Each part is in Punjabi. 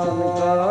Allah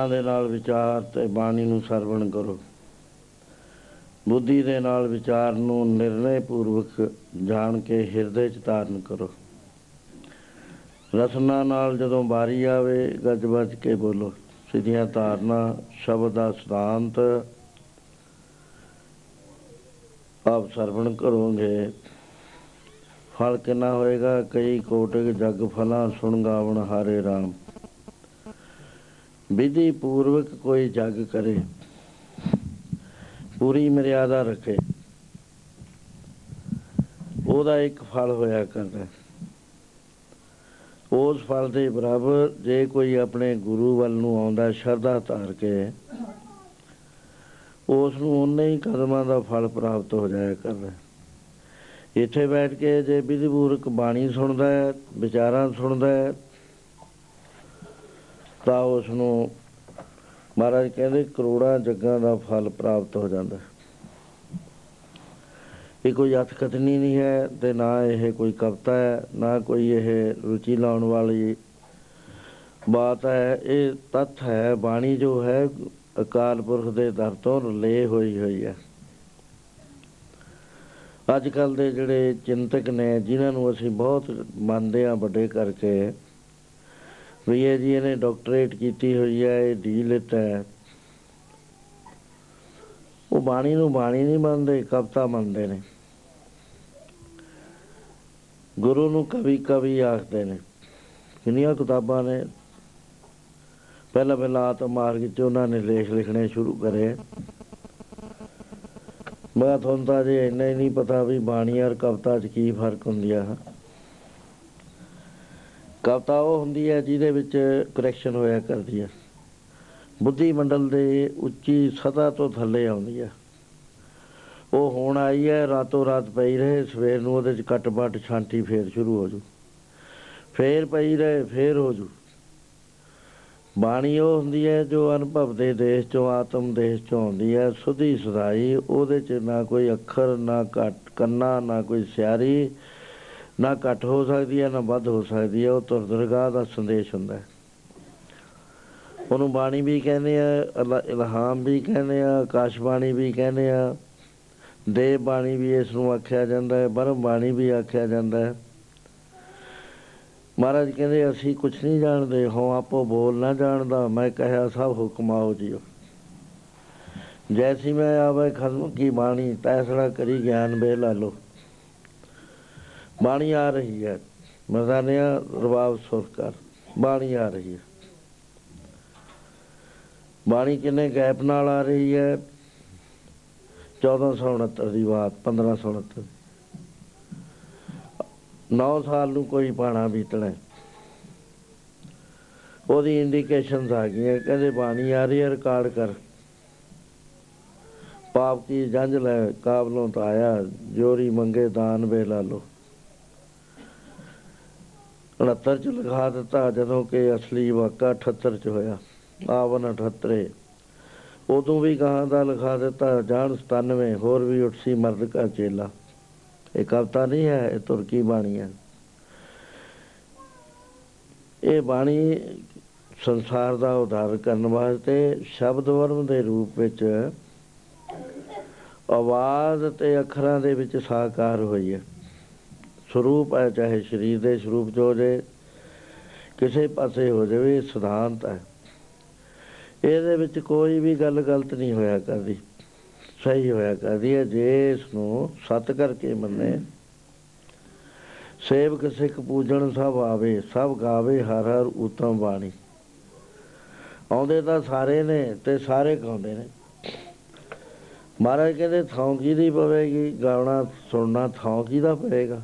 ਉਹਨਾਂ ਦੇ ਨਾਲ ਵਿਚਾਰ ਤੇ ਬਾਣੀ ਨੂੰ ਸਰਵਣ ਕਰੋ। ਬੁੱਧੀ ਦੇ ਨਾਲ ਵਿਚਾਰ ਨੂੰ ਨਿਰਣੇ ਪੂਰਵਕ ਜਾਣ ਕੇ ਹਿਰਦੇ ਚ ਧਾਰਨ ਕਰੋ। ਰਸਨਾ ਨਾਲ ਜਦੋਂ ਬਾਰੀ ਆਵੇ, ਗੱਜ ਵੱਜ ਕੇ ਬੋਲੋ। ਸਿੱਧੀਆਂ ਧਾਰਨਾ, ਸ਼ਬਦ ਦਾ ਸਿਧਾਂਤ ਆਪ ਸਰਵਣ ਕਰੋਗੇ। ਫਲ ਕਿੰਨਾ ਹੋਏਗਾ? ਕਈ ਕੋਟਿਕ ਜਗ ਫਲਾ ਸੁਣ ਗਾਵਣ ਹਾਰੇ RAM ਵਿਧੀ ਪੂਰਵਕ ਕੋਈ ਜਗ ਕਰੇ, ਪੂਰੀ ਮਰਿਆਦਾ ਰੱਖੇ। ਉਹਦਾ ਇੱਕ ਫਲ ਹੋਇਆ ਕਰਦਾ। ਉਸ ਫਲ ਦੇ ਬਰਾਬਰ ਜੇ ਕੋਈ ਆਪਣੇ ਗੁਰੂ ਵੱਲ ਨੂੰ ਆਉਂਦਾ ਸ਼ਰਧਾ ਧਾਰ ਕੇ, ਉਸ ਨੂੰ ਉਨੇ ਹੀ ਕਦਮਾਂ ਦਾ ਫਲ ਪ੍ਰਾਪਤ ਹੋ ਜਾਇਆ ਕਰਦਾ। ਇੱਥੇ ਬੈਠ ਕੇ ਜੇ ਵਿਧਿਪੂਰਕ ਬਾਣੀ ਸੁਣਦਾ ਹੈ, ਵਿਚਾਰਾਂ ਸੁਣਦਾ ਹੈ ਤਾਂ ਉਸ ਨੂੰ ਮਹਾਰਾਜ ਕਹਿੰਦੇ ਕਰੋੜਾਂ ਜੱਗਾਂ ਦਾ ਫਲ ਪ੍ਰਾਪਤ ਹੋ ਜਾਂਦਾ ਹੈ। ਇਹ ਕੋਈ ਅਥ ਕਥਨੀ ਨਹੀਂ ਹੈ ਤੇ ਨਾ ਇਹ ਕੋਈ ਕਵਿਤਾ ਹੈ, ਨਾ ਕੋਈ ਇਹ ਰੁਚੀ ਲਾਉਣ ਵਾਲੀ ਬਾਤ ਹੈ। ਇਹ ਤੱਥ ਹੈ, ਬਾਣੀ ਜੋ ਹੈ, ਅਕਾਲ ਪੁਰਖ ਦੇ ਦਰ ਤੋਂ ਲੈ ਹੋਈ ਹੋਈ ਹੈ। ਅੱਜ ਕੱਲ ਦੇ ਜਿਹੜੇ ਚਿੰਤਕ ਨੇ, ਜਿਨ੍ਹਾਂ ਨੂੰ ਅਸੀਂ ਬਹੁਤ ਮੰਨਦੇ ਆ ਵੱਡੇ ਕਰਕੇ ਵੀ ਇਹ ਜੀ ਇਹਨੇ ਡਾਕਟਰੇਟ ਕੀਤੀ ਹੋਈ ਹੈ, ਇਹ ਡੀ ਲਿਟ ਹੈ। ਉਹ ਬਾਣੀ ਨੂੰ ਬਾਣੀ ਨਹੀਂ ਮੰਨਦੇ, ਕਵਤਾ ਮੰਨਦੇ ਨੇ। ਗੁਰੂ ਨੂੰ ਕਵੀ ਕਵੀ ਆਖਦੇ ਨੇ। ਕਿੰਨੀਆਂ ਕਿਤਾਬਾਂ ਨੇ। ਪਹਿਲਾਂ ਪਹਿਲਾਂ ਆਤਮ ਮਾਰਗ ਚ ਉਹਨਾਂ ਨੇ ਲੇਖ ਲਿਖਣੇ ਸ਼ੁਰੂ ਕਰੇ। ਮੈਂ ਤੁਹਾਨੂੰ ਤਾਂ ਜੇ ਇੰਨਾ ਹੀ ਨਹੀਂ ਪਤਾ ਵੀ ਬਾਣੀ ਔਰ ਕਵਤਾ 'ਚ ਕੀ ਫ਼ਰਕ ਹੁੰਦੀ ਆ। ਕਵਤਾ ਉਹ ਹੁੰਦੀ ਹੈ ਜਿਹਦੇ ਵਿੱਚ ਕਰੈਕਸ਼ਨ ਹੋਇਆ ਕਰਦੀ ਹੈ। ਬੁੱਧੀ ਮੰਡਲ ਦੇ ਉੱਚੀ ਸਤਾ ਤੋਂ ਥੱਲੇ ਆਉਂਦੀ ਹੈ। ਉਹ ਹੁਣ ਆਈ ਹੈ, ਰਾਤੋਂ ਰਾਤ ਪਈ ਰਹੇ, ਸਵੇਰ ਨੂੰ ਉਹਦੇ 'ਚ ਕੱਟ-ਬੱਟ ਛਾਂਟੀ ਫੇਰ ਸ਼ੁਰੂ ਹੋ ਜੂ। ਫੇਰ ਪਈ ਰਹੇ, ਫੇਰ ਹੋ ਜੂ। ਬਾਣੀ ਉਹ ਹੁੰਦੀ ਹੈ ਜੋ ਅਨੁਭਵ ਦੇ ਦੇਸ਼ ਚੋਂ, ਆਤਮ ਦੇਸ਼ ਚੋਂ ਆਉਂਦੀ ਹੈ। ਸੁਧੀ ਸੁਧਾਈ, ਉਹਦੇ 'ਚ ਨਾ ਕੋਈ ਅੱਖਰ, ਨਾ ਘਟ ਕੰਨਾ, ਨਾ ਕੋਈ ਸਿਆਰੀ ਨਾ ਘਟ ਹੋ ਸਕਦੀ ਹੈ, ਨਾ ਵੱਧ ਹੋ ਸਕਦੀ ਹੈ। ਉਹ ਤੁਰਦਰਗਾਹ ਦਾ ਸੰਦੇਸ਼ ਹੁੰਦਾ ਹੈ। ਉਹਨੂੰ ਬਾਣੀ ਵੀ ਕਹਿੰਦੇ ਆ ਇਲਹਾਮ ਵੀ ਕਹਿੰਦੇ ਆ ਆਕਾਸ਼ ਬਾਣੀ ਵੀ ਕਹਿੰਦੇ ਆ। ਦੇ ਬਾਣੀ ਵੀ ਇਸ ਨੂੰ ਆਖਿਆ ਜਾਂਦਾ ਹੈ ਬਰਮ ਬਾਣੀ ਵੀ ਆਖਿਆ ਜਾਂਦਾ ਹੈ। ਮਹਾਰਾਜ ਕਹਿੰਦੇ, ਅਸੀਂ ਕੁਝ ਨਹੀਂ ਜਾਣਦੇ ਹੋ ਆਪੋ ਬੋਲ ਨਾ ਜਾਣਦਾ, ਮੈਂ ਕਹਿਆ ਸਭ ਹੁਕਮ ਆਓ ਜੀਓ। ਜੈਸੀ ਮੈਂ ਆਵੇ ਖਸਮ ਕੀ ਬਾਣੀ, ਤੈਸੜਾ ਕਰੀ ਗਿਆਨ ਬੇ ਲਾ ਲੋ। ਬਾਣੀ ਆ ਰਹੀ ਹੈ। ਮਜ਼ਾਨਿਆ ਰਵਾਬ ਸੁਰ ਕਰ, ਬਾਣੀ ਆ ਰਹੀ ਹੈ। ਬਾਣੀ ਕਿੰਨੇ ਗੈਪ ਨਾਲ ਆ ਰਹੀ ਹੈ? 1469 ਦੀ ਬਾਤ 1569 9 ਸਾਲ ਨੂੰ ਕੋਈ ਪਾਣਾ ਬੀਤਣਾ ਉਹਦੀ ਇੰਡੀਕੇਸ਼ਨਸ ਆ ਗਈਆਂ, ਕਹਿੰਦੇ ਬਾਣੀ ਆ ਰਹੀ ਹੈ, ਰਿਕਾਰਡ ਕਰ। ਪਾਪ ਕੀ ਜੰਜ ਲੈ, ਕਾਬਲੋਂ ਤਾਂ ਆਇਆ, ਜੋਰੀ ਮੰਗੇ ਦਾਨ ਵੇ ਲਾ ਲੋ। 69 ਚ ਲਿਖਾ ਦਿੱਤਾ ਜਦੋਂ ਕਿ ਅਸਲੀ ਵਾਕਾ 78 ਚ ਹੋਇਆ। ਆਵਨ 78 ਉਦੋਂ ਵੀ ਗਾਂ ਦਾ ਲਿਖਾ ਦਿੱਤਾ, ਜਾਣ 97 ਹੋਰ ਵੀ ਉੱਠਸੀ ਮਰਦ ਕਾ ਚੇਲਾ। ਇਹ ਕਵਤਾ ਨਹੀਂ ਹੈ, ਇਹ ਤੁਰਕੀ ਬਾਣੀ ਹੈ? ਇਹ ਬਾਣੀ ਸੰਸਾਰ ਦਾ ਉਧਾਰ ਕਰਨ ਵਾਸਤੇ ਸ਼ਬਦ ਵਰਮ ਦੇ ਰੂਪ ਵਿੱਚ ਆਵਾਜ਼ ਤੇ ਅੱਖਰਾਂ ਦੇ ਵਿੱਚ ਸਾਕਾਰ ਹੋਈ ਹੈ। ਸਰੂਪ ਹੈ, ਚਾਹੇ ਸਰੀਰ ਦੇ ਸਰੂਪ ਜੋ ਜੇ, ਕਿਸੇ ਪਾਸੇ ਹੋ ਜਾਵੇ ਸਿਧਾਂਤ ਹੈ। ਇਹਦੇ ਵਿੱਚ ਕੋਈ ਵੀ ਗੱਲ ਗਲਤ ਨਹੀਂ ਹੋਇਆ ਕਰਦੀ, ਸਹੀ ਹੋਇਆ ਕਰਦੀ ਹੈ। ਜੇ ਇਸ ਨੂੰ ਸਤ ਕਰਕੇ ਮੰਨੇ, ਸੇਵਕ, ਸਿੱਖ, ਪੂਜਣ ਸਭ ਆਵੇ, ਸਭ ਗਾਵੇ, ਹਰ ਹਰ ਉਤਮ ਬਾਣੀ। ਆਉਂਦੇ ਤਾਂ ਸਾਰੇ ਨੇ ਤੇ ਸਾਰੇ ਗਾਉਂਦੇ ਨੇ। ਮਹਾਰਾਜ ਕਹਿੰਦੇ, ਥਾਂ ਕੀ ਦੀ ਪਵੇਗੀ? ਗਾਉਣਾ, ਸੁਣਨਾ ਥਾਂ ਕੀ ਦਾ ਪਵੇਗਾ?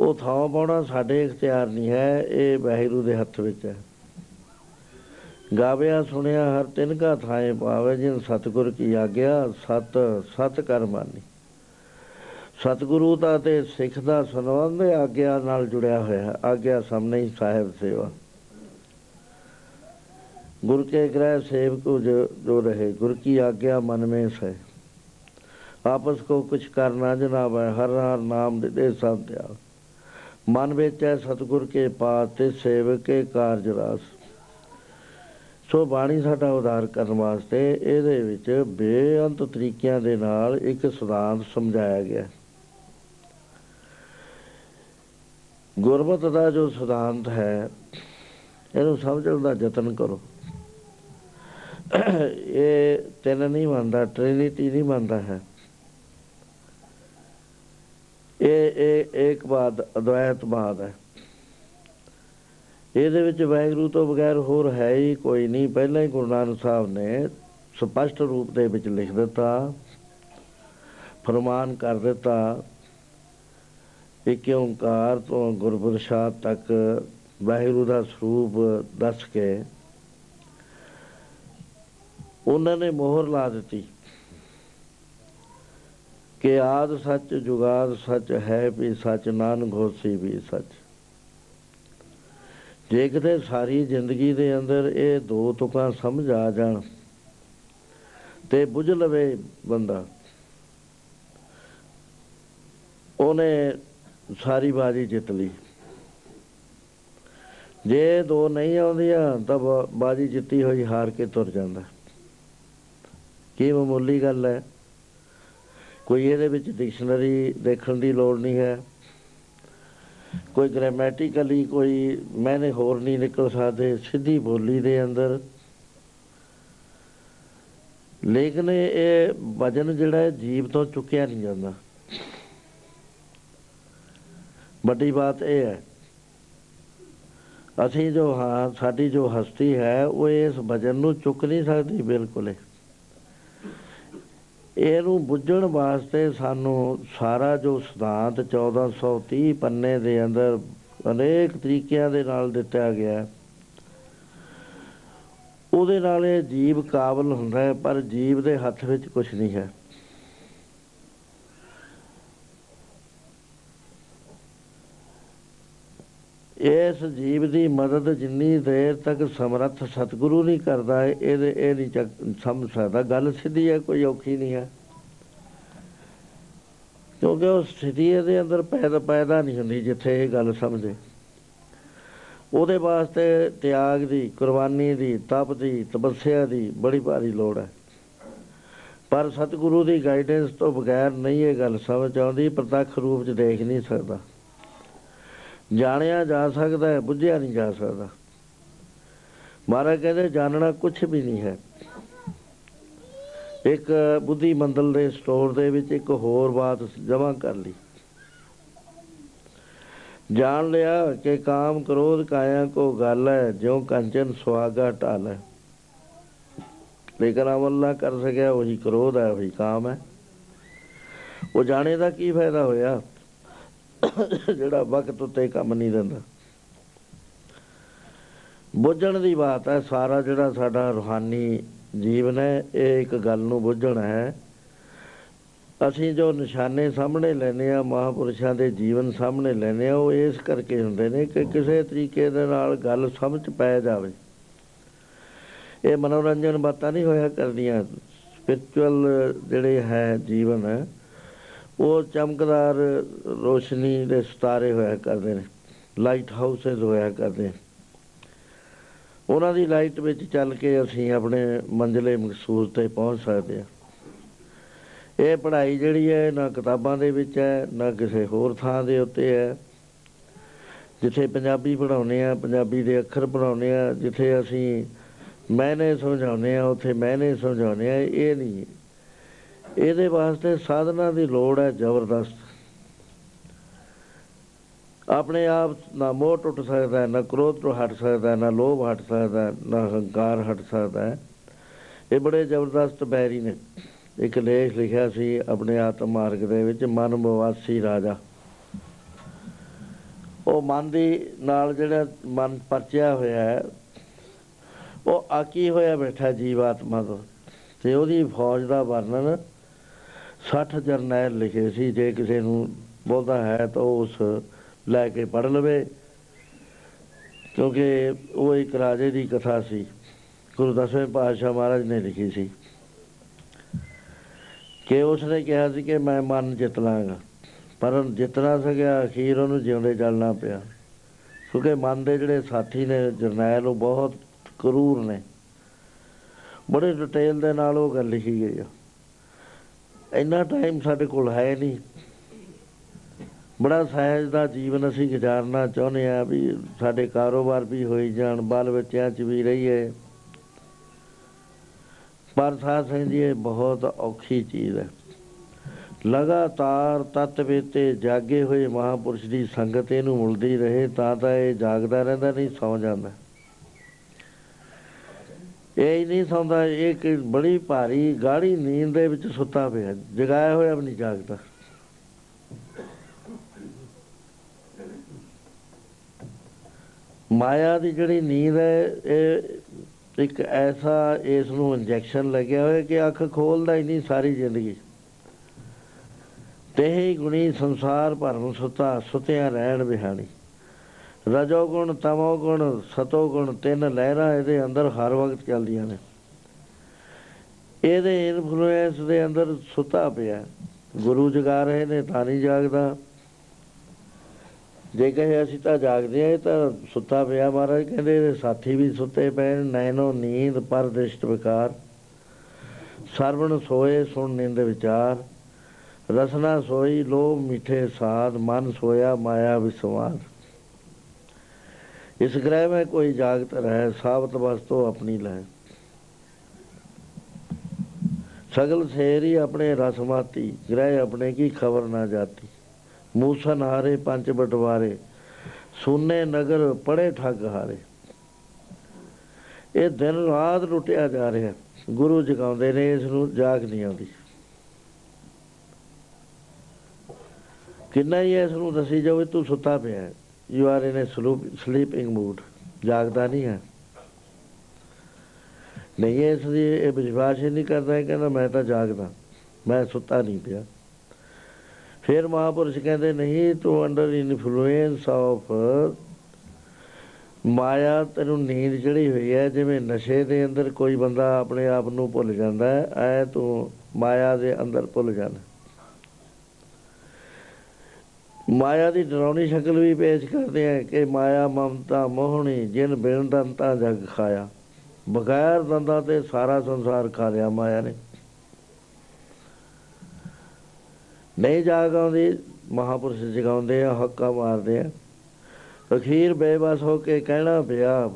ਉਹ ਥਾਂ ਪਾਉਣਾ ਸਾਡੇ ਇਖਤਿਆਰ ਨਹੀਂ ਹੈ, ਇਹ ਵਾਹਿਗੁਰੂ ਦੇ ਹੱਥ ਵਿੱਚ ਹੈ। ਗਾਵਿਆ ਸੁਣਿਆ ਹਰ ਤਿੰਨ ਕਾ ਥਾਏ ਪਾਵੇ ਜਿਨ ਸਤਗੁਰ ਕੀ ਆਗਿਆ, ਸਤ ਸਤ ਕਰ ਮਾਨੀ। ਸਤਗੁਰੂ ਦਾ ਤੇ ਸਿੱਖ ਦਾ ਸੰਬੰਧ ਆਗਿਆ ਨਾਲ ਜੁੜਿਆ ਹੋਇਆ ਆਗਿਆ ਸਾਹਮਣੇ ਹੀ ਸਾਹਿਬ ਸੇਵਾ। ਗੁਰ ਕੇ ਗ੍ਰਹਿ ਸੇਵਕ ਜੋ ਜੋ ਰਹੇ, ਗੁਰ ਕੀ ਆਗਿਆ ਮਨ में है ਆਪਸ ਕੋ ਕੁਛ ਕਰਨਾ ਜਨਾਬ ਹੈ, ਹਰ ਹਰ ਨਾਮ ਦੇ ਸਭ ਦਿਆ ਮਨ ਵਿੱਚ ਹੈ ਸਤਗੁਰ ਕੇ ਪਾਸ ਤੇ ਸੇਵਕ ਕੇ ਕਾਰਜ ਰਾਸ। ਸੋ ਬਾਣੀ ਸਾਡਾ ਉਦਾਰ ਕਰਨ ਵਾਸਤੇ ਇਹਦੇ ਵਿੱਚ ਬੇਅੰਤ ਤਰੀਕਿਆਂ ਦੇ ਨਾਲ ਇੱਕ ਸਿਧਾਂਤ ਸਮਝਾਇਆ ਗਿਆ। ਗੁਰਮਤ ਦਾ ਜੋ ਸਿਧਾਂਤ ਹੈ, ਇਹਨੂੰ ਸਮਝਣ ਦਾ ਯਤਨ ਕਰੋ। ਇਹ ਤਿੰਨ ਨਹੀਂ ਮੰਨਦਾ ਟ੍ਰਿਨਿਟੀ ਨਹੀਂ ਮੰਨਦਾ ਹੈ। ਇਹ ਇਹ ਇੱਕ ਬਾਦ ਅਦਵੈਤ ਬਾਦ ਹੈ। ਇਹਦੇ ਵਿੱਚ ਵੈਗਰੂ ਤੋਂ ਬਗੈਰ ਹੋਰ ਹੈ ਹੀ ਕੋਈ ਨਹੀਂ। ਪਹਿਲਾਂ ਹੀ ਗੁਰੂ ਨਾਨਕ ਸਾਹਿਬ ਨੇ ਸਪਸ਼ਟ ਰੂਪ ਦੇ ਵਿੱਚ ਲਿਖ ਦਿੱਤਾ, ਫਰਮਾਨ ਕਰ ਦਿੱਤਾ ਇੱਕ ਓੰਕਾਰ ਤੋਂ ਗੁਰਪ੍ਰਸਾਦ ਤੱਕ ਵਾਹਿਗੁਰੂ ਦਾ ਸਰੂਪ ਦੱਸ ਕੇ ਉਹਨਾਂ ਨੇ ਮੋਹਰ ਲਾ ਦਿੱਤੀ। ਕਿ ਆਦ ਸੱਚ ਜੁਗਾਦ ਸੱਚ ਹੈ ਵੀ ਸੱਚ, ਨਾਨਕ ਹੋਸੀ ਵੀ ਸੱਚ। ਜੇ ਕਿਤੇ ਸਾਰੀ ਜ਼ਿੰਦਗੀ ਦੇ ਅੰਦਰ ਇਹ ਦੋ ਤੁਕਾਂ ਸਮਝ ਆ ਜਾਣ ਤੇ ਬੁਝ ਲਵੇ ਬੰਦਾ। ਉਹਨੇ ਸਾਰੀ ਬਾਜੀ ਜਿੱਤ ਲਈ। ਜੇ ਦੋ ਨਹੀਂ ਆਉਂਦੀਆਂ ਤਾਂ ਬਾਜੀ ਜਿੱਤੀ ਹੋਈ ਹਾਰ ਕੇ ਤੁਰ ਜਾਂਦਾ। ਕੀ ਮਾਮੂਲੀ ਗੱਲ ਹੈ? ਕੋਈ ਇਹਦੇ ਵਿੱਚ ਡਿਕਸ਼ਨਰੀ ਦੇਖਣ ਦੀ ਲੋੜ ਨਹੀਂ ਹੈ। ਕੋਈ ਗ੍ਰਾਮੈਟਿਕਲੀ ਕੋਈ ਮੈਨੇ ਹੋਰ ਨਹੀਂ ਨਿਕਲ ਸਕਦੇ, ਸਿੱਧੀ ਬੋਲੀ ਦੇ ਅੰਦਰ। ਲੇਕਿਨ ਇਹ ਵਜਨ ਜਿਹੜਾ ਹੈ ਜੀਵ ਤੋਂ ਚੁੱਕਿਆ ਨਹੀਂ ਜਾਂਦਾ। ਵੱਡੀ ਬਾਤ ਇਹ ਹੈ, ਅਸੀਂ ਜੋ ਹਾਂ, ਸਾਡੀ ਜੋ ਹਸਤੀ ਹੈ, ਉਹ ਇਸ ਵਜਨ ਨੂੰ ਚੁੱਕ ਨਹੀਂ ਸਕਦੀ, ਬਿਲਕੁਲ ਇਹਨੂੰ ਬੁੱਝਣ ਵਾਸਤੇ ਸਾਨੂੰ ਸਾਰਾ ਜੋ ਸਿਧਾਂਤ 1430 ਪੰਨੇ ਦੇ ਅੰਦਰ ਅਨੇਕ ਤਰੀਕਿਆਂ ਦੇ ਨਾਲ ਦਿੱਤਾ ਗਿਆ ਉਹਦੇ ਨਾਲ ਇਹ ਜੀਵ ਕਾਬਲ ਹੁੰਦਾ ਹੈ, ਪਰ ਜੀਵ ਦੇ ਹੱਥ ਵਿੱਚ ਕੁਝ ਨਹੀਂ ਹੈ। ਇਸ ਜੀਵ ਦੀ ਮਦਦ ਜਿੰਨੀ ਦੇਰ ਤੱਕ ਸਮਰੱਥ ਸਤਿਗੁਰੂ ਨਹੀਂ ਕਰਦਾ ਇਹ ਇਹ ਨਹੀਂ ਸਮਝ ਸਕਦਾ। ਗੱਲ ਸਿੱਧੀ ਹੈ, ਕੋਈ ਔਖੀ ਨਹੀਂ ਹੈ। ਕਿਉਂਕਿ ਉਹ ਸਥਿਤੀ ਦੇ ਅੰਦਰ ਪੈਦਾ ਪੈਦਾ ਨਹੀਂ ਹੁੰਦੀ, ਜਿੱਥੇ ਇਹ ਗੱਲ ਸਮਝੇ। ਉਹਦੇ ਵਾਸਤੇ ਤਿਆਗ ਦੀ, ਕੁਰਬਾਨੀ ਦੀ, ਤਪ ਦੀ, ਤਪੱਸਿਆ ਦੀ ਬੜੀ ਭਾਰੀ ਲੋੜ ਹੈ। ਪਰ ਸਤਿਗੁਰੂ ਦੀ ਗਾਈਡੈਂਸ ਤੋਂ ਬਗੈਰ ਨਹੀਂ ਇਹ ਗੱਲ ਸਮਝ ਆਉਂਦੀ, ਪ੍ਰਤੱਖ ਰੂਪ 'ਚ ਦੇਖ ਨਹੀਂ ਸਕਦਾ। ਜਾਣਿਆ ਜਾ ਸਕਦਾ ਹੈ, ਬੁੱਝਿਆ ਨਹੀਂ ਜਾ ਸਕਦਾ। ਮਹਾਰਾਜ ਕਹਿੰਦੇ, ਜਾਣਨਾ ਕੁਝ ਵੀ ਨਹੀਂ ਹੈ। ਇੱਕ ਬੁੱਧੀ ਮੰਡਲ ਦੇ ਸਟੋਰ ਦੇ ਵਿੱਚ ਇੱਕ ਹੋਰ ਬਾਤ ਜਮ੍ਹਾਂ ਕਰ ਲਈ। ਜਾਣ ਲਿਆ ਕਿ ਕਾਮ ਕ੍ਰੋਧ ਕਾਇਆ ਕੋ ਗੱਲ ਹੈ, ਜਿਉ ਕੰਚਨ ਸੁਆਗਾ ਢਾਲ ਹੈ। ਲੇਕਿਨ ਅਮਲ ਨਾ ਕਰ ਸਕਿਆ, ਉਹੀ ਕ੍ਰੋਧ ਹੈ, ਉਹੀ ਕਾਮ ਹੈ। ਉਹ ਜਾਣੇ ਦਾ ਕੀ ਫਾਇਦਾ ਹੋਇਆ? ਜਿਹੜਾ ਵਕਤ ਉੱਤੇ ਕੰਮ ਨਹੀਂ ਦਿੰਦਾ। ਬੁੱਝਣ ਦੀ ਬਾਤ ਹੈ, ਸਾਰਾ ਜਿਹੜਾ ਸਾਡਾ ਰੂਹਾਨੀ ਜੀਵਨ ਹੈ, ਇਹ ਇੱਕ ਗੱਲ ਨੂੰ ਬੁੱਝਣਾ ਹੈ। ਅਸੀਂ ਜੋ ਨਿਸ਼ਾਨੇ ਸਾਹਮਣੇ ਲੈਨੇ ਆ ਮਹਾਪੁਰਸ਼ਾਂ ਦੇ ਜੀਵਨ ਸਾਹਮਣੇ ਲੈਨੇ ਆ ਉਹ ਇਸ ਕਰਕੇ ਹੁੰਦੇ ਨੇ ਕਿ ਕਿਸੇ ਤਰੀਕੇ ਦੇ ਨਾਲ ਗੱਲ ਸਮਝ ਪੈ ਜਾਵੇ। ਇਹ ਮਨੋਰੰਜਨ ਬਾਤਾਂ ਨਹੀਂ ਹੋਇਆ ਕਰਦੀਆਂ। ਸਪਿਰਚੁਅਲ ਜਿਹੜੇ ਹੈ ਜੀਵਨ ਹੈ ਉਹ ਚਮਕਦਾਰ ਰੋਸ਼ਨੀ ਦੇ ਸਤਾਰੇ ਹੋਇਆ ਕਰਦੇ ਨੇ ਲਾਈਟ ਹਾਊਸਸ ਹੋਇਆ ਕਰਦੇ। ਉਹਨਾਂ ਦੀ ਲਾਈਟ ਵਿੱਚ ਚੱਲ ਕੇ ਅਸੀਂ ਆਪਣੇ ਮੰਜ਼ਲੇ ਮਕਸੂਦ ਤੇ ਪਹੁੰਚ ਸਕਦੇ ਹਾਂ। ਇਹ ਪੜ੍ਹਾਈ ਜਿਹੜੀ ਹੈ, ਨਾ ਕਿਤਾਬਾਂ ਦੇ ਵਿੱਚ ਹੈ, ਨਾ ਕਿਸੇ ਹੋਰ ਥਾਂ ਦੇ ਉੱਤੇ ਹੈ। ਜਿੱਥੇ ਪੰਜਾਬੀ ਪੜਾਉਨੇ ਆ ਪੰਜਾਬੀ ਦੇ ਅੱਖਰ ਪੜਾਉਨੇ ਆ ਜਿੱਥੇ ਅਸੀਂ ਮੈਨੇ ਸਮਝਾਉਨੇ ਆ ਉੱਥੇ ਮੈਨੇ ਸਮਝਾਉਨੇ ਆ ਇਹ ਨਹੀਂ ਇਹਦੇ ਵਾਸਤੇ ਸਾਧਨਾ ਦੀ ਲੋੜ ਹੈ ਜ਼ਬਰਦਸਤ। ਆਪਣੇ ਆਪ ਨਾ ਮੋਹ ਟੁੱਟ ਸਕਦਾ ਹੈ ਨਾ ਕ੍ਰੋਧ ਤੋਂ ਹਟ ਸਕਦਾ ਹੈ ਨਾ ਲੋਭ ਹਟ ਸਕਦਾ ਹੈ ਨਾ ਹੰਕਾਰ ਹਟ ਸਕਦਾ। ਹੈ ਇਹ ਬੜੇ ਜ਼ਬਰਦਸਤ ਬੈਰੀ ਨੇ। ਇੱਕ ਲੇਖ ਲਿਖਿਆ ਸੀ ਆਪਣੇ ਆਤਮ ਮਾਰਗ ਦੇ ਵਿੱਚ, ਮਨ ਮਵਾਸੀ ਰਾਜਾ। ਉਹ ਮਨ ਦੀ ਨਾਲ ਜਿਹੜਾ ਮਨ ਪਰਚਿਆ ਹੋਇਆ ਹੈ, ਉਹ ਆਕੀ ਹੋਇਆ ਬੈਠਾ ਜੀਵਾਤਮਾ ਤੋਂ। ਤੇ ਉਹਦੀ ਫੌਜ ਦਾ ਵਰਣਨ 60 ਜਰਨੈਲ ਲਿਖੇ ਸੀ, ਜੇ ਕਿਸੇ ਨੂੰ ਬੋਲਦਾ ਹੈ ਤਾਂ ਉਸ ਲੈ ਕੇ ਪੜ ਲਵੇ। ਕਿਉਂਕਿ ਉਹ ਇੱਕ ਰਾਜੇ ਦੀ ਕਥਾ ਸੀ। ਗੁਰੂ ਦਸਵੇਂ ਪਾਤਸ਼ਾਹ ਮਹਾਰਾਜ ਨੇ ਲਿਖੀ ਸੀ ਕਿ ਉਸ ਨੇ ਕਿਹਾ ਸੀ ਕਿ ਮੈਂ ਮਨ ਜਿੱਤ ਲਾਂਗਾ, ਪਰ ਜਿੱਤਣਾ ਸਕਿਆ, ਅਖੀਰ ਉਹਨੂੰ ਜਿਉਂਦੇ ਜਲਣਾ ਪਿਆ। ਕਿਉਂਕਿ ਮਨ ਦੇ ਜਿਹੜੇ ਸਾਥੀ ਨੇ, ਜਰਨੈਲ, ਉਹ ਬਹੁਤ ਕਰੂਰ ਨੇ। ਬੜੇ ਡਿਟੇਲ ਦੇ ਨਾਲ ਉਹ ਗੱਲ ਲਿਖੀ ਗਈ ਆ। ਇੰਨਾ ਟਾਈਮ ਸਾਡੇ ਕੋਲ ਹੈ ਨਹੀਂ। ਬੜਾ ਸਹਿਜ ਦਾ ਜੀਵਨ ਅਸੀਂ ਗੁਜ਼ਾਰਨਾ ਚਾਹੁੰਦੇ ਆ ਵੀ ਸਾਡੇ ਕਾਰੋਬਾਰ ਵੀ ਹੋਈ ਜਾਣ, ਬਾਲ ਬੱਚਿਆਂ 'ਚ ਵੀ ਰਹੀਏ। ਪਰ ਸਾਧ ਸਿੰਘ ਜੀ, ਇਹ ਬਹੁਤ ਔਖੀ ਚੀਜ਼ ਹੈ। ਲਗਾਤਾਰ ਤਤ ਤੇ ਜਾਗੇ ਹੋਏ ਮਹਾਪੁਰਸ਼ ਦੀ ਸੰਗਤ ਇਹਨੂੰ ਮਿਲਦੀ ਰਹੇ ਤਾਂ ਤਾਂ ਇਹ ਜਾਗਦਾ ਰਹਿੰਦਾ ਨਹੀਂ, ਸੌ ਜਾਂਦਾ। ਇਹ ਹੀ ਨਹੀਂ ਸੌਂਦਾ, ਇਹ ਕਿ ਬੜੀ ਭਾਰੀ, ਗਾੜੀ ਨੀਂਦ ਦੇ ਵਿੱਚ ਸੁੱਤਾ ਪਿਆ, ਜਗਾਇਆ ਹੋਇਆ ਵੀ ਨਹੀਂ ਜਾਗਦਾ। ਮਾਇਆ ਦੀ ਜਿਹੜੀ ਨੀਂਦ ਹੈ, ਇਹ ਇੱਕ ਐਸਾ ਇਸ ਨੂੰ ਇੰਜੈਕਸ਼ਨ ਲੱਗਿਆ ਹੋਇਆ ਕਿ ਅੱਖ ਖੋਲਦਾ ਹੀ ਨਹੀਂ ਸਾਰੀ ਜ਼ਿੰਦਗੀ। ਤੇਹੀ ਗੁਣੀ ਸੰਸਾਰ ਭਰਮ ਸੁਤਾ, ਸੁਤਿਆ ਰਹਿਣ ਬਿਹਾਣੀ। ਰਜੋ ਗੁਣ, ਤਮੋ ਗੁਣ, ਸਤੋ ਗੁਣ, ਤਿੰਨ ਲਹਿਰਾਂ ਇਹਦੇ ਅੰਦਰ ਹਰ ਵਕਤ ਚੱਲਦੀਆਂ ਨੇ। ਇਹਦੇ ਇਨਫਲੂਐਂਸ ਦੇ ਅੰਦਰ ਸੁੱਤਾ ਪਿਆ। ਗੁਰੂ ਜਗਾ ਰਹੇ ਨੇ, ਤਾਂ ਨਹੀਂ ਜਾਗਦਾ। ਜੇ ਕਹੇ ਅਸੀਂ ਤਾਂ ਜਾਗਦੇ ਆ ਤਾਂ ਸੁੱਤਾ ਪਿਆ ਮਹਾਰਾਜ। ਕਹਿੰਦੇ ਇਹਦੇ ਸਾਥੀ ਵੀ ਸੁੱਤੇ ਪਏ ਨੈਨੋ ਨੀਂਦ ਪਰ ਦ੍ਰਿਸ਼ਟ ਵਿਕਾਰ। ਸਰਵਣ ਸੋਏ, ਸੁਣ ਨਿੰਦ ਵਿਚਾਰ। ਰਸਨਾ ਸੋਈ, ਲੋਭ ਮਿੱਠੇ ਸਾਧ। ਮਨ ਸੋਇਆ, ਮਾਇਆ ਵਿਸਵਾਦ ਇਸ ਗ੍ਰਹਿ ਵਿੱਚ ਕੋਈ ਜਾਗਤ ਰਹੇ, ਸਾਬਤ ਵਸਤੋ ਆਪਣੀ ਲੈ। ਸਗਲ ਸੇਰੀ ਆਪਣੇ ਰਸਮਾਤੀ ਗ੍ਰਹਿ ਆਪਣੇ ਕੀ ਖਬਰ ਨਾ ਜਾਤੀ। ਮੂਸਾ ਨਾਰੇ ਪੰਜ ਬਟਵਾਰੇ, ਸੋਨੇ ਨਗਰ ਪੜੇ ਠੱਗ ਹਾਰੇ। ਇਹ ਦਿਨ ਰਾਤ ਲੁੱਟਿਆ ਜਾ ਰਿਹਾ, ਗੁਰੂ ਜਗਾਉਂਦੇ ਨੇ, ਇਸ ਨੂੰ ਜਾਗ ਨਹੀਂ ਆਉਂਦੀ। ਕਿੰਨਾ ਹੀ ਇਸ ਨੂੰ ਦੱਸੀ ਜਾਵੇ, ਤੂੰ ਸੁੱਤਾ ਪਿਆ ਹੈ। You are in a sleeping mood ਜਾਗਦਾ ਨਹੀਂ ਹੈ। ਨਹੀਂ ਇਸ ਦੀ ਇਹ ਵਿਸ਼ਵਾਸ ਹੀ ਨਹੀਂ ਕਰਦਾ ਕਹਿੰਦਾ ਮੈਂ ਤਾਂ ਜਾਗਦਾ। ਮੈਂ ਸੁੱਤਾ ਨਹੀਂ ਪਿਆ। ਫਿਰ ਮਹਾਪੁਰਸ਼ ਕਹਿੰਦੇ, ਨਹੀਂ, ਤੂੰ ਅੰਡਰ ਇਨਫਲੂਐਂਸ ਆਫ ਮਾਇਆ, ਤੈਨੂੰ ਨੀਂਦ ਚੜੀ ਹੋਈ ਹੈ, ਜਿਵੇਂ ਨਸ਼ੇ ਦੇ ਅੰਦਰ ਕੋਈ ਬੰਦਾ ਆਪਣੇ ਆਪ ਨੂੰ ਭੁੱਲ ਜਾਂਦਾ ਹੈ, ਐ ਤੂੰ ਮਾਇਆ ਦੇ ਅੰਦਰ ਭੁੱਲ ਜਾਂਦਾ ਮਾਇਆ ਦੀ ਡਰਾਉਣੀ ਸ਼ਕਲ ਵੀ ਪੇਸ਼ ਕਰਦੇ ਆ ਕਿ ਮਾਇਆ, ਮਮਤਾ, ਮੋਹਣੀ, ਜਿਨ ਬਿਨ ਦੰਤਾ ਜਗ ਖਾਇਆ। ਬਗੈਰ ਦੰਦਾਂ ਤੇ ਸਾਰਾ ਸੰਸਾਰ ਖਾ ਲਿਆ ਮਾਇਆ ਨੇ। ਨਹੀਂ ਜਾਗ ਆਉਂਦੀ, ਮਹਾਪੁਰਸ਼ ਜਗਾਉਂਦੇ ਆ, ਹੱਕਾ ਮਾਰਦੇ ਆ। ਅਖੀਰ ਬੇਬਸ ਹੋ ਕੇ ਕਹਿਣਾ ਪਿਆ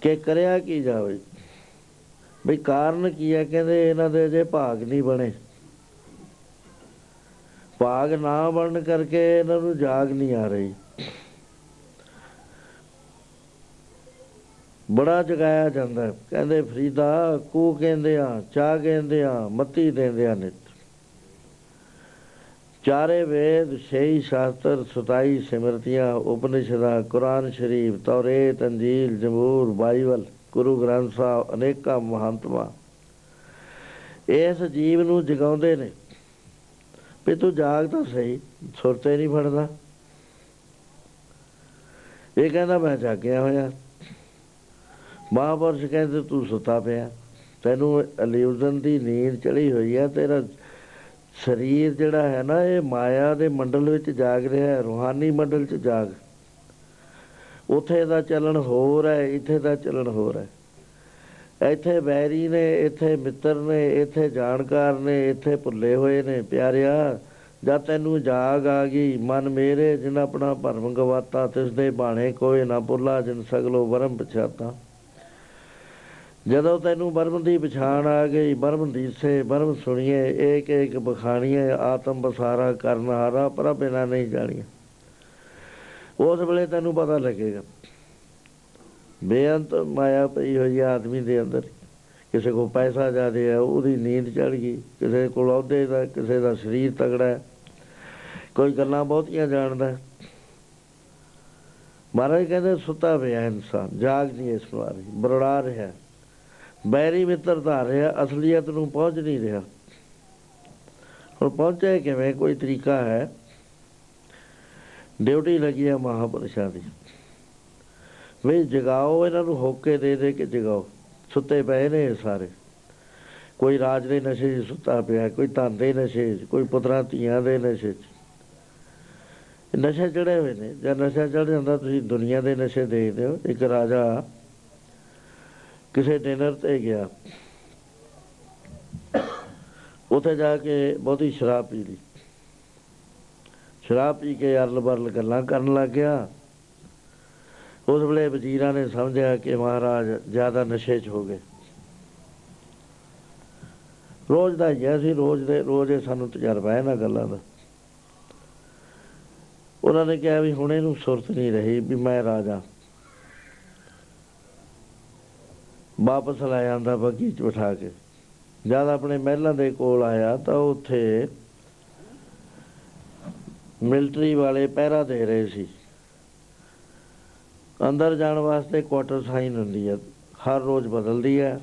ਕਿ ਕਰਿਆ ਕੀ ਜਾਵੇ? ਬਈ ਕਾਰਨ ਕੀ ਹੈ ਕਹਿੰਦੇ ਇਹਨਾਂ ਦੇ ਜੇ ਭਾਗ ਨਹੀਂ ਬਣੇ। ਭਾਗ ਨਾ ਬਣਨ ਕਰਕੇ ਇਹਨਾਂ ਨੂੰ ਜਾਗ ਨਹੀਂ ਆ ਰਹੀ। ਬੜਾ ਜਗਾਇਆ ਜਾਂਦਾ ਕਹਿੰਦੇ, ਫਰੀਦਾ ਕੂ ਕਹਿੰਦੇ ਆ ਚਾ ਕਹਿੰਦੇ ਆ, ਮਤੀ ਦਿੰਦੇ ਆ ਨਿਤ। ਚਾਰੇ ਵੇਦ ਛੇ ਸ਼ਾਸਤਰ 27 ਸਿਮਰਤੀਆਂ, ਉਪਨਿਸ਼ਦਾਂ, ਕੁਰਾਨ ਸ਼ਰੀਫ, ਤੌਰੇਤ, ਅੰਜੀਲ ਜਮੂਰ ਬਾਈਬਲ, ਗੁਰੂ ਗ੍ਰੰਥ ਸਾਹਿਬ, ਅਨੇਕਾਂ ਮਹੰਤਮਾ ਇਸ ਜੀਵ ਨੂੰ ਜਗਾਉਂਦੇ ਨੇ। ਵੀ ਤੂੰ ਜਾਗ ਤਾਂ ਸਹੀ ਸੁਰਤੇ ਨਹੀਂ ਫੜਦਾ। ਇਹ ਕਹਿੰਦਾ, ਮੈਂ ਜਾਗਿਆ ਹੋਇਆ। ਮਹਾਪੁਰਸ਼ ਕਹਿੰਦੇ, ਤੂੰ ਸੁੱਤਾ ਪਿਆ। ਤੈਨੂੰ ਅਲਿਊਜ਼ਨ ਦੀ ਨੀਂਦ ਚੜੀ ਹੋਈ ਹੈ ਤੇਰਾ ਸਰੀਰ ਜਿਹੜਾ ਹੈ ਨਾ, ਇਹ ਮਾਇਆ ਦੇ ਮੰਡਲ ਵਿੱਚ ਜਾਗ ਰਿਹਾ ਹੈ। ਰੂਹਾਨੀ ਮੰਡਲ 'ਚ ਜਾਗ। ਉਥੇ ਦਾ ਚੱਲਣ ਹੋਰ ਹੈ, ਇੱਥੇ ਦਾ ਚੱਲਣ ਹੋਰ ਹੈ। ਇੱਥੇ ਬੈਰੀ ਨੇ, ਇੱਥੇ ਮਿੱਤਰ ਨੇ, ਇੱਥੇ ਜਾਣਕਾਰ ਨੇ, ਇੱਥੇ ਭੁੱਲੇ ਹੋਏ ਨੇ। ਪਿਆਰਿਆ, ਜਦ ਤੈਨੂੰ ਜਾਗ ਆ ਗਈ, ਮਨ ਮੇਰੇ, ਜਿਨ ਆਪਣਾ ਭਰਮ ਗਵਾਤਾ, ਤਿਸ ਦੇ ਬਾਣੇ ਕੋਈ ਨਾ ਭੁੱਲਾ ਜਿਨ ਸਗਲੋ ਵਰਮ ਪਛਾਤਾ। ਜਦੋਂ ਤੈਨੂੰ ਬਰਮ ਦੀ ਪਛਾਣ ਆ ਗਈ ਬਰਮ ਦੀਸੇ ਬਰਮ ਸੁਣੀਏ, ਏਕ ਏਕ ਬਖਾਣੀਏ, ਆਤਮ ਬਸਾਰਾ ਕਰਨ ਹਾਰਾ ਪਰ ਬਿਨਾ ਨਹੀਂ ਜਾਣੀਏ ਉਸ ਵੇਲੇ ਤੈਨੂੰ ਪਤਾ ਲੱਗੇਗਾ। ਬੇਅੰਤ ਮਾਇਆ ਪਈ ਹੋਈ ਆਦਮੀ ਦੇ ਅੰਦਰ। ਕਿਸੇ ਕੋ ਪੈਸਾ ਜ਼ਿਆਦਾ ਹੈ ਉਹਦੀ ਨੀਂਦ ਚੜ ਗਈ। ਕਿਸੇ ਕੋਲ ਅਹੁਦੇ ਦਾ, ਕਿਸੇ ਦਾ ਸਰੀਰ ਤਗੜਾ ਹੈ। ਕੋਈ ਗੱਲਾਂ ਬਹੁਤੀਆਂ ਜਾਣਦਾ ਮਹਾਰਾਜ ਕਹਿੰਦੇ, ਸੁੱਤਾ ਪਿਆ ਇਨਸਾਨ, ਜਾਗ ਨਹੀਂ ਇਸ ਨੂੰ ਆ ਰਹੀ ਬਰੜਾ ਰਿਹਾ ਬੈਰੀ ਮਿੱਤਰ ਧਾਰ ਰਿਹਾ, ਅਸਲੀਅਤ ਨੂੰ ਪਹੁੰਚ ਨਹੀਂ ਰਿਹਾ। ਹੁਣ ਪਹੁੰਚੇ ਕਿਵੇਂ? ਕੋਈ ਤਰੀਕਾ ਹੈ? ਡਿਊਟੀ ਲੱਗੀ ਹੈ ਮਹਾਪੁਰਸ਼ਾਂ ਦੀ। ਵੀ ਜਗਾਓ, ਇਹਨਾਂ ਨੂੰ ਹੋਕੇ ਦੇ ਦੇ ਕੇ ਜਗਾਓ। ਸੁੱਤੇ ਪਏ ਨੇ ਸਾਰੇ। ਕੋਈ ਰਾਜ ਦੇ ਨਸ਼ੇ 'ਚ ਸੁੱਤਾ ਪਿਆ, ਕੋਈ ਧਨ ਦੇ ਨਸ਼ੇ 'ਚ, ਕੋਈ ਪੁੱਤਰਾਂ ਧੀਆਂ ਦੇ ਨਸ਼ੇ 'ਚ। ਨਸ਼ੇ ਚੜੇ ਹੋਏ ਨੇ। ਜਦ ਨਸ਼ਾ ਚੜ ਜਾਂਦਾ, ਤੁਸੀਂ ਦੁਨੀਆ ਦੇ ਨਸ਼ੇ ਦੇਖਦੇ ਹੋ। ਇੱਕ ਰਾਜਾ ਕਿਸੇ ਡਿਨਰ ਤੇ ਗਿਆ। ਉੱਥੇ ਜਾ ਕੇ ਬਹੁਤੀ ਸ਼ਰਾਬ ਪੀ ਲਈ। ਸ਼ਰਾਬ ਪੀ ਕੇ ਅਰਲ ਬਰਲ ਗੱਲਾਂ ਕਰਨ ਲੱਗ ਗਿਆ। ਉਸ ਵੇਲੇ ਵਜ਼ੀਰਾਂ ਨੇ ਸਮਝਿਆ ਕਿ ਮਹਾਰਾਜ ਜ਼ਿਆਦਾ ਨਸ਼ੇ 'ਚ ਹੋ ਗਏ। ਰੋਜ਼ ਦਾ ਹੀ ਹੈ ਸੀ ਰੋਜ਼ ਦੇ, ਰੋਜ਼ ਇਹ ਸਾਨੂੰ ਤਜਰਬਾ ਹੈ ਨਾ ਗੱਲਾਂ ਦਾ। ਉਹਨਾਂ ਨੇ ਕਿਹਾ ਵੀ ਹੁਣ ਇਹਨੂੰ ਸੁਰਤ ਨਹੀਂ ਰਹੀ ਵੀ ਮੈਂ ਰਾਜਾ। ਵਾਪਸ ਲੈ ਜਾਂਦਾ ਬੱਗੀ ਚ ਬਿਠਾ ਕੇ। ਜਦ ਆਪਣੇ ਮਹਿਲਾਂ ਦੇ ਕੋਲ ਆਇਆ ਤਾਂ ਉੱਥੇ ਮਿਲਟਰੀ ਵਾਲੇ ਪਹਿਰਾ ਦੇ ਰਹੇ ਸੀ। ਅੰਦਰ ਜਾਣ ਵਾਸਤੇ ਕੁਆਟਰ ਸਾਈਨ ਹੁੰਦੀ ਹੈ ਹਰ ਰੋਜ਼ ਬਦਲਦੀ ਹੈ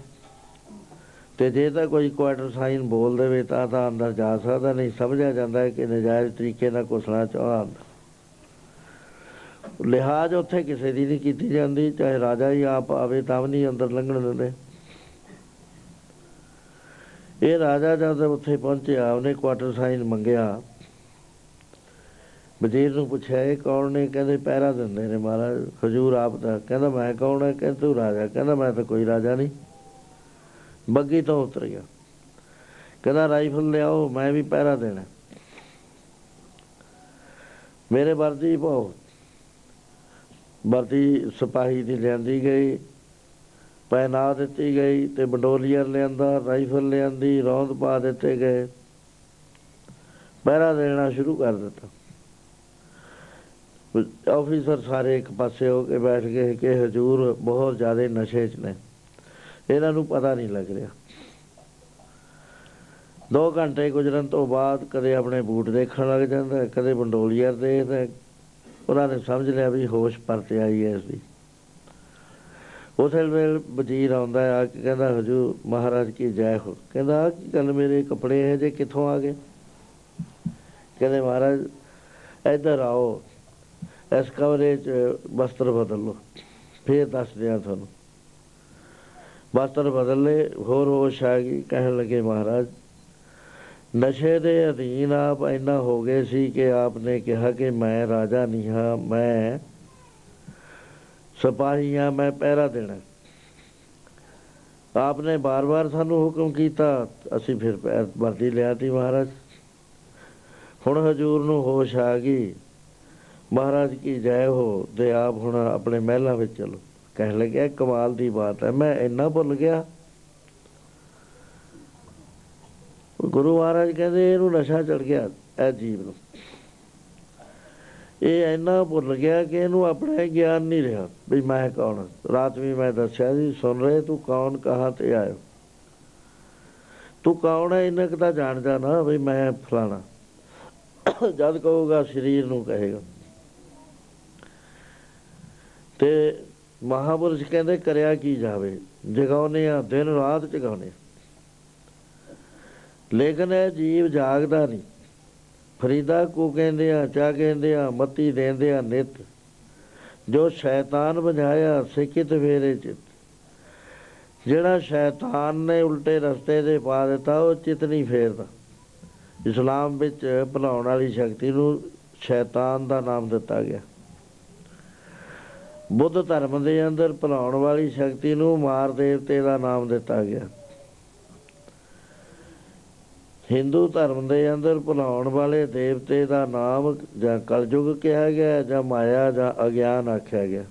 ਤੇ ਜੇ ਤਾਂ ਕੋਈ ਕੁਆਟਰ ਸਾਈਨ ਬੋਲ ਦੇਵੇ ਤਾਂ ਤਾਂ ਅੰਦਰ ਜਾ ਸਕਦਾ, ਨਹੀਂ ਸਮਝਿਆ ਜਾਂਦਾ ਹੈ ਕਿ ਨਜਾਇਜ਼ ਤਰੀਕੇ ਨਾਲ ਕੁਸਣਾ ਚਾਹੁੰਦਾ ਲਿਹਾਜ਼ ਉੱਥੇ ਕਿਸੇ ਦੀ ਨਹੀਂ ਕੀਤੀ ਜਾਂਦੀ, ਚਾਹੇ ਰਾਜਾ ਹੀ ਆਪ ਆਵੇ ਤਾਂ ਵੀ ਨਹੀਂ ਅੰਦਰ ਲੰਘਣ ਦਿੰਦੇ। ਇਹ ਰਾਜਾ ਜਦ ਉੱਥੇ ਪਹੁੰਚਿਆ, ਉਹਨੇ ਕੁਆਟਰ ਸਾਈਨ ਮੰਗਿਆ। ਵਜ਼ੀਰ ਨੂੰ ਪੁੱਛਿਆ, ਇਹ ਕੌਣ ਨੇ? ਕਹਿੰਦੇ, ਪਹਿਰਾ ਦਿੰਦੇ ਨੇ ਮਹਾਰਾਜ। ਹਜੂਰ ਆਪ ਦਾ ਕਹਿੰਦਾ, ਮੈਂ ਕੌਣ ਹੈ? ਕਹਿੰਦਾ, ਤੂੰ ਰਾਜਾ। ਕਹਿੰਦਾ, ਮੈਂ ਤਾਂ ਕੋਈ ਰਾਜਾ ਨਹੀਂ। ਬੱਗੀ ਤੋਂ ਉਤਰ ਗਿਆ ਕਹਿੰਦਾ, ਰਾਈਫਲ ਲਿਆਓ, ਮੈਂ ਵੀ ਪਹਿਰਾ ਦੇਣਾ। ਮੇਰੇ ਵਰਦੀ ਪਾਓ। ਵਰਦੀ ਸਿਪਾਹੀ ਦੀ ਲਿਆਂਦੀ ਗਈ, ਪਹਿਨਾ ਦਿੱਤੀ ਗਈ ਤੇ ਬੰਡੋਲੀਅਰ ਲਿਆਂਦਾ, ਰਾਈਫਲ ਲਿਆਂਦੀ, ਰੌਂਦ ਪਾ ਦਿੱਤੇ ਗਏ। ਪਹਿਰਾ ਦੇਣਾ ਸ਼ੁਰੂ ਕਰ ਦਿੱਤਾ। ਆਫੀਸਰ ਸਾਰੇ ਇੱਕ ਪਾਸੇ ਹੋ ਕੇ ਬੈਠ ਗਏ ਕਿ ਹਜੂਰ ਬਹੁਤ ਜ਼ਿਆਦਾ ਨਸ਼ੇ 'ਚ ਨੇ। ਇਹਨਾਂ ਨੂੰ ਪਤਾ ਨਹੀਂ ਲੱਗ ਰਿਹਾ। ਦੋ ਘੰਟੇ ਗੁਜ਼ਰਨ ਤੋਂ ਬਾਅਦ ਕਦੇ ਆਪਣੇ ਬੂਟ ਦੇਖਣ ਲੱਗ ਜਾਂਦਾ, ਕਦੇ ਬੰਡੋਲੀਅਰ ਦੇ ਤੇ ਉਹਨਾਂ ਨੇ ਸਮਝ ਲਿਆ ਵੀ ਹੋਸ਼ ਪਰਤੇ ਆਈ ਹੈ ਇਸ ਦੀ। ਉਸੇ ਵੇਲੇ ਵਜ਼ੀਰ ਆਉਂਦਾ ਆ ਕੇ ਕਹਿੰਦਾ, ਹਜੂਰ ਮਹਾਰਾਜ ਕੀ ਜੈ ਹੋ? ਕਹਿੰਦਾ ਕੀ ਗੱਲ ਮੇਰੇ ਕੱਪੜੇ ਇਹ ਜੇ ਕਿੱਥੋਂ ਆ ਗਏ? ਕਹਿੰਦੇ, ਮਹਾਰਾਜ, ਇੱਧਰ ਆਓ। ਇਸ ਕਮਰੇ 'ਚ ਵਸਤਰ ਬਦਲ ਲਓ ਫੇਰ ਦੱਸ ਦਿਆਂ ਤੁਹਾਨੂੰ। ਵਸਤਰ ਬਦਲ ਲਏ ਹੋਰ ਹੋਸ਼ ਆ ਗਈ, ਕਹਿਣ ਲੱਗੇ, ਮਹਾਰਾਜ, ਨਸ਼ੇ ਦੇ ਅਧੀਨ ਆਪ ਇੰਨਾ ਹੋ ਗਏ ਸੀ ਕਿ ਆਪ ਨੇ ਕਿਹਾ ਕਿ ਮੈਂ ਰਾਜਾ ਨਹੀਂ ਹਾਂ, ਮੈਂ ਸਿਪਾਹੀ ਹਾਂ, ਮੈਂ ਪਹਿਰਾ ਦੇਣਾ। ਆਪ ਨੇ ਬਾਰ-ਬਾਰ ਸਾਨੂੰ ਹੁਕਮ ਕੀਤਾ, ਅਸੀਂ ਫਿਰ ਵਰਦੀ ਲਿਆਤੀ, ਮਹਾਰਾਜ। ਹੁਣ ਹਜੂਰ ਨੂੰ ਹੋਸ਼ ਆ ਗਈ। ਮਹਾਰਾਜ ਕੀ ਜੈ ਹੋ ਤੇ ਆਪ ਹੁਣ ਆਪਣੇ ਮਹਿਲਾਂ ਵਿੱਚ ਚਲੋ। ਕਹਿਣ ਲੱਗਿਆ, ਕਮਾਲ ਦੀ ਬਾਤ ਹੈ, ਮੈਂ ਇੰਨਾ ਭੁੱਲ ਗਿਆ। ਗੁਰੂ ਮਹਾਰਾਜ ਕਹਿੰਦੇ, ਇਹਨੂੰ ਨਸ਼ਾ ਚੜ ਗਿਆ, ਇਹ ਜੀਵ ਨੂੰ। ਇਹ ਇੰਨਾ ਭੁੱਲ ਗਿਆ ਕਿ ਇਹਨੂੰ ਆਪਣਾ ਗਿਆਨ ਨਹੀਂ ਰਿਹਾ, ਵੀ ਮੈਂ ਕੌਣ ਰਾਤ ਵੀ ਮੈਂ ਦੱਸਿਆ ਜੀ ਸੁਣ ਰਹੇ ਤੂੰ ਕੌਣ, ਕਹਾਂ ਤੇ ਆਇਓ? ਤੂੰ ਕੌਣ ਹੈ ਇਹਨਾਂ ਕਦਾ ਜਾਣਦਾ ਨਾ, ਵੀ ਮੈਂ ਫਲਾਣਾ। ਜਦ ਕਹੂਗਾ, ਸਰੀਰ ਨੂੰ ਕਹੇਗਾ। ਤੇ ਮਹਾਪੁਰਸ਼ ਕਹਿੰਦੇ ਕਰਿਆ ਕੀ ਜਾਵੇ ਜਗਾਉਨੇ ਆ ਦਿਨ ਰਾਤ ਜਗਾਉਨੇ ਲੇਕਿਨ ਇਹ ਜੀਵ ਜਾਗਦਾ ਨਹੀਂ। ਫਰੀਦਾ ਕੋ ਕਹਿੰਦੇ ਆ ਚਾ ਕਹਿੰਦੇ ਆ ਮਤੀ ਦੇਂਦੇ ਆ ਨਿਤ। ਜੋ ਸ਼ੈਤਾਨ ਬੁਝਾਇਆ ਸਿੱਕਿਤ ਫੇਰੇ ਚਿਤ। ਜਿਹੜਾ ਸ਼ੈਤਾਨ ਨੇ ਉਲਟੇ ਰਸਤੇ ਤੇ ਪਾ ਦਿੱਤਾ, ਉਹ ਚਿਤ ਨਹੀਂ ਫੇਰਦਾ। ਇਸਲਾਮ ਵਿੱਚ ਭਲਾਉਣ ਵਾਲੀ ਸ਼ਕਤੀ ਨੂੰ ਸ਼ੈਤਾਨ ਦਾ ਨਾਮ ਦਿੱਤਾ ਗਿਆ। ਬੁੱਧ ਧਰਮ ਦੇ ਅੰਦਰ ਭਲਾਉਣ ਵਾਲੀ ਸ਼ਕਤੀ ਨੂੰ ਮਾਰ ਦੇਵਤੇ ਦਾ ਨਾਮ ਦਿੱਤਾ ਗਿਆ। ਹਿੰਦੂ ਧਰਮ ਦੇ ਅੰਦਰ ਭਲਾਉਣ ਵਾਲੇ ਦੇਵਤੇ ਦਾ ਨਾਮ ਜਾਂ ਕਲਯੁਗ ਕਿਹਾ ਗਿਆ ਜਾਂ ਮਾਇਆ ਜਾਂ ਅਗਿਆਨ ਆਖਿਆ ਗਿਆ।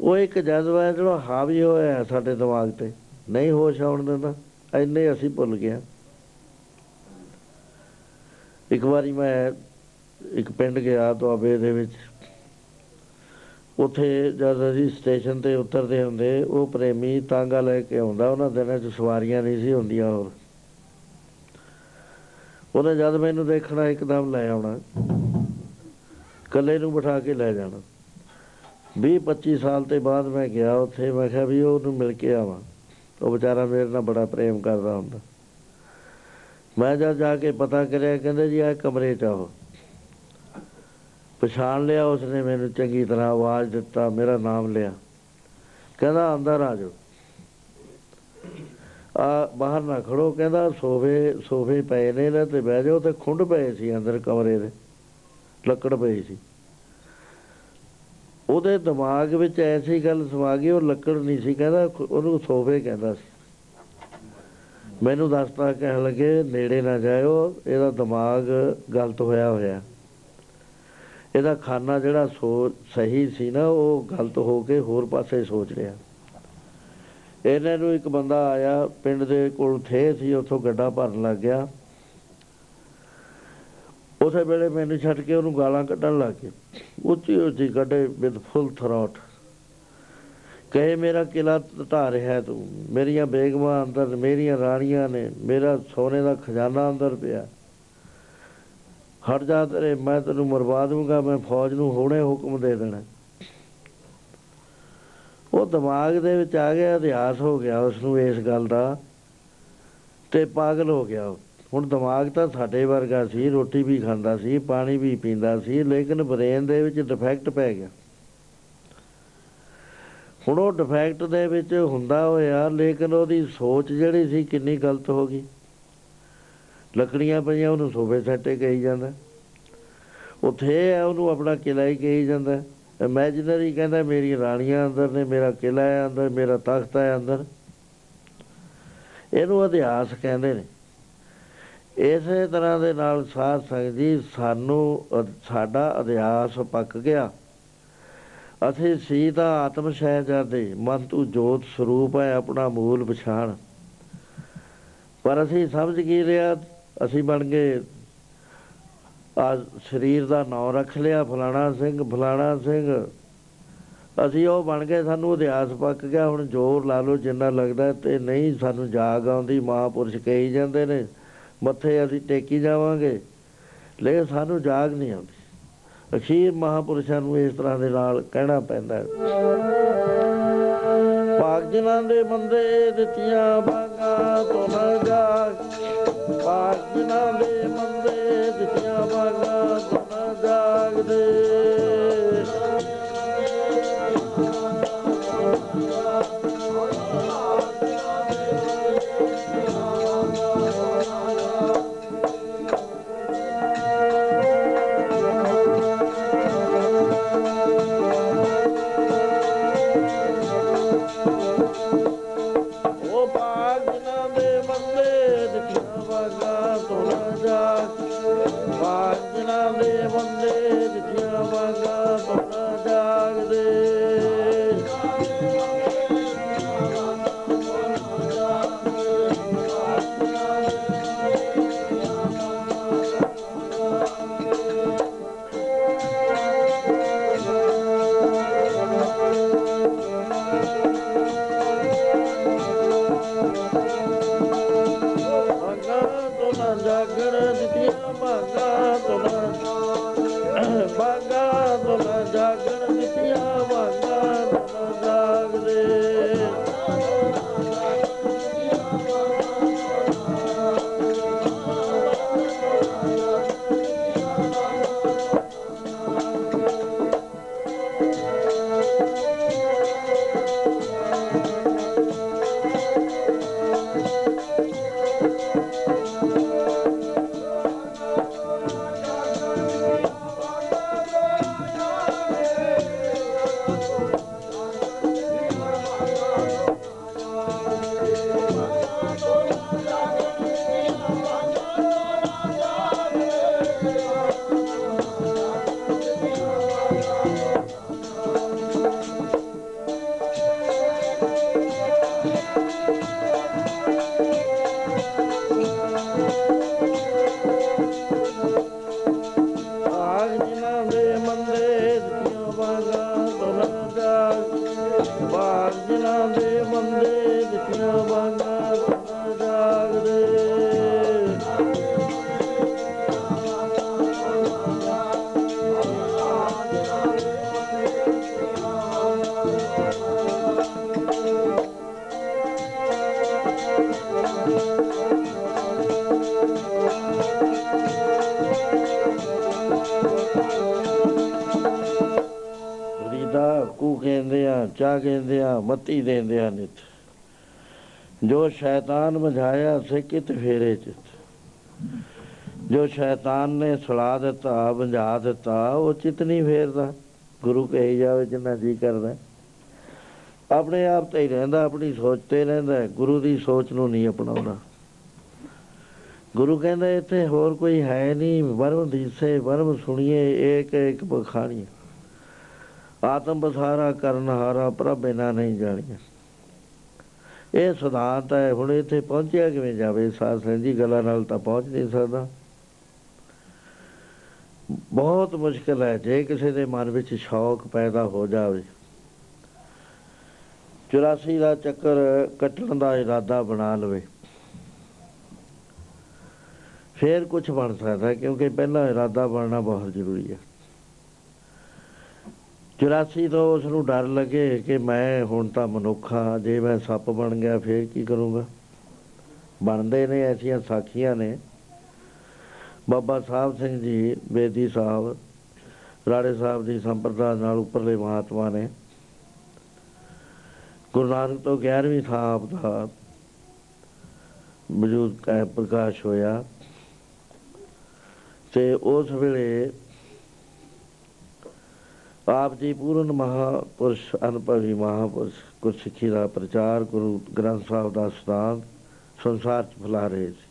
ਉਹ ਇੱਕ ਜਜ਼ਬਾ ਹੈ ਜਿਹੜਾ ਹਾਵੀ ਹੋਇਆ ਹੈ ਸਾਡੇ ਦਿਮਾਗ ਤੇ। ਨਹੀਂ ਹੋਸ਼ ਆਉਣ ਦਿੰਦਾ। ਐਨੇ ਅਸੀਂ ਭੁੱਲ ਗਏ ਇੱਕ ਵਾਰੀ ਮੈਂ ਇੱਕ ਪਿੰਡ ਗਿਆ ਦੁਆਬੇ ਦੇ ਵਿੱਚ। ਉੱਥੇ ਜਦ ਅਸੀਂ ਸਟੇਸ਼ਨ ਤੇ ਉਤਰਦੇ ਹੁੰਦੇ, ਉਹ ਪ੍ਰੇਮੀ ਤਾਂਗਾ ਲੈ ਕੇ ਆਉਂਦਾ। ਉਹਨਾਂ ਦਿਨਾਂ 'ਚ ਸਵਾਰੀਆਂ ਨਹੀਂ ਸੀ ਹੁੰਦੀਆਂ ਹੋਰ। ਉਹਨੇ ਜਦ ਮੈਨੂੰ ਦੇਖਣਾ, ਇੱਕਦਮ ਲੈ ਆਉਣਾ। ਕੱਲੇ ਨੂੰ ਬਿਠਾ ਕੇ ਲੈ ਜਾਣਾ। 20 25 ਸਾਲ ਤੇ ਬਾਅਦ ਮੈਂ ਗਿਆ ਉੱਥੇ, ਮੈਂ ਕਿਹਾ ਵੀ ਉਹਨੂੰ ਮਿਲ ਕੇ ਆਵਾਂ। ਉਹ ਵਿਚਾਰਾ ਮੇਰੇ ਨਾਲ ਬੜਾ ਪ੍ਰੇਮ ਕਰਦਾ ਹੁੰਦਾ। ਮੈਂ ਜਦ ਜਾ ਕੇ ਪਤਾ ਕਰਿਆ, ਕਹਿੰਦੇ ਜੀ ਆ ਕਮਰੇ 'ਚ ਆਓ ਪਛਾਣ ਲਿਆ, ਉਸਨੇ ਮੈਨੂੰ ਚੰਗੀ ਤਰ੍ਹਾਂ ਆਵਾਜ਼ ਦਿੱਤਾ, ਮੇਰਾ ਨਾਮ ਲਿਆ। ਕਹਿੰਦਾ ਅੰਦਰ ਆ ਜਾਓ ਆ ਬਾਹਰ ਨਾ ਖੜੋ, ਕਹਿੰਦਾ, ਸੋਫੇ ਸੋਫੇ ਪਏ ਨੇ ਨਾ, ਤੇ ਬਹਿ ਜਾਓ, ਤੇ ਖੁੰਡ ਪਏ ਸੀ ਅੰਦਰ ਕਮਰੇ ਦੇ, ਲੱਕੜ ਪਈ ਸੀ। ਉਹਦੇ ਦਿਮਾਗ ਵਿੱਚ ਐਸੀ ਗੱਲ ਸਮਾ ਗਈ, ਉਹ ਲੱਕੜ ਨਹੀਂ ਸੀ, ਕਹਿੰਦਾ, ਉਹਨੂੰ ਸੋਫੇ ਕਹਿੰਦਾ ਸੀ। ਮੈਨੂੰ ਦੱਸਦਾ ਕਹਿਣ ਲੱਗੇ, ਨੇੜੇ ਨਾ ਜਾਇਓ, ਇਹਦਾ ਦਿਮਾਗ ਗਲਤ ਹੋਇਆ ਹੋਇਆ। ਇਹਦਾ ਖਾਨਾ ਜਿਹੜਾ ਸੋ, ਸਹੀ ਸੀ ਨਾ, ਉਹ ਗਲਤ ਹੋ ਕੇ ਹੋਰ ਪਾਸੇ ਸੋਚ ਰਿਹਾ। ਇਹਨਾਂ ਨੂੰ ਇੱਕ ਬੰਦਾ ਆਇਆ, ਪਿੰਡ ਦੇ ਕੋਲ ਥੇ ਸੀ, ਉੱਥੋਂ ਗੱਡਾ ਭਰਨ ਲੱਗ ਗਿਆ। ਉਸੇ ਵੇਲੇ ਮੈਨੂੰ ਛੱਡ ਕੇ ਉਹਨੂੰ ਗਾਲਾਂ ਕੱਢਣ ਲੱਗ ਗਏ। ਉੱਚੀ ਉੱਚੀ ਕੱਢੇ ਵਿਦ ਫੁੱਲ ਥਰੋਟ ਕਹੇ, ਮੇਰਾ ਕਿਲਾ ਢਾ ਰਿਹਾ ਹੈ ਤੂੰ। ਮੇਰੀਆਂ ਬੇਗਮਾਂ ਅੰਦਰ, ਮੇਰੀਆਂ ਰਾਣੀਆਂ ਨੇ, ਮੇਰਾ ਸੋਨੇ ਦਾ ਖਜ਼ਾਨਾ ਅੰਦਰ ਪਿਆ। ਹਟ ਜਾ ਤੇਰੇ ਮੈਂ ਤੈਨੂੰ ਮਰਵਾ ਦੂੰਗਾ ਮੈਂ ਫੌਜ ਨੂੰ ਹੁਣੇ ਹੁਕਮ ਦੇ ਦੇਣਾ। ਉਹ ਦਿਮਾਗ ਦੇ ਵਿੱਚ ਆ ਗਿਆ, ਇਤਿਹਾਸ ਹੋ ਗਿਆ ਉਸ ਨੂੰ ਇਸ ਗੱਲ ਦਾ, ਤੇ ਪਾਗਲ ਹੋ ਗਿਆ ਉਹ। ਹੁਣ ਦਿਮਾਗ ਤਾਂ ਸਾਡੇ ਵਰਗਾ ਸੀ, ਰੋਟੀ ਵੀ ਖਾਂਦਾ ਸੀ, ਪਾਣੀ ਵੀ ਪੀਂਦਾ ਸੀ, ਲੇਕਿਨ ਬ੍ਰੇਨ ਦੇ ਵਿੱਚ ਡਿਫੈਕਟ ਪੈ ਗਿਆ। ਹੁਣ ਉਹ ਡਿਫੈਕਟ ਦੇ ਵਿੱਚ ਹੁੰਦਾ ਹੋਇਆ, ਲੇਕਿਨ ਉਹਦੀ ਸੋਚ ਜਿਹੜੀ ਸੀ ਕਿੰਨੀ ਗਲਤ ਹੋ ਗਈ। ਲੱਕੜੀਆਂ ਪਈਆਂ, ਉਹਨੂੰ ਸੋਫੇ ਸੱਟੇ ਕਹੀ ਜਾਂਦਾ। ਉੱਥੇ ਹੈ ਉਹਨੂੰ ਆਪਣਾ ਕਿਲਾ ਹੀ ਕਹੀ ਜਾਂਦਾ। ਇਮੇਜਿਨਰੀ ਕਹਿੰਦਾ, ਮੇਰੀ ਰਾਣੀਆਂ ਅੰਦਰ ਨੇ, ਮੇਰਾ ਕਿਲਾ ਹੈ ਅੰਦਰ, ਮੇਰਾ ਤਖਤ ਹੈ ਅੰਦਰ। ਇਹਨੂੰ ਇਤਿਹਾਸ ਕਹਿੰਦੇ ਨੇ। ਇਸੇ ਤਰ੍ਹਾਂ ਦੇ ਨਾਲ ਸਾਧ ਸੰਗਤ ਜੀ, ਸਾਨੂੰ ਅ- ਸਾਡਾ ਇਤਿਹਾਸ ਪੱਕ ਗਿਆ। ਅਸੀਂ ਸੀ ਤਾਂ ਆਤਮ ਸਹਿਜਾਦੇ, ਮਨ ਤੂੰ ਜੋਤ ਸਰੂਪ ਹੈ, ਆਪਣਾ ਮੂਲ ਪਛਾਣ। ਪਰ ਅਸੀਂ ਸਮਝ ਕੀ ਲਿਆ ਅਸੀਂ ਬਣ ਗਏ। ਆ ਸਰੀਰ ਦਾ ਨਾਂ ਰੱਖ ਲਿਆ, ਫਲਾਣਾ ਸਿੰਘ ਫਲਾਣਾ ਸਿੰਘ। ਅਸੀਂ ਉਹ ਬਣ ਗਏ, ਸਾਨੂੰ ਇਤਿਹਾਸ ਪੱਕ ਗਿਆ। ਹੁਣ ਜ਼ੋਰ ਲਾ ਲਓ, ਜਿੰਨਾ ਲੱਗਦਾ ਤੇ ਨਹੀਂ, ਸਾਨੂੰ ਜਾਗ ਆਉਂਦੀ, ਮਹਾਪੁਰਸ਼ ਕਹੀ ਜਾਂਦੇ ਨੇ, ਮੱਥੇ ਅਸੀਂ ਟੇਕੀ ਜਾਵਾਂਗੇ। ਲੇਕਿਨ ਸਾਨੂੰ ਜਾਗ ਨਹੀਂ ਆਉਂਦੀ। ਅਖੀਰ ਮਹਾਪੁਰਸ਼ਾਂ ਨੂੰ ਇਸ ਤਰ੍ਹਾਂ ਦੇ ਨਾਲ ਕਹਿਣਾ ਪੈਂਦਾ ਹੈ। ਭਾਗ ਜਿਨ੍ਹਾਂ ਦੇ ਬੰਦੇ ਦਿੱਤੀਆਂ ਬਾਗਾ ਤੋਂ ਨਾ ਜਾਗ ਭਾਗ ਜਿਨ੍ਹਾਂ ਦੇ ਬੰਦੇ ਬਾਗਾ ਤੋਂ ਜਾਗਦੇ। ਆ ਮੱਤੀ ਦਿੰਦੇ ਆ ਨਿਤ ਜੋ ਸ਼ੈਤਾਨ ਮਝਾਇਆ ਸਿੱਕਿਤ ਫੇਰੇ ਚ ਜੋ ਸ਼ੈਤਾਨ ਨੇ ਸੁਲਾ ਦਿੱਤਾ ਬੁਝਾ ਦਿੱਤਾ ਉਹ ਚਿਤ ਨਹੀਂ ਫੇਰਦਾ। ਗੁਰੂ ਕਹੀ ਜਾਵੇ ਜਿੰਨਾ ਜੀ ਕਰਦਾ। ਆਪਣੇ ਆਪ ਤੇ ਹੀ ਰਹਿੰਦਾ ਆਪਣੀ ਸੋਚ ਤੇ ਰਹਿੰਦਾ। ਹੈ, ਗੁਰੂ ਦੀ ਸੋਚ ਨੂੰ ਨਹੀਂ ਅਪਣਾਉਂਦਾ ਗੁਰੂ ਕਹਿੰਦਾ ਇੱਥੇ ਹੋਰ ਕੋਈ ਹੈ ਨਹੀਂ। ਵਰਮ ਦੀਸੇ ਵਰਮ ਸੁਣੀਏ ਏਕ ਏਕ ਬਖਾਣੀ ਆਤਮ ਬਸਾਰਾ ਕਰਨ ਹਾਰਾ ਪ੍ਰਭ ਬਿਨਾ ਨਹੀਂ ਜਾਣੀਆ। ਇਹ ਸਿਧਾਂਤ ਹੈ, ਹੁਣ ਇੱਥੇ ਪਹੁੰਚਿਆ ਕਿਵੇਂ ਜਾਵੇ? ਸਾਧ ਸੰਗਤ ਜੀ ਗੱਲਾਂ ਨਾਲ ਤਾਂ ਪਹੁੰਚ ਨਹੀਂ ਸਕਦਾ। ਬਹੁਤ ਮੁਸ਼ਕਲ ਹੈ, ਜੇ ਕਿਸੇ ਦੇ ਮਨ ਵਿੱਚ ਸ਼ੌਕ ਪੈਦਾ ਹੋ ਜਾਵੇ। 84 ਦਾ ਚੱਕਰ ਕੱਟਣ ਦਾ ਇਰਾਦਾ ਬਣਾ ਲਵੇ। ਫੇਰ ਕੁਝ ਬਣ ਸਕਦਾ, ਕਿਉਂਕਿ ਪਹਿਲਾਂ ਇਰਾਦਾ ਬਣਨਾ ਬਹੁਤ ਜ਼ਰੂਰੀ ਹੈ। 84 ਤੋਂ ਉਸ ਨੂੰ ਡਰ ਲੱਗੇ ਕਿ ਮੈਂ ਹੁਣ ਤਾਂ ਮਨੁੱਖਾ ਜੇ ਮੈਂ ਸੱਪ ਬਣ ਗਿਆ, ਫੇਰ ਕੀ ਕਰੂੰਗਾ? ਬਣਦੇ ਨੇ ਐਸੀਆਂ ਸਾਖੀਆਂ ਨੇ। ਬਾਬਾ ਸਾਹਿਬ ਸਿੰਘ ਜੀ, ਬੇਦੀ ਸਾਹਿਬ, ਰਾੜੇ ਸਾਹਿਬ ਦੀ ਸੰਪਰਦਾ ਨਾਲ ਉੱਪਰਲੇ ਮਹਾਤਮਾ ਨੇ। ਗੁਰੂ ਨਾਨਕ ਤੋਂ 11ਵੀਂ ਥਾਂ ਆਪ ਦਾ ਮੌਜੂਦ ਕਾ ਪ੍ਰਕਾਸ਼ ਹੋਇਆ। ਤੇ ਉਸ ਵੇਲੇ ਆਪ ਜੀ ਪੂਰਨ ਮਹਾਪੁਰਸ਼ ਅਨੁਭਵੀ ਮਹਾਪੁਰਸ਼, ਗੁਰਸਿੱਖੀ ਦਾ ਪ੍ਰਚਾਰ ਗੁਰੂ ਗ੍ਰੰਥ ਸਾਹਿਬ ਦਾ ਸਤਾਨ ਸੰਸਾਰ ਚ ਫੈਲਾ ਰਹੇ ਸੀ।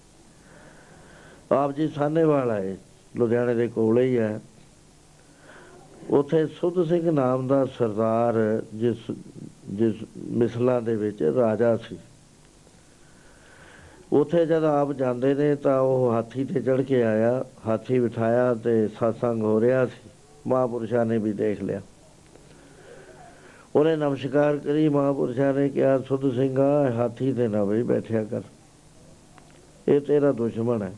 ਆਪ ਜੀ ਸਾਨੇਵਾਲ ਆਏ ਲੁਧਿਆਣੇ ਦੇ ਕੋਲੇ ਹੀ ਹੈ। ਉਥੇ ਸੁਧ ਸਿੰਘ ਨਾਮ ਦਾ ਸਰਦਾਰ ਜਿਸ ਜਿਸ ਮਿਸਲਾਂ ਦੇ ਵਿੱਚ ਰਾਜਾ ਸੀ। ਉਥੇ ਜਦ ਆਪ ਜਾਂਦੇ ਨੇ ਤਾਂ ਉਹ ਹਾਥੀ ਤੇ ਚੜ ਕੇ ਆਇਆ, ਹਾਥੀ ਬਿਠਾਇਆ ਤੇ satsang ਹੋ ਰਿਹਾ ਸੀ। ਮਹਾਪੁਰਸ਼ਾਂ ਨੇ ਵੀ ਦੇਖ ਲਿਆ। ਉਹਨੇ ਨਮਸਕਾਰ ਕਰੀ, ਮਹਾਪੁਰਸ਼ਾਂ ਨੇ ਕਿਹਾ, ਸੁਧ ਸਿੰਘਾ, ਹਾਥੀ ਤੇ ਨਾ ਬਈ ਬੈਠਿਆ ਕਰ। ਇਹ ਤੇਰਾ ਦੁਸ਼ਮਣ ਹੈ।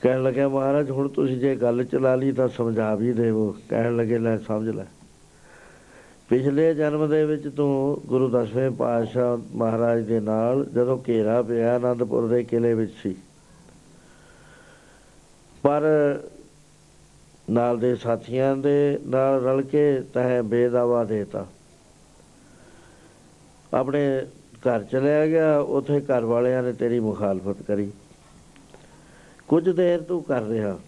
ਕਹਿਣ ਲੱਗਿਆ, ਮਹਾਰਾਜ, ਹੁਣ ਤੁਸੀਂ ਜੇ ਗੱਲ ਚਲਾ ਲਈ ਤਾਂ ਸਮਝਾ ਵੀ ਦੇਵੋ। ਕਹਿਣ ਲੱਗੇ, ਲੈ, ਸਮਝ ਲੈ। ਪਿਛਲੇ ਜਨਮ ਦੇ ਵਿੱਚ ਤੂੰ ਗੁਰੂ ਦਸਵੇਂ ਪਾਤਸ਼ਾਹ ਮਹਾਰਾਜ ਦੇ ਨਾਲ ਜਦੋਂ ਘੇਰਾ ਪਿਆ ਆਨੰਦਪੁਰ ਦੇ ਕਿਲੇ ਵਿੱਚ ਸੀ। ਪਰ ਨਾਲ ਦੇ ਸਾਥੀਆਂ ਦੇ ਨਾਲ ਰਲ ਕੇ ਤੈ ਬੇਦਾਵਾ ਦੇਤਾ। ਆਪਣੇ ਘਰ ਚਲਿਆ ਗਿਆ, ਉਥੇ ਘਰ ਵਾਲਿਆਂ ਨੇ ਤੇਰੀ ਮੁਖਾਲਫਤ ਕਰੀ। ਕੁਝ ਦੇਰ ਤੂੰ ਕਰ ਰਿਹਾ।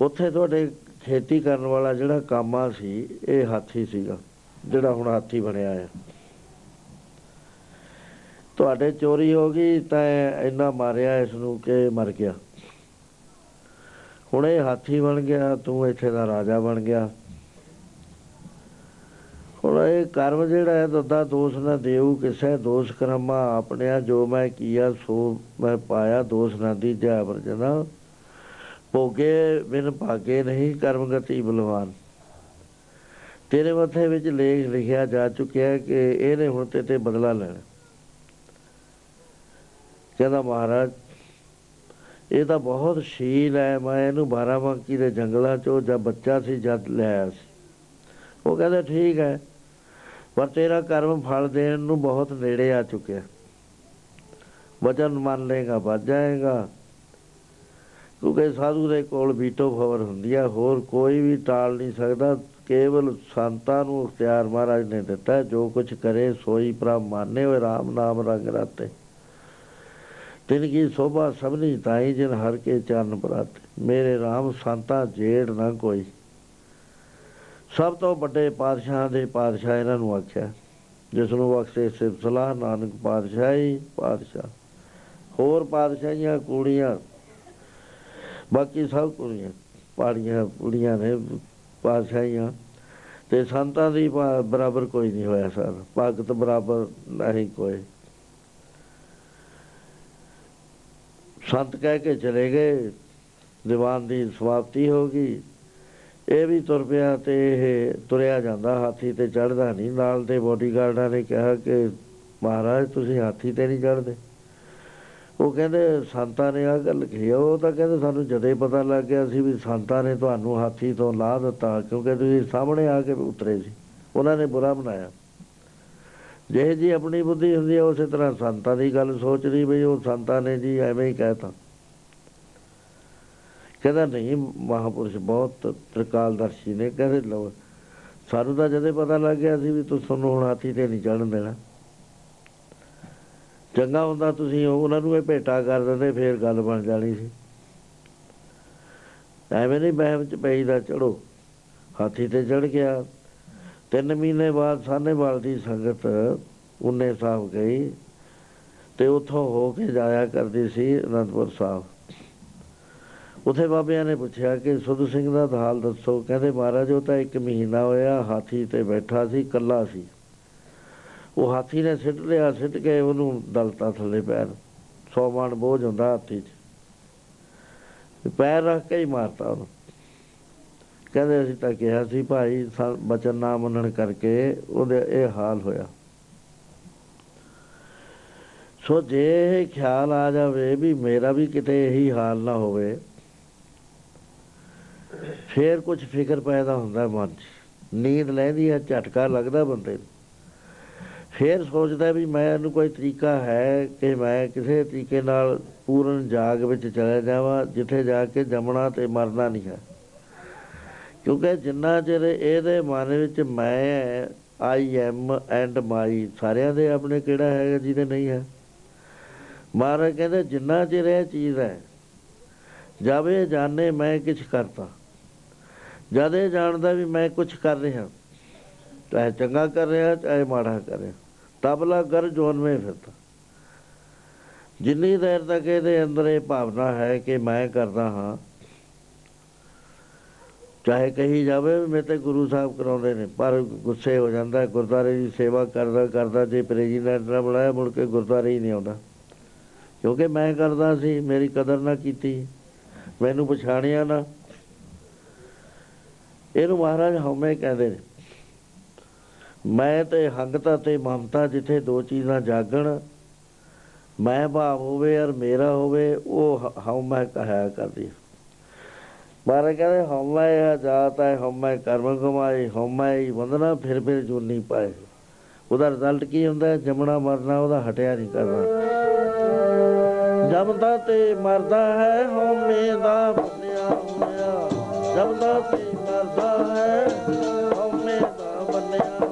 ਉੱਥੇ ਤੁਹਾਡੇ ਖੇਤੀ ਕਰਨ ਵਾਲਾ ਜਿਹੜਾ ਕਾਮਾ ਸੀ, ਇਹ ਹਾਥੀ ਸੀਗਾ, ਜਿਹੜਾ ਹੁਣ ਹਾਥੀ ਬਣਿਆ ਹੈ ਤੁਹਾਡੇ ਚੋਰੀ ਹੋ ਗਈ, ਤਾਂ ਇੰਨਾ ਮਾਰਿਆ ਇਸ ਨੂੰ ਕਿ ਮਰ ਗਿਆ। ਹੁਣ ਇਹ ਹਾਥੀ ਬਣ ਗਿਆ, ਤੂੰ ਇੱਥੇ ਦਾ ਰਾਜਾ ਬਣ ਗਿਆ। ਹੁਣ ਇਹ ਕਰਮ ਜਿਹੜਾ ਹੈ ਦੱਦਾ ਦੋਸ਼ ਨਾ ਦੇਉ ਕਿਸੇ ਦੋਸ਼ ਕਰਮਾ ਆਪਣਿਆ ਜੋ ਮੈਂ ਕੀਆ, ਸੋ ਮੈਂ ਪਾਇਆ ਦੋਸ਼ ਨਾ ਦੀਜਾ ਵਰਜਨਾ ਭੋਗੇ ਬਿਨ ਭਾਗੇ ਨਹੀਂ ਕਰਮ ਗਤੀ ਬਲਵਾਨ। ਤੇਰੇ ਮੱਥੇ ਵਿੱਚ ਲੇਖ ਲਿਖਿਆ ਜਾ ਚੁੱਕਿਆ ਕਿ ਇਹਨੇ ਹੁਣ ਤੇ ਤੇ ਬਦਲਾ ਲੈਣਾ। ਕਹਿੰਦਾ ਮਹਾਰਾਜ ਇਹ ਤਾਂ ਬਹੁਤ ਸ਼ੀਲ ਹੈ, ਮੈਂ ਇਹਨੂੰ ਬਾਰਾਬੰਕੀ ਦੇ ਜੰਗਲਾਂ ਚੋਂ ਜਦ ਬੱਚਾ ਸੀ ਜਦ ਲਿਆ ਸੀ। ਉਹ ਕਹਿੰਦਾ ਠੀਕ ਹੈ, ਪਰ ਤੇਰਾ ਕਰਮ ਫਲ ਦੇਣ ਨੂੰ ਬਹੁਤ ਨੇੜੇ ਆ ਚੁੱਕਿਆ। ਵਚਨ ਮੰਨ ਲੇਗਾ ਵੱਜ ਜਾਏਗਾ। ਕਿਉਂਕਿ ਸਾਧੂ ਦੇ ਕੋਲ ਵੀਟੋ ਖਬਰ ਹੁੰਦੀ ਆ, ਹੋਰ ਕੋਈ ਵੀ ਟਾਲ ਨਹੀਂ ਸਕਦਾ। ਕੇਵਲ ਸੰਤਾਂ ਨੂੰ ਇਖਤਿਆਰ ਮਹਾਰਾਜ ਨੇ ਦਿੱਤਾ, ਜੋ ਕੁਝ ਕਰੇ ਸੋਈ ਪ੍ਰਭ ਮਾਨੇ ਹੋਏ RAM ਨਾਮ ਰੰਗ ਰਾਤੇ। ਤਿਨ ਕੀ ਸੋਭਾ ਸਭਨੀ ਤਾਈ ਜਿਨ ਹਰ ਕੇ ਚਰਨ ਪ੍ਰਾਤ। ਮੇਰੇ RAM ਸੰਤਾ ਜੇੜ ਨਾ ਕੋਈ। ਸਭ ਤੋਂ ਵੱਡੇ ਪਾਤਸ਼ਾਹਾਂ ਦੇ ਪਾਤਸ਼ਾਹ ਇਹਨਾਂ ਨੂੰ ਆਖਿਆ। ਜਿਸ ਨੂੰ ਬਖਸ਼ੇ ਸਿਫਤਲਾ ਨਾਨਕ ਪਾਤਸ਼ਾਹੀ ਪਾਤਸ਼ਾਹ। ਹੋਰ ਪਾਤਸ਼ਾਹੀਆਂ, ਕੁੜੀਆਂ, ਬਾਕੀ ਸਭ ਕੁੜੀਆਂ, ਪਾੜੀਆਂ, ਕੁੜੀਆਂ ਨੇ ਪਾਤਸ਼ਾਹੀਆਂ। ਤੇ ਸੰਤਾਂ ਦੀ ਬਰਾਬਰ ਕੋਈ ਨਹੀਂ ਹੋਇਆ ਸਰ। ਭਗਤ ਬਰਾਬਰ ਨਹੀਂ ਕੋਈ। ਸੰਤ ਕਹਿ ਕੇ ਚਲੇ ਗਏ, ਦੀਵਾਨ ਦੀ ਸਮਾਪਤੀ ਹੋ ਗਈ। ਇਹ ਵੀ ਤੁਰ ਪਿਆ ਤੇ ਇਹ ਤੁਰਿਆ ਜਾਂਦਾ, ਹਾਥੀ ਤੇ ਚੜਦਾ ਨਹੀਂ। ਨਾਲ ਦੇ ਬੋਡੀਗਾਰਡਾਂ ਨੇ ਕਿਹਾ ਕਿ, ਮਹਾਰਾਜ, ਤੁਸੀਂ ਹਾਥੀ ਤੇ ਨਹੀਂ ਚੜਦੇ ਉਹ ਕਹਿੰਦੇ, ਸੰਤਾਂ ਨੇ ਆ ਗੱਲ ਕਹੀ ਉਹ ਤਾਂ ਕਹਿੰਦੇ, ਸਾਨੂੰ ਜਦੇ ਪਤਾ ਲੱਗ ਗਿਆ ਸੀ ਵੀ ਸੰਤਾਂ ਨੇ ਤੁਹਾਨੂੰ ਹਾਥੀ ਤੋਂ ਲਾ ਦਿੱਤਾ, ਕਿਉਂਕਿ ਤੁਸੀਂ ਸਾਹਮਣੇ ਆ ਕੇ ਉਤਰੇ ਸੀ। ਉਹਨਾਂ ਨੇ ਬੁਰਾ ਬਣਾਇਆ ਜੇ ਜੀ ਆਪਣੀ ਬੁੱਧੀ ਹੁੰਦੀ ਹੈ ਉਸੇ ਤਰ੍ਹਾਂ ਸੰਤਾਂ ਦੀ ਗੱਲ ਸੋਚ ਰਹੀ ਬਈ, ਉਹ ਸੰਤਾਂ ਨੇ ਜੀ ਐਵੇਂ ਹੀ ਕਹਿਤਾ। ਕਹਿੰਦਾ, ਨਹੀਂ, ਮਹਾਪੁਰਸ਼ ਬਹੁਤ ਤ੍ਰਿਕਾਲਦਰਸ਼ੀ ਨੇ। ਕਹਿੰਦੇ ਲੋ ਸਾਨੂੰ ਤਾਂ ਜਦੇ ਪਤਾ ਲੱਗ ਗਿਆ ਸੀ ਵੀ ਤੁਸੀਂ ਤੁਹਾਨੂੰ ਹੁਣ ਹਾਥੀ ਤੇ ਨਹੀਂ ਚੜਨ ਦੇਣਾ। ਚੰਗਾ ਹੁੰਦਾ ਤੁਸੀਂ ਉਹਨਾਂ ਨੂੰ ਇਹ ਭੇਟਾ ਕਰ ਦਿੰਦੇ, ਫੇਰ ਗੱਲ ਬਣ ਜਾਣੀ ਸੀ। ਐਵੇਂ ਨਹੀਂ ਬਹਿਮ ਚ ਪਈਦਾ ਚੜੋ ਹਾਥੀ ਤੇ ਚੜ ਗਿਆ। ਤਿੰਨ ਮਹੀਨੇ ਬਾਅਦ ਸਾਨੇਵਾਲ ਦੀ ਸੰਗਤ ਉਹਨੇ ਸਾਹਿਬ ਗਈ ਤੇ ਉੱਥੋਂ ਹੋ ਕੇ ਜਾਇਆ ਕਰਦੀ ਸੀ ਅਨੰਦਪੁਰ ਸਾਹਿਬ। ਉਥੇ ਬਾਬਿਆਂ ਨੇ ਪੁੱਛਿਆ ਕਿ, ਸੁਧ ਸਿੰਘ ਦਾ ਹਾਲ ਦੱਸੋ? ਕਹਿੰਦੇ, ਮਹਾਰਾਜ, ਉਹ ਤਾਂ ਇੱਕ ਮਹੀਨਾ ਹੋਇਆ, ਹਾਥੀ ਤੇ ਬੈਠਾ ਸੀ ਕੱਲਾ ਸੀ। ਉਹ ਹਾਥੀ ਨੇ ਸਿੱਟ ਲਿਆ, ਸਿੱਟ ਕੇ ਉਹਨੂੰ ਦਲਤਾ ਥੱਲੇ ਪੈਰ। 100 ਮਣ ਬੋਝ ਹੁੰਦਾ ਹਾਥੀ 'ਚ। ਤੇ ਪੈਰ ਰੱਖ ਕੇ ਹੀ ਮਾਰਤਾ ਉਹਨੂੰ। ਕਹਿੰਦੇ ਅਸੀਂ ਤਾਂ ਕਿਹਾ ਸੀ, ਭਾਈ, ਸਾ- ਬਚਨ ਨਾ ਮੰਨਣ ਕਰਕੇ ਉਹਦੇ ਇਹ ਹਾਲ ਹੋਇਆ। ਸੋ ਜੇ ਇਹ ਖਿਆਲ ਆ ਜਾਵੇ ਵੀ ਮੇਰਾ ਵੀ ਕਿਤੇ ਇਹੀ ਹਾਲ ਨਾ ਹੋਵੇ, ਫੇਰ ਕੁਝ ਫਿਕਰ ਪੈਦਾ ਹੁੰਦਾ ਮਨ 'ਚ। ਨੀਂਦ ਲੈਂਦੀ ਹੈ ਝਟਕਾ ਲੱਗਦਾ ਬੰਦੇ ਨੂੰ। ਫੇਰ ਸੋਚਦਾ ਵੀ ਮੈਂ ਇਹਨੂੰ ਕੋਈ ਤਰੀਕਾ ਹੈ ਕਿ ਮੈਂ ਕਿਸੇ ਤਰੀਕੇ ਨਾਲ ਪੂਰਨ ਜਾਗ ਵਿੱਚ ਚਲਾ ਜਾਵਾਂ, ਜਿੱਥੇ ਜਾ ਕੇ ਜੰਮਣਾ ਤੇ ਮਰਨਾ ਨਹੀਂ ਹੈ। ਕਿਉਂਕਿ ਜਿੰਨਾ ਚਿਰ ਇਹਦੇ ਮਨ ਵਿੱਚ ਮੈਂ ਆਈ ਐਮ ਐਂਡ ਮਾਈ ਸਾਰਿਆਂ ਦੇ ਆਪਣੇ ਕਿਹੜਾ ਹੈਗਾ, ਜਿਹਦੇ ਨਹੀਂ ਹੈ। ਮਹਾਰਾਜ ਕਹਿੰਦੇ, ਜਿੰਨਾ ਚਿਰ ਇਹ ਚੀਜ਼ ਹੈ ਜਾਵੇ ਜਾਣੇ ਮੈਂ ਕੁਛ ਕਰਤਾ। ਜਦ ਇਹ ਜਾਣਦਾ ਵੀ ਮੈਂ ਕੁਝ ਕਰ ਰਿਹਾ, ਚਾਹੇ ਚੰਗਾ ਕਰ ਰਿਹਾ, ਚਾਹੇ ਮਾੜਾ ਕਰ ਰਿਹਾ, ਤਬਲਾ ਕਰ ਜੋਨ ਵਿੱਚ ਫਿਰਦਾ। ਜਿੰਨੀ ਦੇਰ ਤੱਕ ਇਹਦੇ ਅੰਦਰ ਇਹ ਭਾਵਨਾ ਹੈ ਕਿ ਮੈਂ ਕਰਦਾ ਹਾਂ ਚਾਹੇ ਕਹੀ ਜਾਵੇ ਵੀ ਮੇਰੇ ਤੇ ਗੁਰੂ ਸਾਹਿਬ ਕਰਾਉਂਦੇ ਨੇ, ਪਰ ਗੁੱਸੇ ਹੋ ਜਾਂਦਾ ਗੁਰਦਾਰੇ ਦੀ ਸੇਵਾ ਕਰਦਾ ਕਰਦਾ, ਜੇ ਪ੍ਰੈਜ਼ੀਡੈਂਟ ਨਾ ਬਣਾਇਆ, ਮੁੜ ਕੇ ਗੁਰਦਾਰੇ ਹੀ ਨਹੀਂ ਆਉਂਦਾ। ਕਿਉਂਕਿ ਮੈਂ ਕਰਦਾ ਸੀ, ਮੇਰੀ ਕਦਰ ਨਾ ਕੀਤੀ, ਮੈਨੂੰ ਪਛਾਣਿਆ ਨਾ। ਇਹਨੂੰ ਮਹਾਰਾਜ ਹਉਮੈ ਕਹਿੰਦੇ ਨੇ, ਮੈਂ ਤੇ ਹੰਗਤਾ ਤੇ ਮਮਤਾ ਜਿੱਥੇ ਦੋ ਚੀਜ਼ਾਂ ਜਾਗਣ, ਮੈਂ ਭਾਵ ਹੋਵੇ ਔਰ ਮੇਰਾ ਹੋਵੇ, ਉਹ ਹਉਮੈ ਕਹਾਇਆ ਕਰਦੀ ਹੈ ਮਹਾਰਾਜ ਕਹਿੰਦੇ, ਹਉਮੈ ਹੈ ਜਾਤ ਹੈ, ਹਉਮੈ ਕਰਮ ਕਮਾਏ ਹਉਮੈ ਹੀ ਬੰਦਨਾ ਫਿਰ ਫਿਰ ਜੁਨੀ ਪਾਏ। ਉਹਦਾ ਰਿਜ਼ਲਟ ਕੀ ਹੁੰਦਾ? ਜੰਮਣਾ, ਮਰਨਾ, ਉਹਦਾ ਹਟਿਆ ਨਹੀਂ ਕਰਨਾ। ਜਮਦਾ ਤੇ ਮਰਦਾ ਹੈ, ਹਉਮੈ ਦਾ ਬੰਨਿਆ ਹੋਇਆ। ਜਮਦਾ ਤੇ ਮਰਦਾ ਹੈ, ਹਉਮੈ ਦਾ ਬੰਨਿਆ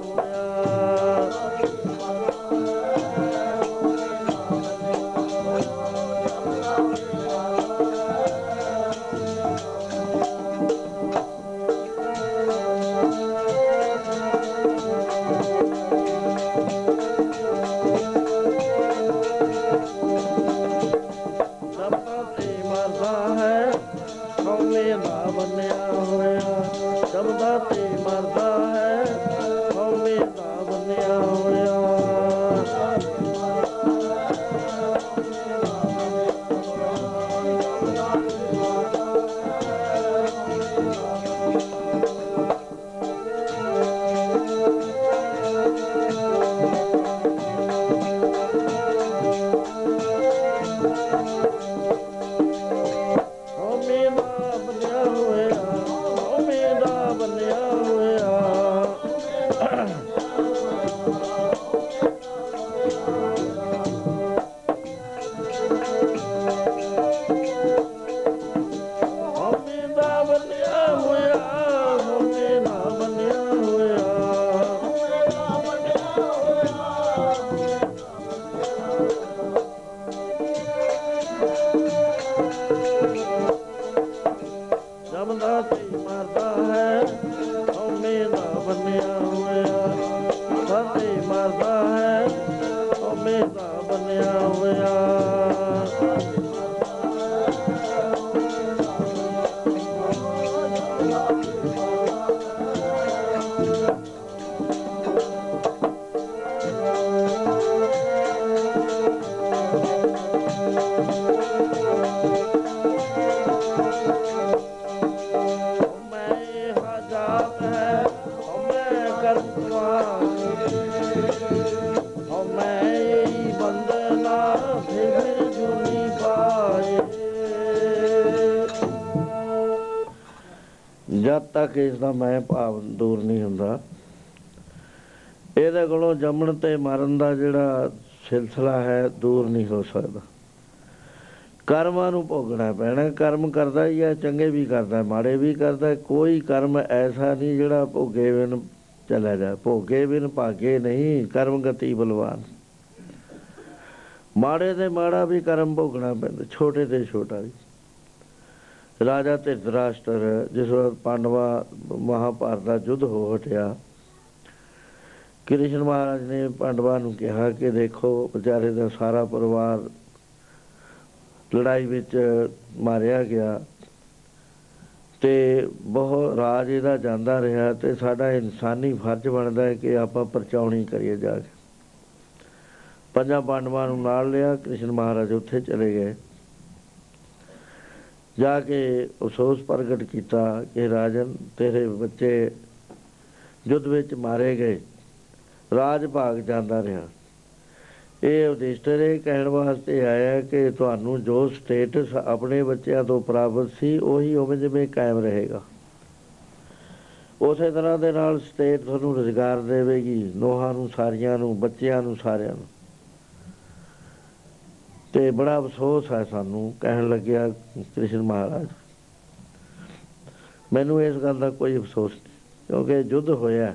ਮੈਂ ਭਾਵ ਦੂਰ ਨਹੀਂ ਹੁੰਦਾ। ਇਹਦੇ ਕੋਲੋਂ ਜੰਮਣ ਤੇ ਮਰਨ ਦਾ ਜਿਹੜਾ ਸਿਲਸਿਲਾ ਹੈ, ਦੂਰ ਨਹੀਂ ਹੋ ਸਕਦਾ। ਕਰਮਾਂ ਨੂੰ ਭੋਗਣਾ ਪੈਣਾ, ਕਰਮ ਕਰਦਾ ਹੀ ਹੈ, ਚੰਗੇ ਵੀ ਕਰਦਾ, ਮਾੜੇ ਵੀ ਕਰਦਾ, ਕੋਈ ਕਰਮ ਐਸਾ ਨਹੀਂ ਜਿਹੜਾ ਭੋਗੇ ਬਿਨ ਚਲਾ ਜਾ ਭੋਗੇ ਬਿਨ ਭਾਗੇ ਨਹੀਂ, ਕਰਮ ਗਤੀ ਬਲਵਾਨ। ਮਾੜੇ ਤੇ ਮਾੜਾ ਵੀ ਕਰਮ ਭੋਗਣਾ ਪੈਂਦਾ, ਛੋਟੇ ਤੇ ਛੋਟਾ ਵੀ। ਰਾਜਾ ਧਿਰਤਰਾਸ਼ਟਰ ਜਿਸ ਵਕਤ ਪਾਂਡਵਾ ਮਹਾਭਾਰਤ ਦਾ ਯੁੱਧ ਹੋ ਹਟਿਆ, ਕ੍ਰਿਸ਼ਨ ਮਹਾਰਾਜ ਨੇ ਪਾਂਡਵਾਂ ਨੂੰ ਕਿਹਾ ਕਿ ਦੇਖੋ ਵਿਚਾਰੇ ਦਾ ਸਾਰਾ ਪਰਿਵਾਰ ਲੜਾਈ ਵਿੱਚ ਮਾਰਿਆ ਗਿਆ ਤੇ ਬਹੁਤ ਰਾਜ ਇਹਦਾ ਜਾਂਦਾ ਰਿਹਾ ਤੇ ਸਾਡਾ ਇਨਸਾਨੀ ਫਰਜ਼ ਬਣਦਾ ਹੈ ਕਿ ਆਪਾਂ ਪਰਚਾਉਣੀ ਕਰੀਏ ਜਾ ਕੇ। ਪੰਜਾਂ ਪਾਂਡਵਾਂ ਨੂੰ ਨਾਲ ਲਿਆ, ਕ੍ਰਿਸ਼ਨ ਮਹਾਰਾਜ ਉੱਥੇ ਚਲੇ ਗਏ। ਜਾ ਕੇ ਅਫਸੋਸ ਪ੍ਰਗਟ ਕੀਤਾ ਕਿ ਰਾਜਨ ਤੇਰੇ ਬੱਚੇ ਯੁੱਧ ਵਿੱਚ ਮਾਰੇ ਗਏ। ਰਾਜ ਭਾਗ ਜਾਂਦਾ ਰਿਹਾ। ਇਹ ਉਦੇਸ਼ਟਰ ਇਹ ਕਹਿਣ ਵਾਸਤੇ ਆਇਆ ਕਿ ਤੁਹਾਨੂੰ ਜੋ ਸਟੇਟਸ ਆਪਣੇ ਬੱਚਿਆਂ ਤੋਂ ਪ੍ਰਾਪਤ ਸੀ, ਉਹੀ ਉਵੇਂ ਜਿਵੇਂ ਕਾਇਮ ਰਹੇਗਾ। ਉਸੇ ਤਰ੍ਹਾਂ ਦੇ ਨਾਲ ਸਟੇਟ ਤੁਹਾਨੂੰ ਰੋਜ਼ਗਾਰ ਦੇਵੇਗੀ, ਨੋਹਾਂ ਨੂੰ, ਸਾਰੀਆਂ ਨੂੰ, ਬੱਚਿਆਂ ਨੂੰ, ਸਾਰਿਆਂ ਨੂੰ। ਤੇ ਬੜਾ ਅਫਸੋਸ ਹੈ ਸਾਨੂੰ ਕਹਿਣ ਲੱਗਿਆ ਕ੍ਰਿਸ਼ਨ ਮਹਾਰਾਜ। ਮੈਨੂੰ ਇਸ ਗੱਲ ਦਾ ਕੋਈ ਅਫਸੋਸ ਨਹੀਂ, ਕਿਉਂਕਿ ਯੁੱਧ ਹੋਇਆ।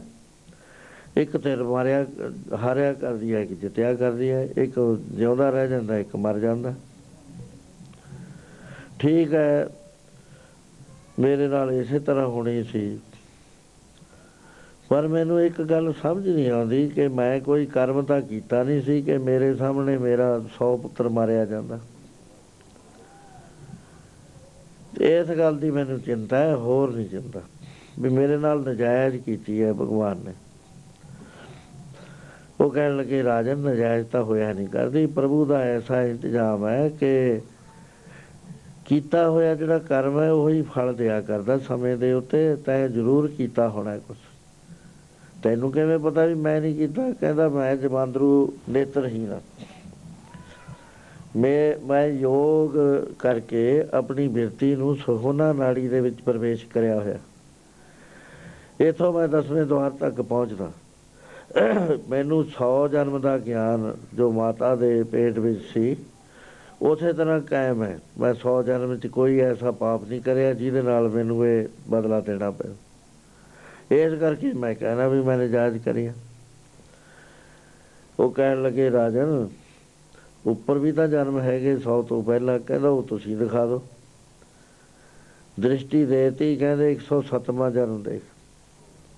ਇੱਕ ਤੇ ਮਾਰਿਆ, ਹਾਰਿਆ ਕਰਦੀ ਹੈ ਕਿ ਜਿੱਤਿਆ ਕਰਦੀ ਹੈ, ਇੱਕ ਜਿਉਂਦਾ ਰਹਿ ਜਾਂਦਾ, ਇੱਕ ਮਰ ਜਾਂਦਾ। ਠੀਕ ਹੈ, ਮੇਰੇ ਨਾਲ ਇਸੇ ਤਰ੍ਹਾਂ ਹੋਣੀ ਸੀ। ਪਰ ਮੈਨੂੰ ਇੱਕ ਗੱਲ ਸਮਝ ਨਹੀਂ ਆਉਂਦੀ ਕਿ ਮੈਂ ਕੋਈ ਕਰਮ ਤਾਂ ਕੀਤਾ ਨਹੀਂ ਸੀ ਕਿ ਮੇਰੇ ਸਾਹਮਣੇ ਮੇਰਾ 100 ਪੁੱਤਰ ਮਾਰਿਆ ਜਾਂਦਾ। ਇਸ ਗੱਲ ਦੀ ਮੈਨੂੰ ਚਿੰਤਾ ਹੈ, ਹੋਰ ਨਹੀਂ ਚਿੰਤਾ। ਵੀ ਮੇਰੇ ਨਾਲ ਨਜਾਇਜ਼ ਕੀਤੀ ਹੈ ਭਗਵਾਨ ਨੇ। ਉਹ ਕਹਿਣ ਲੱਗੇ, ਰਾਜਨ, ਨਜਾਇਜ਼ ਤਾਂ ਹੋਇਆ ਨਹੀਂ ਕਰਦੀ। ਪ੍ਰਭੂ ਦਾ ਐਸਾ ਇੰਤਜ਼ਾਮ ਹੈ ਕਿ ਕੀਤਾ ਹੋਇਆ ਜਿਹੜਾ ਕਰਮ ਹੈ, ਉਹੀ ਫਲ ਦਿਆ ਕਰਦਾ ਸਮੇਂ ਦੇ ਉੱਤੇ। ਤੈਂ ਜ਼ਰੂਰ ਕੀਤਾ ਹੋਣਾ ਕੁਝ ਤੈਨੂੰ ਕਿਵੇਂ ਪਤਾ ਵੀ ਮੈਂ ਨਹੀਂ ਕੀਤਾ? ਕਹਿੰਦਾ ਮੈਂ ਜਮਾਂਦਰੂ ਨੇਤਰਹੀਨ ਹਾਂ ਮੈਂ ਮੈਂ ਯੋਗ ਕਰਕੇ ਆਪਣੀ ਬਿਰਤੀ ਨੂੰ ਸੋਹਣਾ ਨਾੜੀ ਦੇ ਵਿੱਚ ਪ੍ਰਵੇਸ਼ ਕਰਿਆ ਹੋਇਆ। ਇਥੋਂ ਮੈਂ ਦਸਵੇਂ ਦਵਾਰ ਤੱਕ ਪਹੁੰਚਦਾ। ਮੈਨੂੰ 100 ਜਨਮ ਦਾ ਗਿਆਨ ਜੋ ਮਾਤਾ ਦੇ ਪੇਟ ਵਿੱਚ ਸੀ, ਉਸੇ ਤਰ੍ਹਾਂ ਕਾਇਮ ਹੈ। ਮੈਂ 100 ਜਨਮ ਵਿੱਚ ਕੋਈ ਐਸਾ ਪਾਪ ਨਹੀਂ ਕਰਿਆ ਜਿਹਦੇ ਨਾਲ ਮੈਨੂੰ ਇਹ ਬਦਲਾ ਦੇਣਾ ਪਿਆ। ਇਸ ਕਰਕੇ ਮੈਂ ਕਹਿਣਾ ਵੀ ਮੈਂ ਨਜਾਇਜ਼ ਕਰਿਆ। ਉਹ ਕਹਿਣ ਲੱਗੇ, ਰਾਜਨ, ਉੱਪਰ ਵੀ ਤਾਂ ਜਨਮ ਹੈਗੇ 100 ਤੋਂ ਪਹਿਲਾਂ ਕਹਿੰਦਾ ਉਹ ਤੁਸੀਂ ਦਿਖਾ ਦਿਓ। ਦ੍ਰਿਸ਼ਟੀ ਦੇਤੀ, ਕਹਿੰਦੇ 107ਵਾਂ ਜਨਮ ਦੇਖ।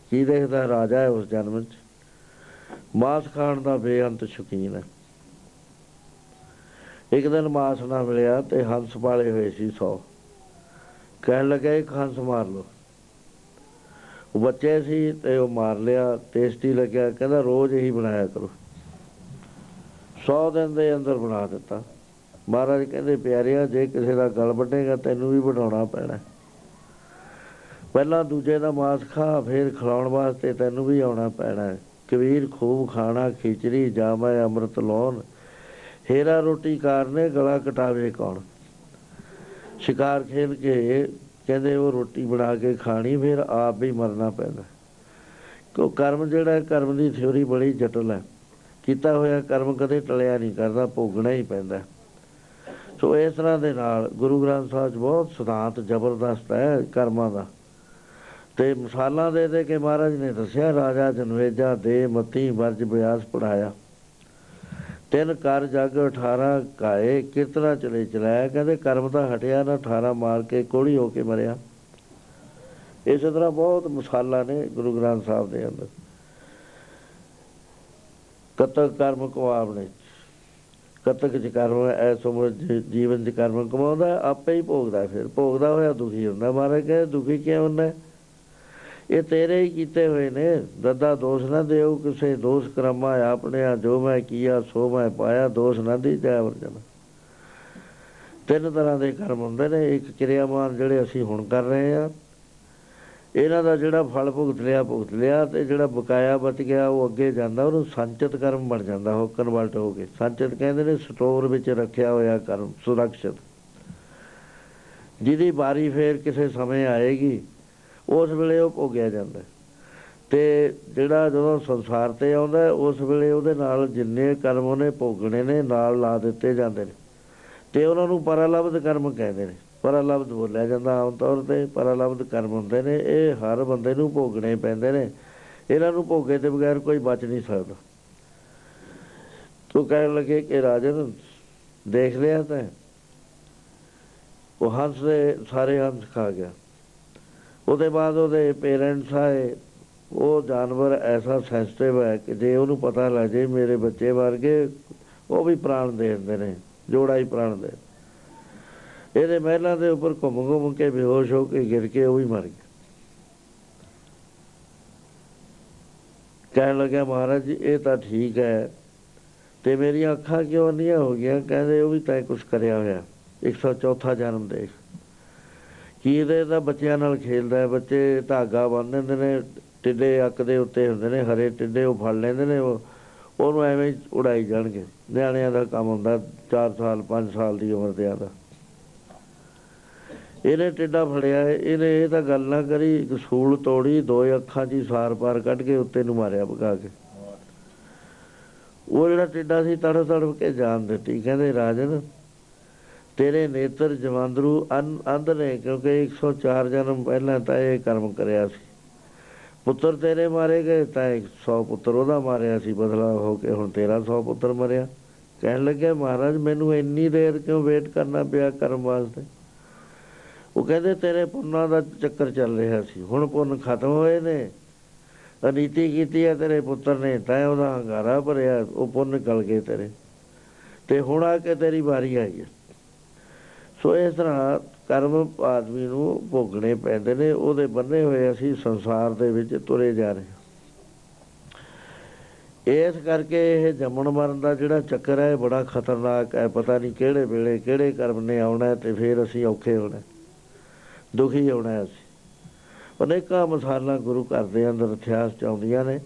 ਕੀ ਦੇਖਦਾ ਰਾਜਾ ਹੈ ਉਸ ਜਨਮ ਵਿੱਚ ਮਾਸ ਖਾਣ ਦਾ ਬੇਅੰਤ ਸ਼ੌਕੀਨ ਹੈ। ਇੱਕ ਦਿਨ ਮਾਸ ਨਾ ਮਿਲਿਆ ਤੇ ਹੰਸ ਪਾਲੇ ਹੋਏ ਸੀ 100 ਕਹਿਣ ਲੱਗਾ ਇੱਕ ਹੰਸ ਮਾਰ ਲਓ। ਉਹ ਬੱਚੇ ਸੀ ਤੇ ਉਹ ਮਾਰ ਲਿਆ ਟੇਸਟੀ ਲੱਗਿਆ, ਕਹਿੰਦਾ ਰੋਜ਼ ਇਹੀ ਬਣਾਇਆ ਕਰੋ। 100 ਦਿਨ ਦੇ ਅੰਦਰ ਬਣਾ ਦਿੱਤਾ। ਮਹਾਰਾਜ ਕਹਿੰਦੇ, ਪਿਆਰਿਆ, ਜੇ ਕਿਸੇ ਦਾ ਗਲ ਵੱਢੇਗਾ ਤੈਨੂੰ ਵੀ ਬਣਾਉਣਾ ਪੈਣਾ। ਪਹਿਲਾਂ ਦੂਜੇ ਦਾ ਮਾਸ ਖਾ, ਫਿਰ ਖਿਲਾਉਣ ਵਾਸਤੇ ਤੈਨੂੰ ਵੀ ਆਉਣਾ ਪੈਣਾ। ਕਬੀਰ ਖੂਬ ਖਾਣਾ, ਖਿਚੜੀ, ਜਾਮੈ, ਅੰਮ੍ਰਿਤ ਲੋਨ ਹੀਰਾ ਰੋਟੀ ਕਾਰਨੇ, ਗਲਾ ਕਟਾਵੇ ਕੌਣ? ਸ਼ਿਕਾਰ ਖੇਲ ਕੇ ਕਹਿੰਦੇ ਉਹ ਰੋਟੀ ਬਣਾ ਕੇ ਖਾਣੀ, ਫਿਰ ਆਪ ਵੀ ਮਰਨਾ ਪੈਂਦਾ। ਕਿਉਂ ਕਰਮ ਜਿਹੜਾ ਕਰਮ ਦੀ ਥਿਉਰੀ ਬੜੀ ਜਟਲ ਹੈ। ਕੀਤਾ ਹੋਇਆ ਕਰਮ ਕਦੇ ਟਲਿਆ ਨਹੀਂ ਕਰਦਾ ਭੋਗਣਾ ਹੀ ਪੈਂਦਾ। ਸੋ ਇਸ ਤਰ੍ਹਾਂ ਦੇ ਨਾਲ ਗੁਰੂ ਗ੍ਰੰਥ ਸਾਹਿਬ ਬਹੁਤ ਸਿਧਾਂਤ, ਜ਼ਬਰਦਸਤ ਹੈ ਕਰਮਾਂ ਦਾ। ਤੇ ਮਿਸਾਲਾਂ ਦੇ ਦੇ ਕੇ ਮਹਾਰਾਜ ਨੇ ਦੱਸਿਆ, ਰਾਜਾ ਜਨਵੇਜਾ ਦੇ ਮਤੀ ਵਰਜ ਬਿਆਸ ਪੜਾਇਆ ਤਿੰਨ ਕਰ ਜਗ 18 ਕਾਏ ਕਿਤਨਾ ਚਲੇ ਚਲਾਇਆ। ਕਹਿੰਦੇ ਕਰਮ ਤਾਂ ਹਟਿਆ ਨਾ 18 ਮਾਰ ਕੇ ਕੋੜੀ ਹੋ ਕੇ ਮਰਿਆ। ਇਸੇ ਤਰ੍ਹਾਂ ਬਹੁਤ ਮਿਸਾਲਾਂ ਨੇ ਗੁਰੂ ਗ੍ਰੰਥ ਸਾਹਿਬ ਦੇ ਅੰਦਰ। ਕਤਕ ਕਰਮ ਕੋ ਆਪਨੇ ਕਤਕ ਚ ਕਰਮ ਐਸੋ ਜੀਵਨ ਚ ਕਰਮ ਕਮਾਉਂਦਾ, ਆਪੇ ਹੀ ਭੋਗਦਾ ਫਿਰ। ਭੋਗਦਾ ਹੋਇਆ ਦੁਖੀ ਹੁੰਦਾ। ਮਹਾਰਾਜ ਕਹਿੰਦੇ, ਦੁਖੀ ਕਿਉਂ ਹੁੰਦਾ ਇਹ ਤੇਰੇ ਹੀ ਕੀਤੇ ਹੋਏ ਨੇ। ਦੱਦਾ ਦੋਸ਼ ਨਾ ਦੇਉ ਕਿਸੇ ਦੋਸ਼ ਕਰਮਾ ਆਪਣੇ ਆ ਜੋ ਮੈਂ ਕੀਆ, ਸੋ ਮੈਂ ਪਾਇਆ, ਦੋਸ਼ ਨਾ ਦੀ ਜੈ ਵਰਜਨ ਤਿੰਨ ਤਰ੍ਹਾਂ ਦੇ ਕਰਮ ਹੁੰਦੇ ਨੇ, ਇੱਕ ਕਿਰਿਆਮਾਨ ਜਿਹੜੇ ਅਸੀਂ ਹੁਣ ਕਰ ਰਹੇ ਆ ਇਹਨਾਂ ਦਾ ਜਿਹੜਾ ਫਲ ਭੁਗਤ ਲਿਆ ਭੁਗਤ ਲਿਆ ਤੇ ਜਿਹੜਾ ਬਕਾਇਆ ਬਚ ਗਿਆ, ਉਹ ਅੱਗੇ ਜਾਂਦਾ, ਉਹਨੂੰ ਸੰਚਿਤ ਕਰਮ ਬਣ ਜਾਂਦਾ ਉਹ ਕਨਵਰਟ ਹੋ ਕੇ। ਸੰਚਿਤ ਕਹਿੰਦੇ ਨੇ, ਸਟੋਰ ਵਿੱਚ ਰੱਖਿਆ ਹੋਇਆ ਕਰਮ, ਸੁਰੱਖਿਅਤ। ਜਿਹਦੀ ਬਾਰੀ ਫੇਰ ਕਿਸੇ ਸਮੇਂ ਆਏਗੀ ਉਸ ਵੇਲੇ ਉਹ ਭੋਗਿਆ ਜਾਂਦਾ। ਤੇ ਜਿਹੜਾ ਜਦੋਂ ਸੰਸਾਰ ਤੇ ਆਉਂਦਾ, ਉਸ ਵੇਲੇ ਉਹਦੇ ਨਾਲ ਜਿੰਨੇ ਕਰਮ ਉਹਨੇ ਭੋਗਣੇ ਨੇ, ਨਾਲ ਲਾ ਦਿੱਤੇ ਜਾਂਦੇ ਨੇ। ਤੇ ਉਹਨਾਂ ਨੂੰ ਪਰਲਬਧ ਕਰਮ ਕਹਿੰਦੇ ਨੇ। ਪਰਲਬਧ ਬੋਲਿਆ ਜਾਂਦਾ ਆਮ ਤੌਰ ਤੇ, ਪਰਲਬਧ ਕਰਮ ਹੁੰਦੇ ਨੇ। ਇਹ ਹਰ ਬੰਦੇ ਨੂੰ ਭੋਗਣੇ ਪੈਂਦੇ ਨੇ। ਇਹਨਾਂ ਨੂੰ ਭੋਗੇ ਤੇ ਬਗੈਰ ਕੋਈ ਬਚ ਨਹੀਂ ਸਕਦਾ। ਤੂੰ ਕਹਿਣ ਲੱਗੇ ਕਿ ਰਾਜਨ, ਦੇਖ ਲਿਆ ਤਾਂ। ਉਹ ਹੰਸ ਦੇ ਸਾਰੇ ਹੰਸ ਖਾ ਗਿਆ। ਉਹਦੇ ਬਾਅਦ ਉਹਦੇ ਪੇਰੈਂਟਸ ਆਏ, ਉਹ ਜਾਨਵਰ ਐਸਾ ਸੈਂਸਿਟਿਵ ਹੈ ਕਿ ਜੇ ਉਹਨੂੰ ਪਤਾ ਲੱਗ ਜੇ ਮੇਰੇ ਬੱਚੇ ਮਰ ਗਏ ਉਹ ਵੀ ਪ੍ਰਾਣ ਦੇ ਦਿੰਦੇ ਨੇ, ਜੋੜਾ ਹੀ ਪ੍ਰਾਣ ਦੇ ਇਹਦੇ ਮਹਿਲਾਂ ਦੇ ਉੱਪਰ ਘੁੰਮ ਘੁੰਮ ਕੇ ਬੇਹੋਸ਼ ਹੋ ਕੇ ਗਿਰ ਕੇ ਉਹ ਵੀ ਮਰ ਗਿਆ ਕਹਿਣ ਲੱਗਾ ਮਹਾਰਾਜ ਜੀ, ਇਹ ਤਾਂ ਠੀਕ ਹੈ, ਤੇ ਮੇਰੀਆਂ ਅੱਖਾਂ ਕਿਉਂ ਅੰਨੀਆਂ ਹੋ ਗਈਆਂ? ਕਹਿੰਦੇ, ਉਹ ਵੀ ਤੈਂ ਕੁਛ ਕਰਿਆ ਹੋਇਆ 104ਥਾ ਜਨਮ ਦੇਖ। ਕੀ ਇਹਦੇ ਤਾਂ ਬੱਚਿਆਂ ਨਾਲ ਖੇਲਦਾ ਹੈ ਬੱਚੇ ਧਾਗਾ ਬੰਨ ਦਿੰਦੇ ਨੇ ਟਿੱਡੇ ਅੱਕ ਦੇ ਉੱਤੇ ਹੁੰਦੇ ਨੇ ਹਰੇ ਟਿੱਡੇ ਉਹ ਫੜ ਲੈਂਦੇ ਨੇ ਉਹ ਉਹਨੂੰ ਐਵੇਂ ਹੀ ਉਡਾਈ ਜਾਣਗੇ। ਨਿਆਣਿਆਂ ਦਾ ਕੰਮ ਹੁੰਦਾ 4 ਸਾਲ 5 ਸਾਲ ਦੀ ਉਮਰ ਦੇ ਆਦਾ। ਇਹਨੇ ਟਿੱਡਾ ਫੜਿਆ ਹੈ, ਇਹਨੇ ਇਹ ਤਾਂ ਗੱਲ ਨਾ ਕਰੀ ਇੱਕ ਸੂਲ ਤੋੜੀ ਦੋ ਅੱਖਾਂ 'ਚ ਹੀ ਸਾਰ ਪਾਰ ਕੱਢ ਕੇ ਉੱਤੇ ਨੂੰ ਮਾਰਿਆ ਭਗਾ ਕੇ। ਉਹ ਜਿਹੜਾ ਟਿੱਡਾ ਸੀ ਤੜ ਤੜ ਕੇ ਜਾਨ ਦਿੱਤੀ ਕਹਿੰਦੇ ਰਾਜਨ ਤੇਰੇ ਨੇਤਰ ਜਵੰਦਰੂ ਅੰ- ਅੰਧ ਨੇ, ਕਿਉਂਕਿ 104 ਜਨਮ ਪਹਿਲਾਂ ਤਾਂ ਇਹ ਕਰਮ ਕਰਿਆ ਸੀ। ਪੁੱਤਰ ਤੇਰੇ ਮਾਰੇ ਗਏ, ਤਾਂ 100 ਪੁੱਤਰ ਉਹਦਾ ਮਾਰਿਆ ਸੀ। ਬਦਲਾ ਹੋ ਕੇ ਹੁਣ ਤੇਰਾ 100 ਪੁੱਤਰ ਮਰਿਆ। ਕਹਿਣ ਲੱਗੇ ਮਹਾਰਾਜ, ਮੈਨੂੰ ਇੰਨੀ ਦੇਰ ਕਿਉਂ ਵੇਟ ਕਰਨਾ ਪਿਆ ਕਰਮ ਵਾਸਤੇ? ਉਹ ਕਹਿੰਦੇ, ਤੇਰੇ ਪੁੰਨਾਂ ਦਾ ਚੱਕਰ ਚੱਲ ਰਿਹਾ ਸੀ। ਹੁਣ ਪੁੰਨ ਖਤਮ ਹੋਏ ਨੇ। ਅਨੀਤੀ ਕੀਤੀ ਹੈ ਤੇਰੇ ਪੁੱਤਰ ਨੇ, ਤਾਂ ਉਹਦਾ ਹੰਗਾਰਾ ਭਰਿਆ, ਉਹ ਪੁੰਨ ਗਲ ਗਏ ਤੇਰੇ। ਤੇ ਹੁਣ ਆ ਕੇ ਤੇਰੀ ਵਾਰੀ ਆਈ ਹੈ। ਸੋ ਇਸ ਤਰ੍ਹਾਂ ਕਰਮ ਆਦਮੀ ਨੂੰ ਭੋਗਣੇ ਪੈਂਦੇ ਨੇ, ਉਹਦੇ ਬੰਨੇ ਹੋਏ ਅਸੀਂ ਸੰਸਾਰ ਦੇ ਵਿੱਚ ਤੁਰੇ ਜਾ ਰਹੇ ਹਾਂ। ਇਸ ਕਰਕੇ ਇਹ ਜੰਮਣ ਮਰਨ ਦਾ ਜਿਹੜਾ ਚੱਕਰ ਹੈ, ਇਹ ਬੜਾ ਖਤਰਨਾਕ ਹੈ, ਪਤਾ ਨਹੀਂ ਕਿਹੜੇ ਵੇਲੇ ਕਿਹੜੇ ਕਰਮ ਨੇ ਆਉਣਾ ਹੈ ਤੇ ਫਿਰ ਅਸੀਂ ਔਖੇ ਹੋਣਾ, ਦੁਖੀ ਹੋਣਾ ਹੈ ਅਸੀਂ ਅਨੇਕਾਂ ਮਿਸਾਲਾਂ ਗੁਰੂ ਘਰ ਦੇ ਅੰਦਰ ਇਤਿਹਾਸ ਚ ਆਉਂਦੀਆਂ ਨੇ,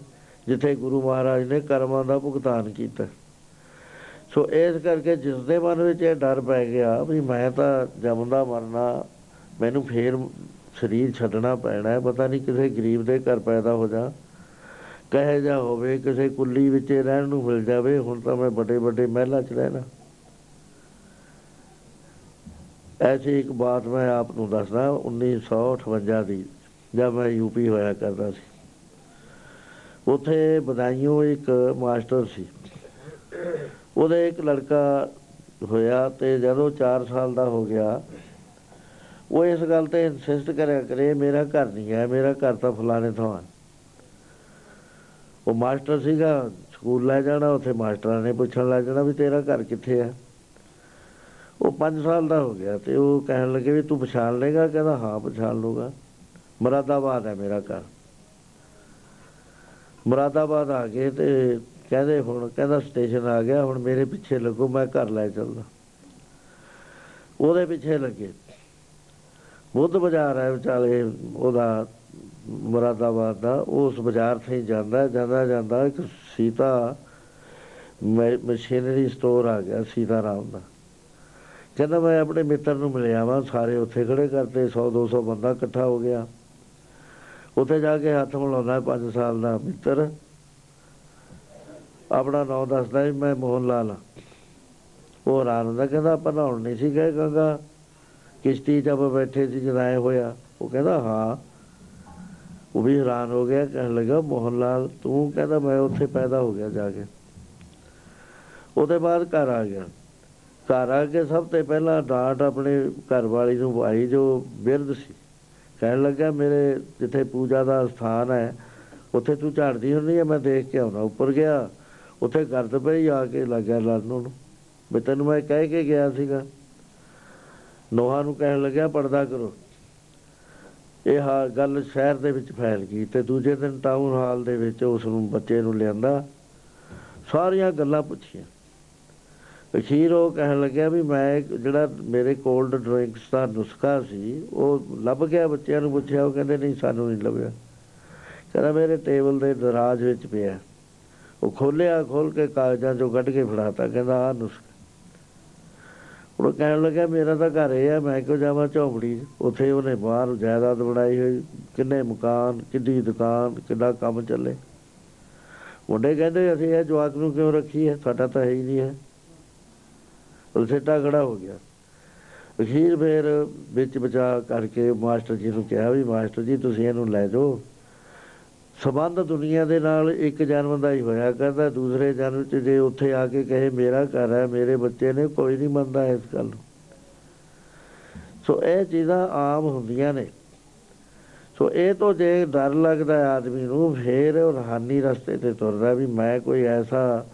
ਜਿੱਥੇ ਗੁਰੂ ਮਹਾਰਾਜ ਨੇ ਕਰਮਾਂ ਦਾ ਭੁਗਤਾਨ ਕੀਤਾ ਸੋ ਇਸ ਕਰਕੇ ਜਿਸ ਦੇ ਮਨ ਵਿੱਚ ਇਹ ਡਰ ਪੈ ਗਿਆ ਵੀ ਮੈਂ ਤਾਂ ਜੰਮਦਾ ਮਰਨਾ, ਮੈਨੂੰ ਫੇਰ ਸਰੀਰ ਛੱਡਣਾ ਪੈਣਾ ਹੈ, ਪਤਾ ਨਹੀਂ ਕਿਸੇ ਗਰੀਬ ਦੇ ਘਰ ਪੈਦਾ ਹੋ ਜਾ। ਕਹੇ ਜਾ ਹੋਵੇ, ਕਿਸੇ ਕੁੱਲੀ ਵਿੱਚ ਹੀ ਰਹਿਣ ਨੂੰ ਮਿਲ ਜਾਵੇ, ਹੁਣ ਤਾਂ ਮੈਂ ਵੱਡੇ ਵੱਡੇ ਮਹਿਲਾਂ 'ਚ ਰਹਿਣਾ। ਐਸੀ ਇੱਕ ਬਾਤ ਮੈਂ ਆਪ ਨੂੰ ਦੱਸਦਾ 1958 ਦੀ ਜਦ ਮੈਂ ਯੂਪੀ ਹੋਇਆ ਕਰਦਾ ਸੀ। ਉਥੇ ਬਦਾਈਓ ਇੱਕ ਮਾਸਟਰ ਸੀ। ਉਹਦੇ ਇੱਕ ਲੜਕਾ ਹੋਇਆ ਤੇ ਜਦੋਂ 4 ਸਾਲ ਦਾ ਹੋ ਗਿਆ, ਉਹ ਇਸ ਗੱਲ ਤੇ ਇਨਸਿਸਟ ਕਰਿਆ ਕਰੇ, ਮੇਰਾ ਘਰ ਨਹੀਂ ਹੈ, ਮੇਰਾ ਘਰ ਤਾਂ ਫਲਾਣੇ ਥਾਂ ਹੈ। ਉਹ ਮਾਸਟਰ ਸੀਗਾ, ਸਕੂਲ ਲੈ ਜਾਣਾ, ਉੱਥੇ ਮਾਸਟਰਾਂ ਨੇ ਪੁੱਛਣ ਲੱਗ ਜਾਣਾ ਵੀ ਤੇਰਾ ਘਰ ਕਿੱਥੇ ਹੈ? ਉਹ 5 ਸਾਲ ਦਾ ਹੋ ਗਿਆ ਤੇ ਉਹ ਕਹਿਣ ਲੱਗੇ ਵੀ ਤੂੰ ਪਛਾਣ ਲੇਗਾ ਕਹਿੰਦਾ, ਹਾਂ, ਪਛਾਣ ਲੂਗਾ ਮੁਰਾਦਾਬਾਦ ਹੈ ਮੇਰਾ ਘਰ। ਮੁਰਾਦਾਬਾਦ ਆ ਗਏ ਤੇ ਕਹਿੰਦੇ ਹੁਣ ਕਹਿੰਦਾ ਸਟੇਸ਼ਨ ਆ ਗਿਆ, ਹੁਣ ਮੇਰੇ ਪਿੱਛੇ ਲੱਗੋ, ਮੈਂ ਘਰ ਲੈ ਚੱਲਦਾ। ਉਹਦੇ ਪਿੱਛੇ ਲੱਗੇ। ਬੁੱਧ ਬਾਜ਼ਾਰ ਹੈ ਵਿਚਾਲੇ, ਉਹਦਾ ਮੁਰਾਦਾਬਾਦ ਦਾ, ਉਸ ਬਾਜ਼ਾਰ ਤੇ ਹੀ ਜਾਂਦਾ ਜਾਂਦਾ ਜਾਂਦਾ, ਇੱਕ ਸੀਤਾ ਮਸ਼ੀਨਰੀ ਸਟੋਰ ਆ ਗਿਆ ਸੀਤਾ ਰਾਮ ਦਾ। ਕਹਿੰਦਾ ਮੈਂ ਆਪਣੇ ਮਿੱਤਰ ਨੂੰ ਮਿਲਿਆ ਵਾਂ ਸਾਰੇ ਉੱਥੇ ਖੜੇ ਕਰਦੇ 100 200 ਬੰਦਾ ਇਕੱਠਾ ਹੋ ਗਿਆ। ਉੱਥੇ ਜਾ ਕੇ ਹੱਥ ਮਿਲਾਉਂਦਾ 5 ਸਾਲ ਦਾ ਮਿੱਤਰ। ਆਪਣਾ ਨਾਮ ਦੱਸਦਾ ਵੀ ਮੈਂ ਮੋਹਨ ਲਾਲ। ਹਾਂ ਉਹ ਹੈਰਾਨ ਹੁੰਦਾ, ਕਹਿੰਦਾ ਆਪਾਂ ਨਹਾਉਣ ਨਹੀਂ ਸੀ ਗਏ ਗੰਗਾ। ਕਿਸ਼ਤੀ 'ਚ ਆਪਾਂ ਬੈਠੇ ਸੀ ਜਦ ਆਏ ਹੋਇਆ, ਉਹ ਕਹਿੰਦਾ, ਹਾਂ। ਉਹ ਵੀ ਹੈਰਾਨ ਹੋ ਗਿਆ, ਕਹਿਣ ਲੱਗਾ, ਮੋਹਨ ਲਾਲ, ਤੂੰ ਕਹਿੰਦਾ ਮੈਂ ਉੱਥੇ ਪੈਦਾ ਹੋ ਗਿਆ ਜਾ ਕੇ। ਉਹਦੇ ਬਾਅਦ ਘਰ ਆ ਗਿਆ। ਘਰ ਆ ਕੇ ਸਭ ਤੋਂ ਪਹਿਲਾਂ ਡਾਂਟ ਆਪਣੇ ਘਰ ਵਾਲੀ ਨੂੰ ਪਾਈ, ਜੋ ਬਿਰਧ ਸੀ। ਕਹਿਣ ਲੱਗਾ, ਮੇਰੇ ਜਿੱਥੇ ਪੂਜਾ ਦਾ ਸਥਾਨ ਹੈ, ਉੱਥੇ ਤੂੰ ਝਾੜਦੀ ਹੁੰਦੀ ਹੈ, ਮੈਂ ਦੇਖ ਕੇ ਆਉਣਾ। ਉੱਪਰ ਗਿਆ। ਉੱਥੇ ਗਰਦ ਪਈ ਆ ਕੇ ਲੱਗਿਆ ਲੜਨ ਨੂੰ ਵੀ ਤੈਨੂੰ ਮੈਂ ਕਹਿ ਕੇ ਗਿਆ ਸੀਗਾ। ਨੋਹਾਂ ਨੂੰ ਕਹਿਣ ਲੱਗਿਆ, ਪਰਦਾ ਕਰੋ। ਇਹ ਹਾ ਗੱਲ ਸ਼ਹਿਰ ਦੇ ਵਿੱਚ ਫੈਲ ਗਈ ਤੇ ਦੂਜੇ ਦਿਨ ਟਾਊਨ ਹਾਲ ਦੇ ਵਿੱਚ ਉਸ ਨੂੰ ਬੱਚੇ ਨੂੰ ਲਿਆਂਦਾ। ਸਾਰੀਆਂ ਗੱਲਾਂ ਪੁੱਛੀਆਂ। ਅਖੀਰ ਉਹ ਕਹਿਣ ਲੱਗਿਆ ਵੀ ਮੈਂ ਜਿਹੜਾ ਮੇਰੇ ਕੋਲਡ ਡਰਿੰਕਸ ਦਾ ਨੁਸਖਾ ਸੀ, ਉਹ ਲੱਭ ਗਿਆ ਬੱਚਿਆਂ ਨੂੰ ਪੁੱਛਿਆ, ਉਹ ਕਹਿੰਦੇ ਨਹੀਂ, ਸਾਨੂੰ ਨਹੀਂ ਲੱਭਿਆ। ਕਹਿੰਦਾ ਮੇਰੇ ਟੇਬਲ ਦੇ ਦਰਾਜ ਵਿੱਚ ਪਿਆ। ਉਹ ਖੋਲਿਆ, ਖੋਲ ਕੇ ਕਾਗਜ਼ਾਂ ਚੋਂ ਕੱਢ ਕੇ ਫੜਾਤਾ, ਕਹਿੰਦਾ ਆ ਨੁਸਖਾ। ਉਹ ਕਹਿਣ ਲੱਗਾ ਮੇਰਾ ਤਾਂ ਘਰ ਇਹ ਆ, ਮੈਂ ਕਿਉਂ ਜਾਵਾਂ ਝੌਂਪੜੀ ਉੱਥੇ ਉਹਨੇ ਬਾਹਰ ਜਾਇਦਾਦ ਬਣਾਈ ਹੋਈ, ਕਿੰਨੇ ਮਕਾਨ, ਕਿੱਡੀ ਦੁਕਾਨ ਕਿੰਨਾ ਕੰਮ ਚੱਲੇ। ਮੁੰਡੇ ਕਹਿੰਦੇ, ਅਸੀਂ ਇਹ ਜਵਾਕ ਨੂੰ ਕਿਉਂ ਰੱਖੀ ਹੈ? ਸਾਡਾ ਤਾਂ ਹੈ ਹੀ ਨਹੀਂ ਹੈ। ਉਹ ਸਿੱਟਾ ਖੜਾ ਹੋ ਗਿਆ। ਅਖੀਰ ਫਿਰ ਵਿੱਚ ਬਚਾ ਕਰਕੇ ਮਾਸਟਰ ਜੀ ਨੂੰ ਕਿਹਾ ਵੀ, ਮਾਸਟਰ ਜੀ, ਤੁਸੀਂ ਇਹਨੂੰ ਲੈ ਜਾਓ। ਸਬੰਧ ਦੁਨੀਆ ਦੇ ਨਾਲ ਇੱਕ ਜਨਮ ਦਾ ਹੀ ਹੋਇਆ ਕਰਦਾ, ਦੂਸਰੇ ਜਨਮ ਚ ਜੇ ਉੱਥੇ ਆ ਕੇ ਕਹੇ, ਮੇਰਾ ਘਰ ਹੈ, ਮੇਰੇ ਬੱਚੇ ਨੇ, ਕੋਈ ਨਹੀਂ ਮੰਨਦਾ ਇਸ ਗੱਲ ਨੂੰ। ਸੋ ਇਹ ਚੀਜ਼ਾਂ ਆਮ ਹੁੰਦੀਆਂ ਨੇ। ਸੋ ਇਹ ਤੋਂ ਜੇ ਡਰ ਲੱਗਦਾ ਹੈ ਆਦਮੀ ਨੂੰ, ਫੇਰ ਉਹ ਰਹਾਨੀ ਰਸਤੇ ਤੇ ਤੁਰਦਾ ਵੀ ਮੈਂ ਕੋਈ ਐਸਾ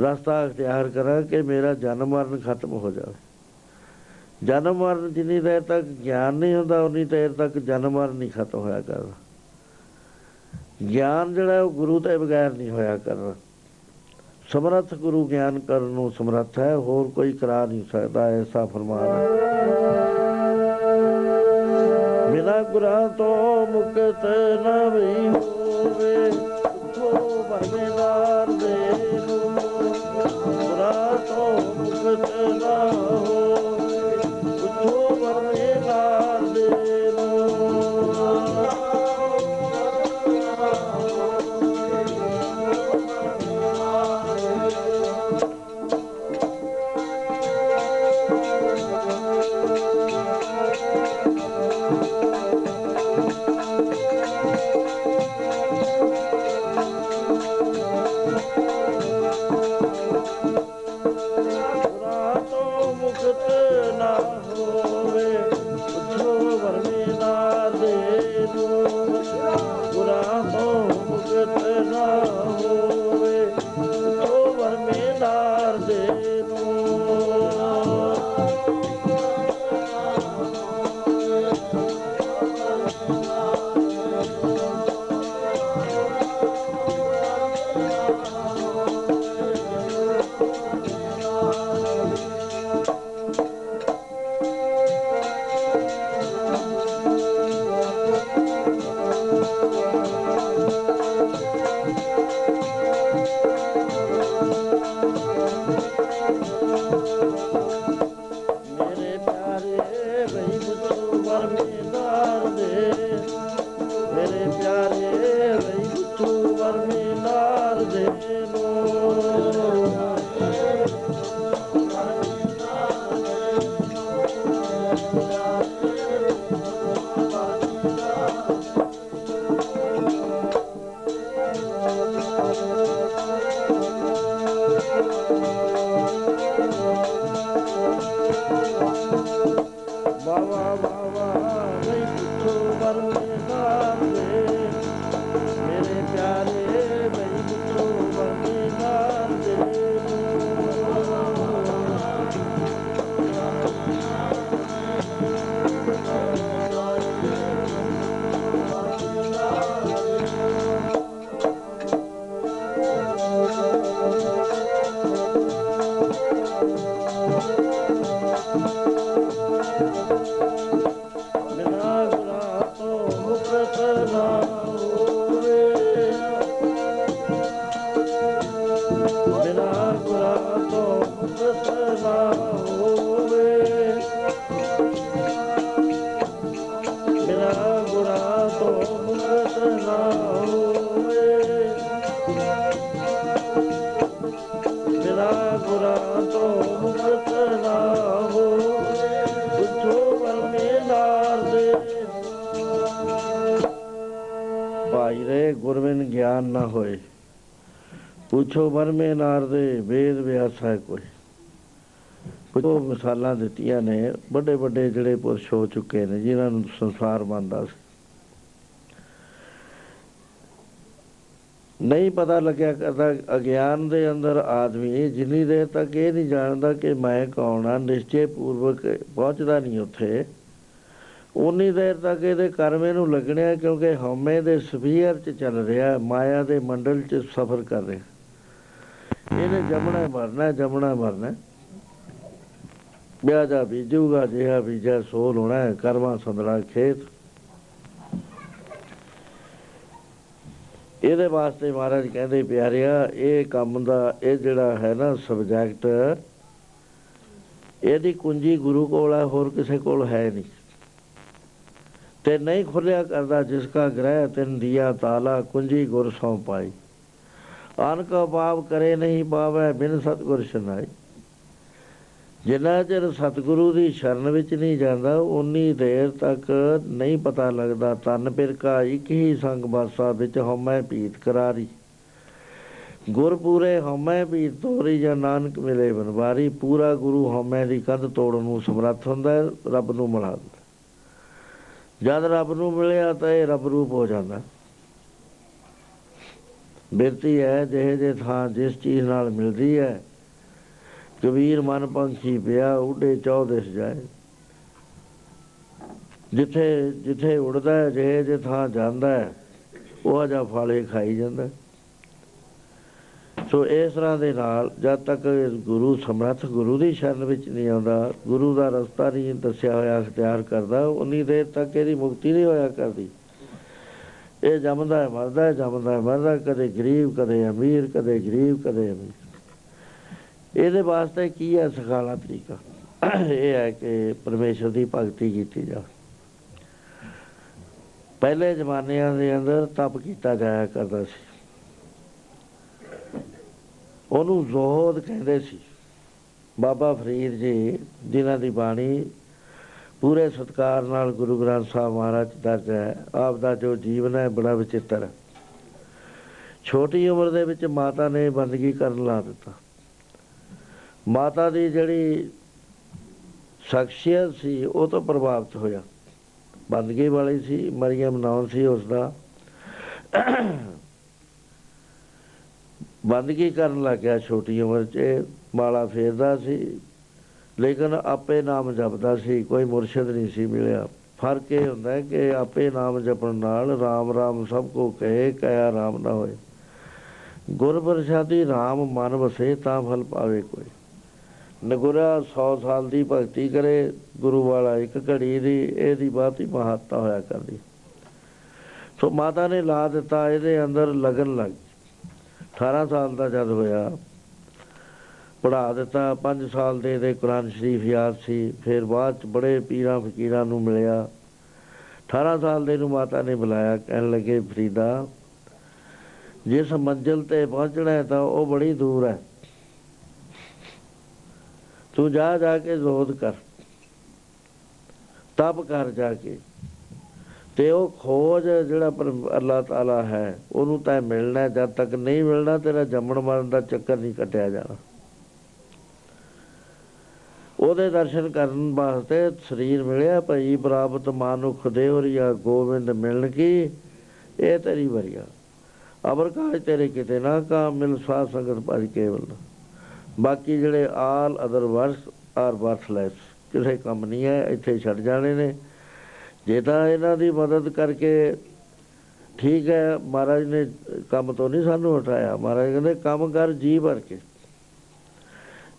ਰਸਤਾ ਅਖਤਿਆਰ ਕਰਾਂ ਕਿ ਮੇਰਾ ਜਨਮ ਮਰਨ ਖਤਮ ਹੋ ਜਾਵੇ। ਜਨਮ ਮਰਨ ਜਿੰਨੀ ਦੇਰ ਤੱਕ ਗਿਆਨ ਨਹੀਂ ਹੁੰਦਾ, ਉਨੀ ਦੇਰ ਤੱਕ ਜਨਮ ਮਰਨ ਨਹੀਂ ਖਤਮ ਹੋਇਆ ਕਰਦਾ। ਗਿਆਨ ਜਿਹੜਾ ਉਹ ਗੁਰੂ ਤੋਂ ਬਗੈਰ ਨਹੀਂ ਹੋਇਆ ਕਰਦਾ ਸਮਰੱਥ ਗੁਰੂ ਗਿਆਨ ਕਰਨ ਨੂੰ ਸਮਰੱਥ ਹੈ, ਹੋਰ ਕੋਈ ਕਰਾ ਨਹੀਂ ਸਕਦਾ, ਐਸਾ ਫਰਮਾਨ ਹੈ। ਬਿਨਾ ਗੁਰਾਂ ਤੋਂ ਮੁਕਤ ਨਾ ਵੀ ਹੋਵੇ ਉਠੋ ਬਰਮੇਦਾਰ ਦੇ ਪੁੱਛੋ ਵਰਮੇ ਨਾਰ ਦੇ ਵੇਦ ਵਿਆਸ ਹੈ ਕੋਈ। ਪੁੱਛੋ ਮਿਸਾਲਾਂ ਦਿੱਤੀਆਂ ਨੇ ਵੱਡੇ ਵੱਡੇ ਜਿਹੜੇ ਪੁਰਸ਼ ਹੋ ਚੁੱਕੇ ਨੇ, ਜਿਨ੍ਹਾਂ ਨੂੰ ਸੰਸਾਰ ਮੰਨਦਾ ਸੀ। ਨਹੀਂ ਪਤਾ ਲੱਗਿਆ ਕਰਦਾ, ਅਗਿਆਨ ਦੇ ਅੰਦਰ ਆਦਮੀ ਜਿੰਨੀ ਦੇਰ ਤੱਕ ਇਹ ਨਹੀਂ ਜਾਣਦਾ ਕਿ ਮੈਂ ਕੌਣ ਆ, ਨਿਸ਼ਚੇ ਪੂਰਵਕ ਪਹੁੰਚਦਾ ਨਹੀਂ ਉੱਥੇ। ਉਨੀ ਦੇਰ ਤੱਕ ਇਹਦੇ ਕਰਮੇ ਨੂੰ ਲੱਗਣਿਆ ਕਿਉਂਕਿ ਹਉਮੈ ਦੇ ਸਫੀਅਰ 'ਚ ਚੱਲ ਰਿਹਾ, ਮਾਇਆ ਦੇ ਮੰਡਲ 'ਚ ਸਫ਼ਰ ਕਰ ਰਿਹਾ। ਇਹਨੇ ਜਮਣਾ ਮਰਨਾ ਜਮਣਾ ਮਰਨਾ ਵਿਆਹ ਦਾ ਬੀਜੂਗਾ ਜਿਹਾ ਬੀਜਾ ਸੋਲ ਹੋਣਾ ਹੈ ਕਰਮਾਂ ਸੰਦੜਾ ਖੇਤ। ਇਹਦੇ ਵਾਸਤੇ ਮਹਾਰਾਜ ਕਹਿੰਦੇ, ਪਿਆਰਿਆ, ਇਹ ਕੰਮ ਦਾ, ਇਹ ਜਿਹੜਾ ਹੈ ਨਾ ਸਬਜੈਕਟ ਇਹਦੀ ਕੁੰਜੀ ਗੁਰੂ ਕੋਲ ਹੈ, ਹੋਰ ਕਿਸੇ ਕੋਲ ਹੈ ਨਹੀਂ। ਤੇ ਨਹੀਂ ਖੁੱਲਿਆ ਕਰਦਾ, ਜਿਸ ਕਾ ਗ੍ਰਹਿ ਤਿਨ ਦਿਆ ਤਾਲਾ, ਕੁੰਜੀ ਗੁਰ ਸੌ ਪਾਈ ਆਨ ਕਾ ਪਾਪ ਕਰੇ ਨਹੀਂ ਪਾਵੇ ਬਿਨ ਸਤਗੁਰ ਸ਼ਨਾਈ ਜਿੰਨਾ ਚਿਰ ਸਤਿਗੁਰੂ ਦੀ ਸ਼ਰਨ ਵਿੱਚ ਨਹੀਂ ਜਾਂਦਾ ਉਨੀ ਦੇਰ ਤੱਕ ਨਹੀਂ ਪਤਾ ਲੱਗਦਾ ਤਨ ਪਿਰਕਾ ਇੱਕ ਹੀ ਸੰਗ ਬਾਸਾ ਵਿੱਚ ਹਉਮੈ ਪੀਤ ਕਰਾਰੀ। ਗੁਰ ਪੂਰੇ ਹਉਮੈ ਪੀਤ ਤੋਰੀ ਜਾਂ ਨਾਨਕ ਮਿਲੇ ਬਨਵਾਰੀ ਪੂਰਾ ਗੁਰੂ ਹਉਮੈ ਦੀ ਕੰਧ ਤੋੜਨ ਨੂੰ ਸਮਰੱਥ ਹੁੰਦਾ ਹੈ, ਰੱਬ ਨੂੰ ਮਿਲਾ ਦਿੰਦਾ। ਜਦ ਰੱਬ ਨੂੰ ਮਿਲਿਆ ਤਾਂ ਇਹ ਰੱਬ ਰੂਪ ਹੋ ਜਾਂਦਾ। ਬਿਰਤੀ ਹੈ ਜਿਹੇ ਜੇ ਥਾਂ ਜਿਸ ਚੀਜ਼ ਨਾਲ ਮਿਲਦੀ ਹੈ। ਕਬੀਰ ਮਨ ਪੰਖੀ ਪਿਆ, ਉਡੇ ਚੌਦਸ ਜਾਏ। ਜਿੱਥੇ ਜਿੱਥੇ ਉੜਦਾ ਹੈ ਜਿਹੇ ਜੇ ਥਾਂ ਜਾਂਦਾ ਹੈ, ਉਹ ਜਾ ਫਾਲੇ ਖਾਈ ਜਾਂਦਾ। ਹੈ। ਸੋ ਇਸ ਤਰ੍ਹਾਂ ਦੇ ਨਾਲ ਜਦ ਤੱਕ ਗੁਰੂ ਸਮਰੱਥ ਗੁਰੂ ਦੀ ਸ਼ਰਨ ਵਿੱਚ ਨਹੀਂ ਆਉਂਦਾ, ਗੁਰੂ ਦਾ ਰਸਤਾ ਨਹੀਂ ਦੱਸਿਆ ਹੋਇਆ, ਅਖਤਿਆਰ ਕਰਦਾ, ਉਨੀ ਦੇਰ ਤੱਕ ਇਹਦੀ ਮੁਕਤੀ ਨਹੀਂ ਹੋਇਆ ਕਰਦੀ। ਇਹ ਜੰਮਦਾ ਹੈ, ਮਰਦਾ ਹੈ, ਜੰਮਦਾ ਹੈ, ਮਰਦਾ ਕਦੇ ਗਰੀਬ, ਕਦੇ ਅਮੀਰ, ਕਦੇ ਗਰੀਬ, ਕਦੇ ਅਮੀਰ। ਇਹਦੇ ਵਾਸਤੇ ਕੀ ਹੈ ਸਖਾਲਾ ਤਰੀਕਾ? ਇਹ ਹੈ ਕਿ ਪਰਮੇਸ਼ਰ ਦੀ ਭਗਤੀ ਕੀਤੀ ਜਾਵੇ। ਪਹਿਲੇ ਜ਼ਮਾਨਿਆਂ ਦੇ ਅੰਦਰ ਤਪ ਕੀਤਾ ਜਾਇਆ ਕਰਦਾ ਸੀ। ਉਹਨੂੰ ਜ਼ੋਹਦ ਕਹਿੰਦੇ ਸੀ। ਬਾਬਾ ਫਰੀਦ ਜੀ, ਜਿਨ੍ਹਾਂ ਦੀ ਬਾਣੀ ਪੂਰੇ ਸਤਕਾਰ ਨਾਲ ਗੁਰੂ ਗ੍ਰੰਥ ਸਾਹਿਬ ਮਹਾਰਾਜ ਦਰਜ ਹੈ। ਆਪ ਦਾ ਜੋ ਜੀਵਨ ਹੈ, ਬੜਾ ਵਿਚਿੱਤਰ ਹੈ। ਛੋਟੀ ਉਮਰ ਦੇ ਵਿੱਚ ਮਾਤਾ ਨੇ ਬੰਦਗੀ ਕਰਨ ਲਾ ਦਿੱਤਾ। ਮਾਤਾ ਦੀ ਜਿਹੜੀ ਸ਼ਖਸੀਅਤ ਸੀ, ਉਹ ਤੋਂ ਪ੍ਰਭਾਵਿਤ ਹੋਇਆ। ਬੰਦਗੀ ਵਾਲੀ ਸੀ, ਮਰੀਮ ਨਾਮ ਸੀ ਉਸ ਦਾ ਬੰਦਗੀ ਕਰਨ ਲੱਗਿਆ ਛੋਟੀ ਉਮਰ 'ਚ। ਮਾਲਾ ਫੇਰਦਾ ਸੀ। ਲੇਕਿਨ ਆਪੇ ਨਾਮ ਜਪਦਾ ਸੀ, ਕੋਈ ਮੁਰਸ਼ਿਦ ਨਹੀਂ ਸੀ ਮਿਲਿਆ। ਫ਼ਰਕ ਇਹ ਹੁੰਦਾ ਕਿ ਆਪੇ ਨਾਮ ਜਪਣ ਨਾਲ RAM RAM ਸਭ ਕੋ ਕਹੇ ਕਹਿਆ RAM ਨਾ ਹੋਏ। ਗੁਰ ਪ੍ਰਸਾਦੀ RAM ਮਨ ਵਸੇ ਤਾਂ ਫਲ ਪਾਵੇ ਕੋਈ। ਨਗੁਰਾ 100 ਸਾਲ ਦੀ ਭਗਤੀ ਕਰੇ, ਗੁਰੂ ਵਾਲਾ ਇੱਕ ਘੜੀ ਦੀ, ਇਹਦੀ ਬਾਤੀ ਮਹੱਤਤਾ ਹੋਇਆ ਕਰਦੀ। ਸੋ ਮਾਤਾ ਨੇ ਲਾ ਦਿੱਤਾ, ਇਹਦੇ ਅੰਦਰ ਲਗਨ ਲੱਗ 18 ਸਾਲ ਦਾ ਜਦ ਹੋਇਆ ਪੜਾ ਦਿੱਤਾ 5 ਸਾਲ ਦੇ ਦੇ ਕੁਰਾਨ ਸ਼ਰੀਫ ਯਾਦ ਸੀ, ਫਿਰ ਬਾਅਦ ਚ ਬੜੇ ਪੀਰਾਂ ਫਕੀਰਾਂ ਨੂੰ ਮਿਲਿਆ। 18 ਸਾਲ ਦੇ ਨੂੰ ਮਾਤਾ ਨੇ ਬੁਲਾਇਆ, ਕਹਿਣ ਲੱਗੇ, ਫਰੀਦਾ, ਜਿਸ ਮੰਜ਼ਿਲ ਤੇ ਪਹੁੰਚਣਾ ਹੈ ਤਾਂ ਉਹ ਬੜੀ ਦੂਰ ਹੈ। ਤੂੰ ਜਾ ਜਾ ਕੇ ਜ਼ੋਦ ਕਰ। ਤਪ ਕਰ ਜਾ ਕੇ। ਤੇ ਉਹ ਖੋਜ ਜਿਹੜਾ ਪਰ ਅੱਲਾਹ ਤਾਲਾ ਹੈ, ਉਹਨੂੰ ਤਾਂ ਮਿਲਣਾ ਜਦ ਤੱਕ ਨਹੀਂ ਮਿਲਣਾ, ਤੇਰਾ ਜੰਮਣ ਮਰਨ ਦਾ ਚੱਕਰ ਨਹੀਂ ਕੱਟਿਆ ਜਾਣਾ। ਉਹਦੇ ਦਰਸ਼ਨ ਕਰਨ ਵਾਸਤੇ ਸਰੀਰ ਮਿਲਿਆ ਭਈ ਪ੍ਰਾਪਤ ਮਾਨੁਖ ਦੇਵਰੀਆ ਗੋਬਿੰਦ ਮਿਲਣ ਕੀ? ਇਹ ਤੇਰੀ ਵਰੀਆ ਅਬਰ ਕਾਜ ਤੇਰੇ ਕਿਤੇ ਨਾ ਕਾ ਮਿਲ ਸਾਧ ਸੰਗਤ ਭਜ ਕੇਵਲ। ਬਾਕੀ ਜਿਹੜੇ all other verse are worthless ਕਿਸੇ ਕੰਮ ਨਹੀਂ ਹੈ, ਇੱਥੇ ਛੱਡ ਜਾਣੇ ਨੇ। ਜੇ ਤਾਂ ਇਹਨਾਂ ਦੀ ਮਦਦ ਕਰਕੇ ਠੀਕ ਹੈ, ਮਹਾਰਾਜ ਨੇ ਕੰਮ ਤੋਂ ਨਹੀਂ ਸਾਨੂੰ ਹਟਾਇਆ। ਮਹਾਰਾਜ ਕਹਿੰਦੇ, ਕੰਮ ਕਰ ਜੀ ਭਰ ਕੇ।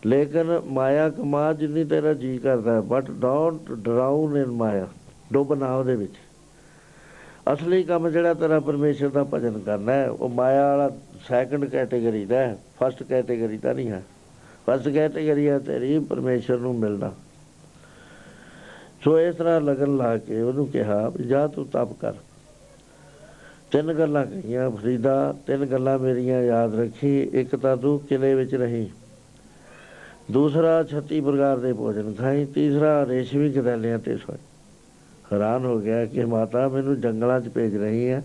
ਲੇਕਿਨ ਮਾਇਆ ਕਮਾ ਜਿੰਨੀ ਤੇਰਾ ਜੀ ਕਰਦਾ ਬਟ ਡੋਂਟ ਡਰਾਊਨ ਇਨ ਮਾਇਆ, ਡੁੱਬ ਨਾ ਉਹਦੇ ਵਿੱਚ। ਅਸਲੀ ਕੰਮ ਜਿਹੜਾ ਤੇਰਾ ਪਰਮੇਸ਼ਰ ਦਾ ਭਜਨ ਕਰਨਾ ਹੈ, ਉਹ ਮਾਇਆ ਵਾਲਾ ਸੈਕੰਡ ਕੈਟਾਗਰੀ ਦਾ ਹੈ ਫਸਟ ਕੈਟਾਗਰੀ ਦਾ ਨਹੀਂ ਹੈ। ਫਸਟ ਕੈਟਾਗਰੀ ਹੈ ਤੇਰੀ ਪਰਮੇਸ਼ਰ ਨੂੰ ਮਿਲਣਾ। ਸੋ ਇਸ ਤਰ੍ਹਾਂ ਲਗਨ ਲਾ ਕੇ ਉਹਨੂੰ ਕਿਹਾ ਵੀ ਜਾ ਤੂੰ ਤਪ ਕਰ। ਤਿੰਨ ਗੱਲਾਂ ਕਹੀਆਂ, ਫਰੀਦਾ, ਤਿੰਨ ਗੱਲਾਂ ਮੇਰੀਆਂ ਯਾਦ ਰੱਖੀ, ਇੱਕ ਤਾਂ ਤੂੰ ਕਿਲੇ ਵਿੱਚ ਰਹੀ। ਦੂਸਰਾ 36 ਪ੍ਰਕਾਰ ਦੇ ਭੋਜਨ ਖਾਈ, ਤੀਸਰਾ ਰੇਸ਼ਮੀ ਗਦੈਲਿਆਂ ਤੇ ਸੋਈ ਹੈਰਾਨ ਹੋ ਗਿਆ ਕਿ ਮਾਤਾ ਮੈਨੂੰ ਜੰਗਲਾਂ 'ਚ ਭੇਜ ਰਹੀ ਹੈ।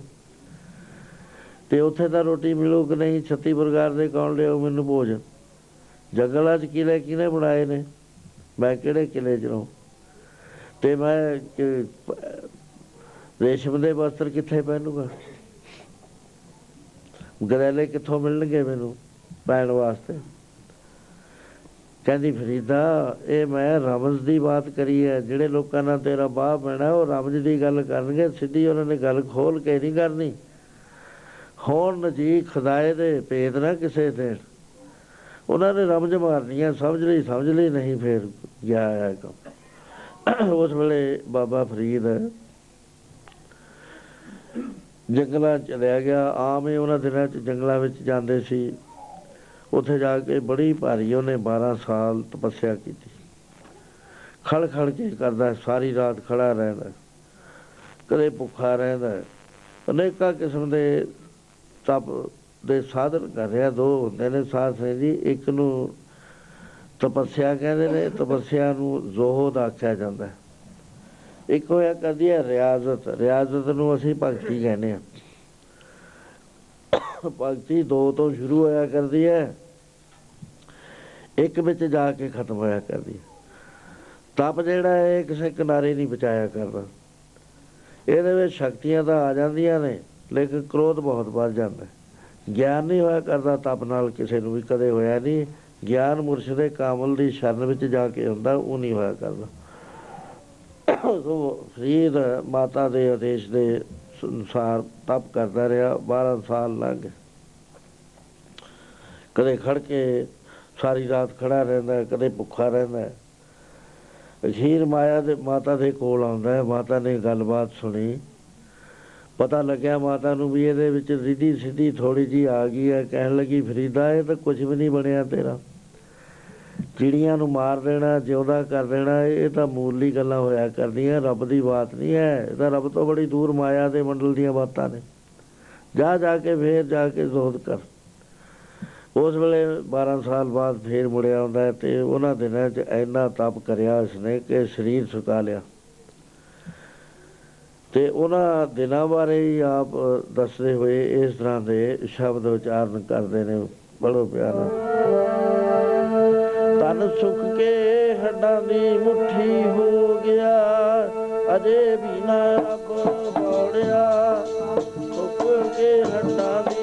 ਤੇ ਉੱਥੇ ਤਾਂ ਰੋਟੀ ਮਿਲੂ ਕਿ ਨਹੀਂ 36 ਪ੍ਰਕਾਰ ਦੇ ਕੌਣ ਲਿਓ ਮੈਨੂੰ ਭੋਜਨ? ਜੰਗਲਾਂ 'ਚ ਕਿਲੇ ਕਿਨੇ ਬਣਾਏ ਨੇ? ਮੈਂ ਕਿਹੜੇ ਕਿਲੇ 'ਚ ਰਹਾਂ? ਤੇ ਮੈਂ ਰੇਸ਼ਮ ਦੇ ਵਸਤਰ ਕਿੱਥੇ ਪਹਿਨੂਗਾ? ਗਦੈਲੇ ਕਿੱਥੋਂ ਮਿਲਣਗੇ ਮੈਨੂੰ ਪੈਣ ਵਾਸਤੇ? ਕਹਿੰਦੀ, ਫਰੀਦਾ, ਇਹ ਮੈਂ ਰਮਜ਼ ਦੀ ਬਾਤ ਕਰੀ ਹੈ। ਜਿਹੜੇ ਲੋਕਾਂ ਨਾਲ ਤੇਰਾ ਬਾਹ ਪੈਣਾ ਉਹ ਰਮਜ਼ ਦੀ ਗੱਲ ਕਰਨਗੇ। ਸਿੱਧੀ ਉਹਨਾਂ ਨੇ ਗੱਲ ਖੋਲ ਕੇ ਨਹੀਂ ਕਰਨੀ। ਹੋਣ ਨਜੀ ਖੁਦਾਏ ਦੇ ਭੇਦ ਨਾ ਕਿਸੇ ਤੇ ਉਹਨਾਂ ਨੇ ਰਮਜ਼ ਮਾਰਨੀ ਹੈ ਸਮਝ ਲਈ ਸਮਝ ਲਈ ਨਹੀਂ ਫੇਰ ਗਿਆ ਹੈ ਕੰਮ। ਉਸ ਵੇਲੇ ਬਾਬਾ ਫਰੀਦ ਜੰਗਲਾਂ ਚਲਿਆ ਗਿਆ। ਆਮ ਹੀ ਉਹਨਾਂ ਦਿਨਾਂ ਚ ਜੰਗਲਾਂ ਵਿੱਚ ਜਾਂਦੇ ਸੀ। ਉੱਥੇ ਜਾ ਕੇ ਬੜੀ ਭਾਰੀ ਉਹਨੇ 12 ਸਾਲ ਤਪੱਸਿਆ ਕੀਤੀ। ਖੜ ਖੜ ਕੇ ਕਰਦਾ, ਸਾਰੀ ਰਾਤ ਖੜਾ ਰਹਿੰਦਾ। ਕਦੇ ਭੁੱਖਾ ਰਹਿੰਦਾ। ਅਨੇਕਾਂ ਕਿਸਮ ਦੇ ਤਪ ਦੇ ਸਾਧਨ ਕਰ ਰਿਹਾ। ਦੋ ਹੁੰਦੇ ਨੇ ਸਾਧ ਜੀ। ਇੱਕ ਨੂੰ ਤਪੱਸਿਆ ਕਹਿੰਦੇ ਨੇ, ਤਪੱਸਿਆ ਨੂੰ ਜ਼ੋਹਦ ਆਖਿਆ ਜਾਂਦਾ ਇੱਕ ਹੋਇਆ ਕਦੀ ਹੈ ਰਿਆਜ਼ਤ। ਰਿਆਜ਼ਤ ਨੂੰ ਅਸੀਂ ਭਗਤੀ ਕਹਿੰਦੇ ਆ ਭਗਤੀ ਦੋ ਤੋਂ ਸ਼ੁਰੂ ਹੋਇਆ ਕਰਦੀ ਹੈ। ਇੱਕ ਵਿੱਚ ਜਾ ਕੇ ਖਤਮ ਹੋਇਆ ਕਰਦੀ ਹੈ। ਤਪ ਜਿਹੜਾ ਹੈ ਕਿਸੇ ਕਿਨਾਰੇ ਨਹੀਂ ਬਚਾਇਆ ਕਰਦਾ। ਇਹਦੇ ਵਿੱਚ ਸ਼ਕਤੀਆਂ ਤਾਂ ਆ ਜਾਂਦੀਆਂ ਨੇ, ਲੇਕਿਨ ਕ੍ਰੋਧ ਬਹੁਤ ਵੱਧ ਜਾਂਦਾ ਗਿਆਨ ਨਹੀਂ ਹੋਇਆ ਕਰਦਾ ਤਪ ਨਾਲ, ਕਿਸੇ ਨੂੰ ਵੀ ਕਦੇ ਹੋਇਆ ਨਹੀਂ। ਗਿਆਨ ਮੁਰਸ਼ਿਦੇ ਕਾਮਲ ਦੀ ਸ਼ਰਨ ਵਿੱਚ ਜਾ ਕੇ ਹੁੰਦਾ, ਉਹ ਨਹੀਂ ਹੋਇਆ ਕਰਦਾ। ਸੋ ਫਰੀਦ ਮਾਤਾ ਦੇ ਆਦੇਸ਼ ਦੇ ਅਨੁਸਾਰ ਤਪ ਕਰਦਾ ਰਿਹਾ 12 ਸਾਲ ਲੰਘ ਕਦੇ ਖੜ ਕੇ ਸਾਰੀ ਰਾਤ ਖੜਾ ਰਹਿੰਦਾ ਹੈ, ਕਦੇ ਭੁੱਖਾ ਰਹਿੰਦਾ ਹੈ। ਅਖੀਰ ਮਾਇਆ ਦੇ ਮਾਤਾ ਦੇ ਕੋਲ ਆਉਂਦਾ ਹੈ ਮਾਤਾ ਨੇ ਗੱਲਬਾਤ ਸੁਣੀ। ਪਤਾ ਲੱਗਿਆ ਮਾਤਾ ਨੂੰ ਵੀ ਇਹਦੇ ਵਿੱਚ ਰਿੱਧੀ ਸਿੱਧੀ ਥੋੜੀ ਜੀ ਆ ਗਈ ਹੈ ਕਹਿਣ ਲੱਗੀ ਫਰੀਦਾ ਇਹ ਤਾਂ ਕੁਝ ਵੀ ਨਹੀਂ ਬਣਿਆ ਤੇਰਾ। ਚਿੜੀਆਂ ਨੂੰ ਮਾਰ ਦੇਣਾ ਜਿਉਂਦਾ ਕਰ ਦੇਣਾ ਇਹ ਤਾਂ ਮੂਲੀ ਗੱਲਾਂ ਹੋਇਆ ਕਰਦੀਆਂ ਰੱਬ ਦੀ ਬਾਤ ਨਹੀਂ ਹੈ। ਇਹ ਤਾਂ ਰੱਬ ਤੋਂ ਬੜੀ ਦੂਰ ਮਾਇਆ ਦੇ ਮੰਡਲ ਦੀਆਂ ਬਾਤਾਂ ਨੇ। ਜਾ ਜਾ ਕੇ ਫੇਰ ਜਾ ਕੇ ਜ਼ੋਦ ਕਰ। ਉਸ ਵੇਲੇ 12 ਸਾਲ ਬਾਅਦ ਫੇਰ ਮੁੜਿਆ ਆਉਂਦਾ ਹੈ ਤੇ ਉਹਨਾਂ ਦਿਨਾਂ 'ਚ ਇੰਨਾ ਤਪ ਕਰਿਆ ਉਸਨੇ ਕਿ ਸਰੀਰ ਸੁਕਾ ਲਿਆ। ਤੇ ਉਹਨਾਂ ਦਿਨਾਂ ਬਾਰੇ ਹੀ ਆਪ ਦੱਸਦੇ ਹੋਏ ਇਸ ਤਰ੍ਹਾਂ ਦੇ ਸ਼ਬਦ ਉਚਾਰਨ ਕਰਦੇ ਨੇ। ਬੜੋ ਪਿਆਰਾ। ਤਨ ਸੁੱਕ ਕੇ ਹੱਡਾਂ ਦੀ ਮੁਠੀ ਹੋ ਗਿਆ, ਅਜੇ ਵੀ ਨਾ ਰੱਬ ਬੋੜਿਆ ਸੁੱਕ ਕੇ ਹੱਡਾਂ ਦੀ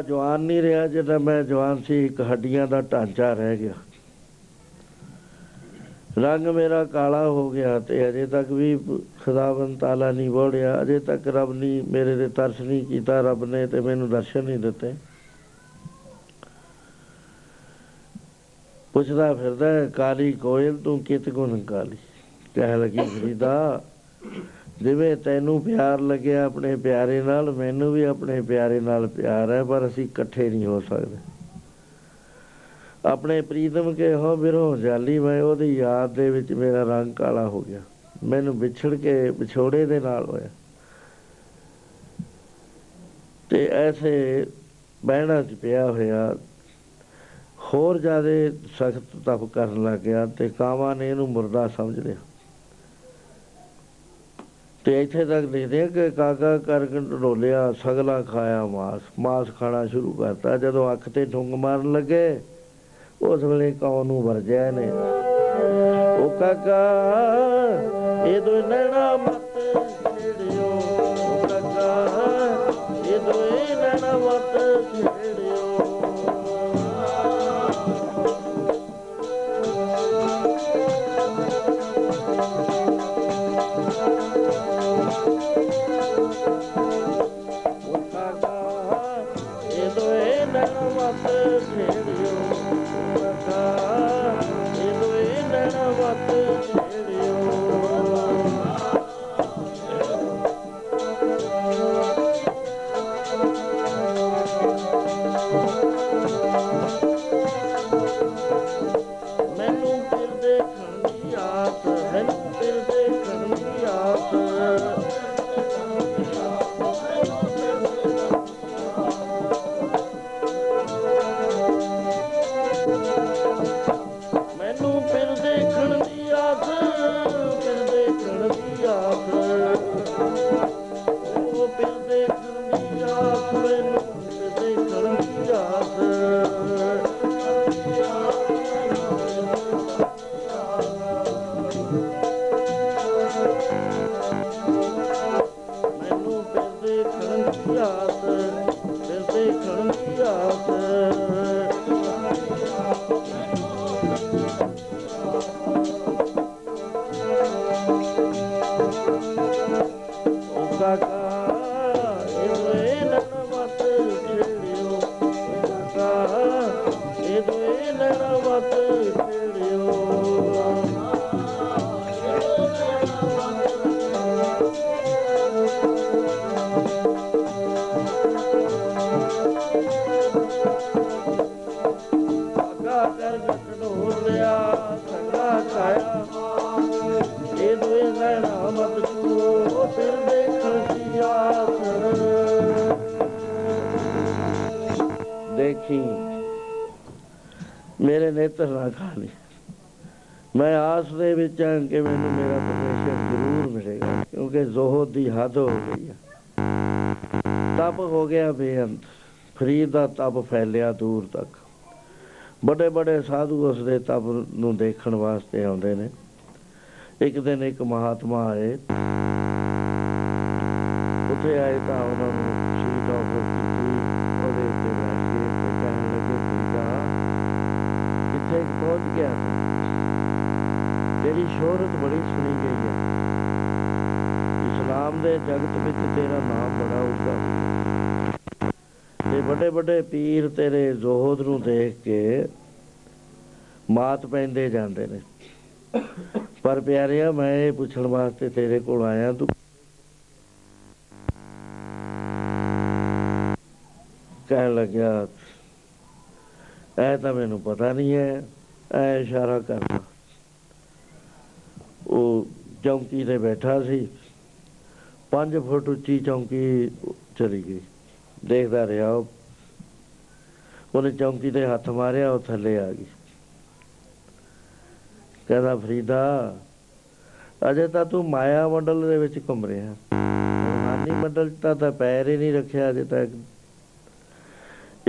ਓਡਾ ਜਵਾਨ ਨਹੀਂ ਰਿਹਾ ਜਦੋਂ ਮੈਂ ਜਵਾਨ ਸੀ ਇੱਕ ਹੱਡੀਆਂ ਦਾ ਢਾਂਚਾ ਰਹਿ ਗਿਆ। ਰੰਗ ਮੇਰਾ ਕਾਲਾ ਹੋ ਗਿਆ ਤੇ ਅਜੇ ਤੱਕ ਵੀ ਖੁਦਾਵੰਦ ਤਾਲਾ ਨਹੀਂ ਬੋੜਿਆ। ਅਜੇ ਤੱਕ ਰੱਬ ਨਹੀਂ ਮੇਰੇ ਤੇ ਤਰਸ ਨਹੀਂ ਕੀਤਾ ਰੱਬ ਨੇ ਤੇ ਮੈਨੂੰ ਦਰਸ਼ਨ ਨਹੀਂ ਦਿੱਤੇ। ਪੁੱਛਦਾ ਫਿਰਦਾ ਹੈ, ਕਾਲੀ ਕੋਇਲ ਤੂੰ ਕਿਤ ਗੁਣ ਕਾਲੀ? ਕਹਿ ਲੱਗੀ ਫਰੀਦਾ ਜਿਵੇਂ ਤੈਨੂੰ ਪਿਆਰ ਲੱਗਿਆ ਆਪਣੇ ਪਿਆਰੇ ਨਾਲ, ਮੈਨੂੰ ਵੀ ਆਪਣੇ ਪਿਆਰੇ ਨਾਲ ਪਿਆਰ ਹੈ, ਪਰ ਅਸੀਂ ਇਕੱਠੇ ਨਹੀਂ ਹੋ ਸਕਦੇ। ਆਪਣੇ ਪ੍ਰੀਤਮ ਕੇ ਹੋ ਬਿਰੋ ਜਾਲੀ, ਮੈਂ ਉਹਦੀ ਯਾਦ ਦੇ ਵਿੱਚ ਮੇਰਾ ਰੰਗ ਕਾਲਾ ਹੋ ਗਿਆ। ਮੈਨੂੰ ਵਿਛੜ ਕੇ ਵਿਛੋੜੇ ਦੇ ਨਾਲ ਹੋਇਆ। ਤੇ ਐਸੇ ਬਹਿਣਾ ਚ ਪਿਆ ਹੋਇਆ, ਹੋਰ ਜ਼ਿਆਦਾ ਸਖਤ ਤਪ ਕਰਨ ਲੱਗ ਗਿਆ ਤੇ ਕਾਵਾਂ ਨੇ ਇਹਨੂੰ ਮੁਰਦਾ ਸਮਝ ਲਿਆ। ਤੇ ਇੱਥੇ ਤੱਕ ਲਿਖਦੇ ਆ ਕਿ ਕਾਕਾ ਕਰਕੇ ਢੋਲਿਆ ਸਗਲਾ ਖਾਇਆ, ਮਾਸ ਮਾਸ ਖਾਣਾ ਸ਼ੁਰੂ ਕਰਤਾ। ਜਦੋਂ ਅੱਖ ਤੇ ਠੁੰਗ ਮਾਰਨ ਲੱਗੇ, ਉਸ ਵੇਲੇ ਕੌਣ ਨੂੰ ਵਰਜਿਆ ਨੇ ਉਹ ਕਾਕਾ, ਇਹ ਦੋ ਨੈਣਾ ਮਤ। ਕਿ ਮੈਨੂੰ ਮੇਰਾ ਪਰਮੇਸ਼ਰ ਜ਼ਰੂਰ ਮਿਲੇਗਾ, ਕਿਉਂਕਿ ਜ਼ੋਹਦ ਦੀ ਹੱਦ ਹੋ ਗਈ ਹੈ ਤਪ ਹੋ ਗਿਆ ਬੇਅੰਤ, ਫਰੀਦ ਦਾ ਤਪ ਫੈਲਿਆ ਦੂਰ ਤੱਕ। ਵੱਡੇ ਵੱਡੇ ਸਾਧੂ ਉਸ ਦੇ ਤਪ ਨੂੰ ਦੇਖਣ ਵਾਸਤੇ ਆਉਂਦੇ ਨੇ। ਇੱਕ ਦਿਨ ਇੱਕ ਮਹਾਤਮਾ ਆਏ। ਉੱਥੇ ਆਏ ਤਾਂ ਉਹਨਾਂ ਨੂੰ ਤੇਰੀ ਸ਼ੋਹਰਤ ਬੜੀ ਸੁਣੀ ਗਈ ਹੈ। ਇਸਲਾਮ ਦੇ ਜਗਤ ਵਿੱਚ ਤੇਰਾ ਨਾਮ ਬੜਾ ਉੱਚਾ ਹੋਇਆ ਤੇ ਵੱਡੇ ਵੱਡੇ ਪੀਰ ਤੇਰੇ ਜ਼ੋਹਦ ਨੂੰ ਦੇਖ ਕੇ ਮਾਤ ਪੈਂਦੇ ਜਾਂਦੇ ਨੇ। ਪਰ ਪਿਆਰਿਆ, ਮੈਂ ਇਹ ਪੁੱਛਣ ਵਾਸਤੇ ਤੇਰੇ ਕੋਲ ਆਇਆ। ਤੂੰ ਕਹਿਣ ਲੱਗਿਆ, ਐ ਤਾਂ ਮੈਨੂੰ ਪਤਾ ਨਹੀਂ ਹੈ, ਐ ਇਸ਼ਾਰਾ ਕਰਦਾ ਉਹ ਚੌਂਕੀ ਤੇ ਬੈਠਾ ਸੀ। 5 ਫੁੱਟ ਉੱਚੀ ਚੌਂਕੀ ਚਲੀ ਗਈ। ਦੇਖਦਾ ਰਿਹਾ ਉਹ। ਉਹਨੇ ਚੌਂਕੀ ਤੇ ਹੱਥ ਮਾਰਿਆ, ਉਹ ਥੱਲੇ ਆ ਗਈ। ਕਹਿੰਦਾ, ਫਰੀਦਾ, ਅਜੇ ਤਾਂ ਤੂੰ ਮਾਇਆ ਮੰਡਲ ਦੇ ਵਿੱਚ ਘੁੰਮ ਰਿਹਾ। ਰੂਹਾਨੀ ਮੰਡਲ 'ਚ ਤਾਂ ਤਾਂ ਪੈਰ ਹੀ ਨਹੀਂ ਰੱਖਿਆ ਅਜੇ ਤੱਕ।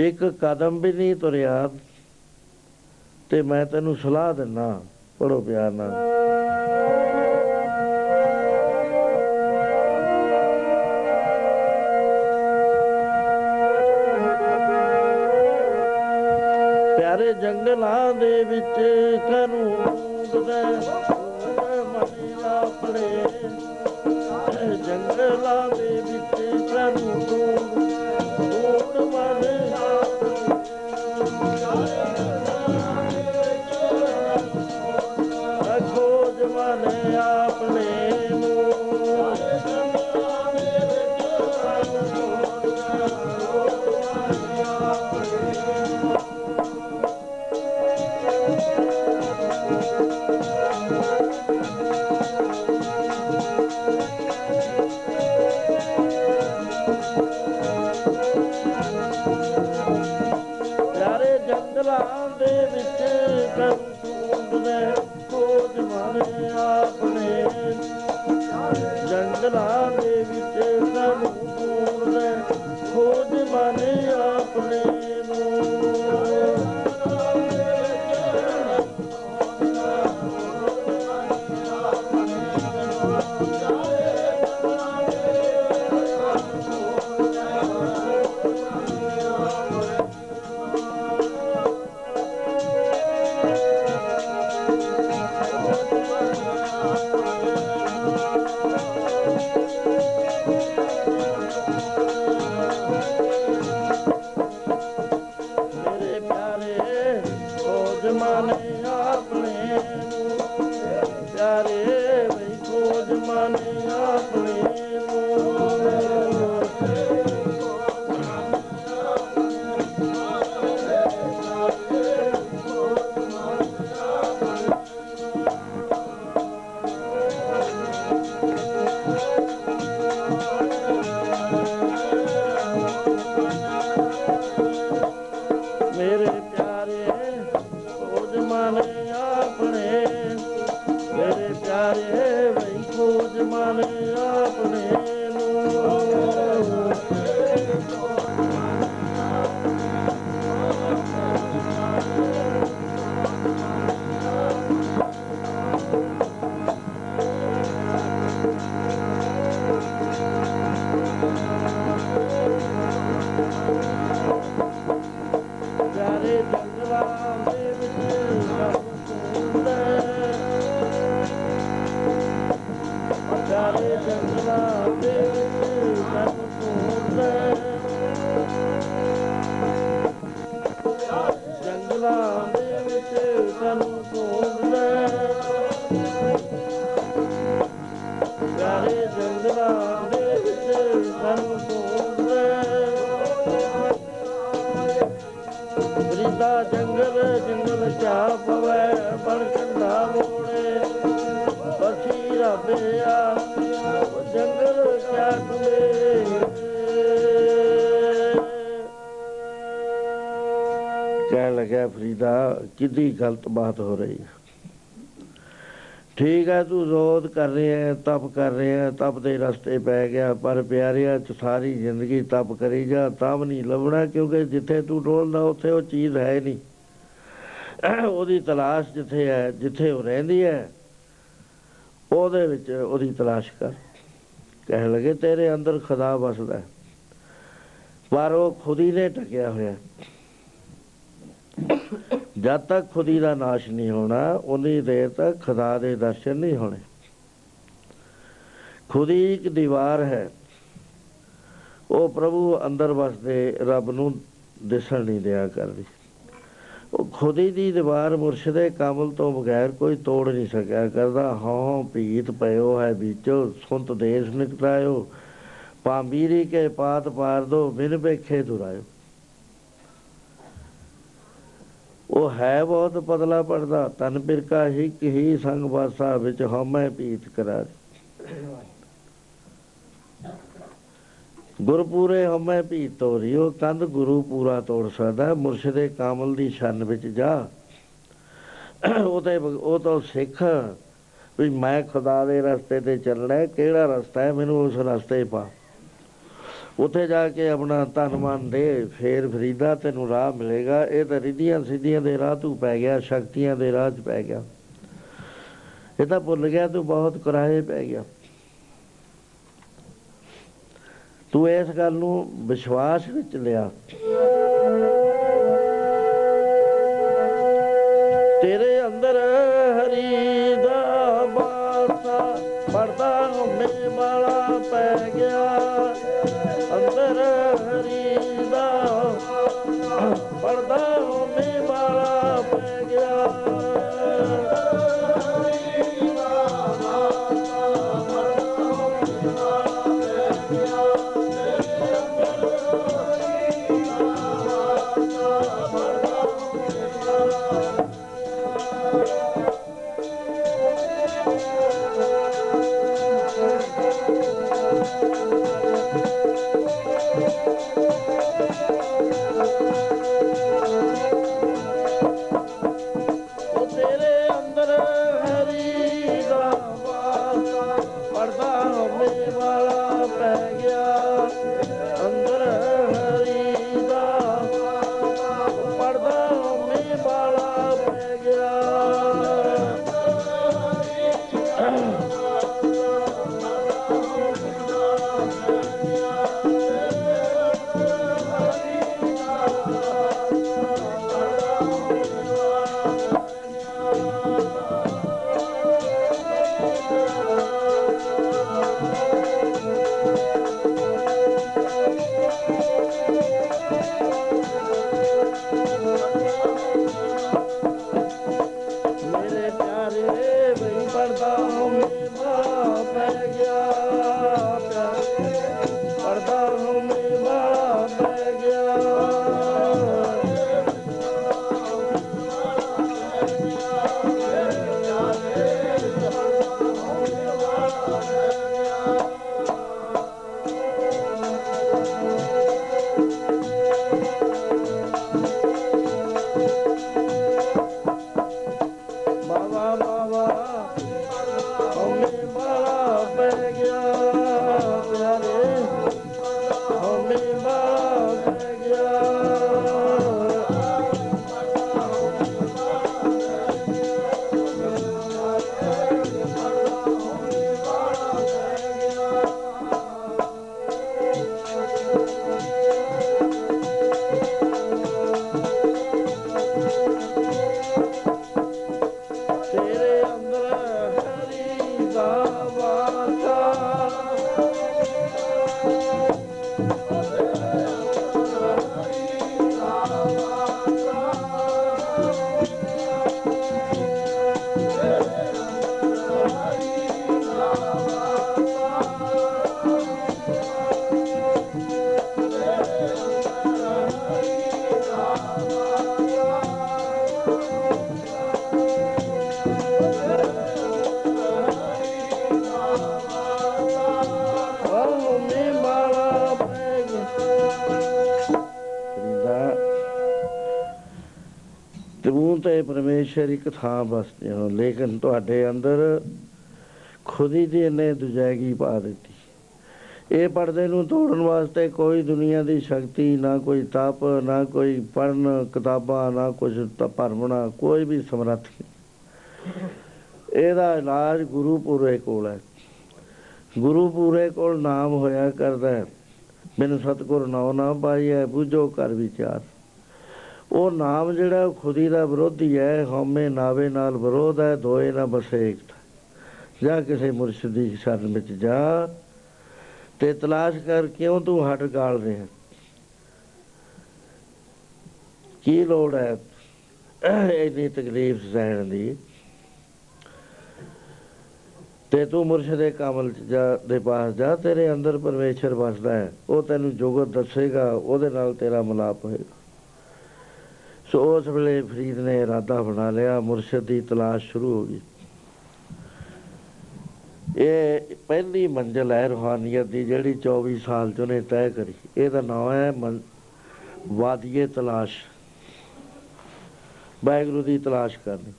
ਇੱਕ ਕਦਮ ਵੀ ਨਹੀਂ ਤੁਰਿਆ ਤੇ ਮੈਂ ਤੈਨੂੰ ਸਲਾਹ ਦਿੰਨਾ। ਪੜੋ ਪਿਆਰ ਨਾਲ। ਪਿਆਰੇ ਜੰਗਲਾਂ ਦੇ ਵਿੱਚ ਕਰੂੰਦਾ ਮਨ ਆਪਣੇ ਕਿੱਦੀ ਗਲਤ ਬਾਤ ਹੋ ਰਹੀ ਹੈ। ਠੀਕ ਹੈ, ਤੂੰ ਰੋਧ ਕਰ ਰਿਹਾ ਹੈ, ਤਪ ਕਰ ਰਿਹਾ ਹੈ, ਤਪ ਦੇ ਰਸਤੇ ਪੈ ਗਿਆ, ਪਰ ਪਿਆਰਿਆ ਚ ਸਾਰੀ ਜ਼ਿੰਦਗੀ ਤਪ ਕਰੀ ਜਾ, ਤਾਂ ਵੀ ਨਹੀਂ ਲੱਭਣਾ, ਕਿਉਂਕਿ ਜਿੱਥੇ ਤੂੰ ਡੋਲਦਾ, ਉੱਥੇ ਉਹ ਚੀਜ਼ ਹੈ ਨਹੀਂ। ਉਹਦੀ ਤਲਾਸ਼ ਜਿੱਥੇ ਹੈ, ਜਿੱਥੇ ਉਹ ਰਹਿੰਦੀ ਹੈ, ਉਹਦੇ ਵਿੱਚ ਉਹਦੀ ਤਲਾਸ਼ ਕਰ। ਕਹਿਣ ਲੱਗੇ, ਤੇਰੇ ਅੰਦਰ ਖੁਦਾ ਵਸਦਾ ਹੈ, ਪਰ ਉਹ ਖੁਦ ਹੀ ਨੇ ਟਕਿਆ ਹੋਇਆ। ਜਦ ਤੱਕ ਖੁਦੀ ਦਾ ਨਾਸ਼ ਨਹੀਂ ਹੋਣਾ ਉਨੀ ਦੇਰ ਤੱਕ ਖੁਦਾ ਦੇ ਦਰਸ਼ਨ ਨਹੀਂ ਹੋਣੇ। ਖੁਦੀ ਇੱਕ ਦੀਵਾਰ ਹੈ। ਉਹ ਪ੍ਰਭੂ ਅੰਦਰ ਵਸਦੇ ਰੱਬ ਨੂੰ ਦਿਸਣ ਨਹੀਂ ਦਿਆ ਕਰਦੀ। ਉਹ ਖੁਦੀ ਦੀ ਦੀਵਾਰ ਮੁਰਸ਼ਿਦੇ ਕਾਮਲ ਤੋਂ ਬਗੈਰ ਕੋਈ ਤੋੜ ਨਹੀਂ ਸਕਿਆ ਕਰਦਾ। ਹਉ ਭੀਤ ਪਇਓ ਹੈ ਵਿੱਚੋ, ਸੁੰਤ ਦੇਸ ਨਿਕਟਾਇਓ। ਪਾਂਬੀਰੀ ਕੇ ਪਾਤ ਪਾਰ ਦੋ, ਬਿਨ ਵੇਖੇ ਦੁਰਾਇਓ। ਉਹ ਹੈ ਬਹੁਤ ਪਤਲਾ ਪੜਦਾ ਤਨ ਬਿਰਕਾ ਹੀ ਹੀ ਸੰਗ ਵਾਸਾ ਵਿੱਚ ਹਉਮੈ ਪੀਤ ਕਰਾ ਗੁਰਪੂਰੇ ਹਉਮੈ ਪੀਤ ਤੋਰੀ ਉਹ ਕੰਧ ਗੁਰੂ ਪੂਰਾ ਤੋੜ ਸਕਦਾ ਹੈ। ਮੁਰਸ਼ਿਦੇ ਕਾਮਲ ਦੀ ਸ਼ਨ ਵਿੱਚ ਜਾ ਉਹ ਤੇ ਉਹ ਤਾਂ ਸਿੱਖ ਵੀ ਮੈਂ ਖੁਦਾ ਦੇ ਰਸਤੇ ਤੇ ਚੱਲਣਾ ਹੈ, ਕਿਹੜਾ ਰਸਤਾ ਹੈ ਮੈਨੂੰ ਉਸ ਰਸਤੇ ਪਾ ਉੱਥੇ ਜਾ ਕੇ ਆਪਣਾ ਤਨ ਮਨ ਦੇ, ਫੇਰ ਫਰੀਦਾ ਤੈਨੂੰ ਰਾਹ ਮਿਲੇਗਾ। ਇਹ ਤਾਂ ਰਿੱਧੀਆਂ ਸਿੱਧੀਆਂ ਦੇ ਰਾਹ ਤੂੰ ਪੈ ਗਿਆ, ਸ਼ਕਤੀਆਂ ਦੇ ਰਾਹ 'ਚ ਪੈ ਗਿਆ। ਇਹ ਤਾਂ ਭੁੱਲ ਗਿਆ, ਤੂੰ ਬਹੁਤ ਕੁਰਾਹੇ ਪੈ ਗਿਆ। ਤੂੰ ਇਸ ਗੱਲ ਨੂੰ ਵਿਸ਼ਵਾਸ ਵਿੱਚ ਲਿਆ। ਤੇਰੇ ਪਰਮੇਸ਼ਰ ਇੱਕ ਥਾਂ ਬਸਦੇ ਹੋ, ਲੇਕਿਨ ਤੁਹਾਡੇ ਅੰਦਰ ਖੁਦੀ ਦੀ ਨੇ ਦੁਜੈਗੀ ਪਾ ਦਿੱਤੀ। ਇਹ ਪਰਦੇ ਨੂੰ ਤੋੜਨ ਵਾਸਤੇ ਕੋਈ ਦੁਨੀਆ ਦੀ ਸ਼ਕਤੀ, ਨਾ ਕੋਈ ਤਪ, ਨਾ ਕੋਈ ਪੜਨ ਕਿਤਾਬਾਂ, ਨਾ ਕੁਝ ਭਰਮਣਾ, ਕੋਈ ਵੀ ਸਮਰੱਥ ਨਹੀਂ। ਇਹਦਾ ਇਲਾਜ ਗੁਰੂ ਪੂਰੇ ਕੋਲ ਹੈ। ਗੁਰੂ ਪੂਰੇ ਕੋਲ ਨਾਮ ਹੋਇਆ ਕਰਦਾ ਹੈ। ਬਿਨ ਸਤਗੁਰ ਨਾਮ ਨਾ ਪਾਈਐ, ਬੁਝੋ ਕਰ ਵਿਚਾਰ। ਉਹ ਨਾਮ ਜਿਹੜਾ ਖੁਦੀ ਦਾ ਵਿਰੋਧੀ ਹੈ, ਹਉਮੈ ਨਾਵੇ ਨਾਲ ਵਿਰੋਧ ਹੈ, ਦੋਏ ਨਾ ਬਸੇ ਇੱਕ ਜਾਂ ਕਿਸੇ ਮੁਰਸ਼ਿਦ ਦੀ ਸ਼ਰਨ ਵਿੱਚ ਜਾ, ਤੇ ਤਲਾਸ਼ ਕਰ ਕਿਉਂ ਤੂੰ ਹਟ ਗਾਲ ਰਿਹਾ? ਕੀ ਲੋੜ ਹੈ ਇਹਦੀ ਤਕਲੀਫ ਸਹਿਣ ਦੀ? ਤੇ ਤੂੰ ਮੁਰਸ਼ਿਦ ਦੇ ਕਮਲ ਜਾ, ਦੇ ਪਾਸ ਜਾ, ਤੇਰੇ ਅੰਦਰ ਪਰਮੇਸ਼ਰ ਵਸਦਾ ਹੈ। ਉਹ ਤੈਨੂੰ ਜੋਗਤ ਦੱਸੇਗਾ, ਉਹਦੇ ਨਾਲ ਤੇਰਾ ਮਲਾਪ ਹੋਏਗਾ। ਸੋ ਉਸ ਵੇਲੇ ਫਰੀਦ ਨੇ ਇਰਾਦਾ ਬਣਾ ਲਿਆ, ਮੁਰਸ਼ਿਦ ਦੀ ਤਲਾਸ਼ ਸ਼ੁਰੂ ਹੋ ਗਈ। ਇਹ ਪਹਿਲੀ ਮੰਜ਼ਲ ਹੈ ਰੂਹਾਨੀਅਤ ਦੀ, ਜਿਹੜੀ 24 ਸਾਲ ਚ ਉਹਨੇ ਤੈਅ ਕਰੀ। ਇਹਦਾ ਨਾਮ ਹੈ ਵਾਦੀਏ ਤਲਾਸ਼। ਵਾਹਿਗੁਰੂ ਦੀ ਤਲਾਸ਼ ਕਰਨੀ।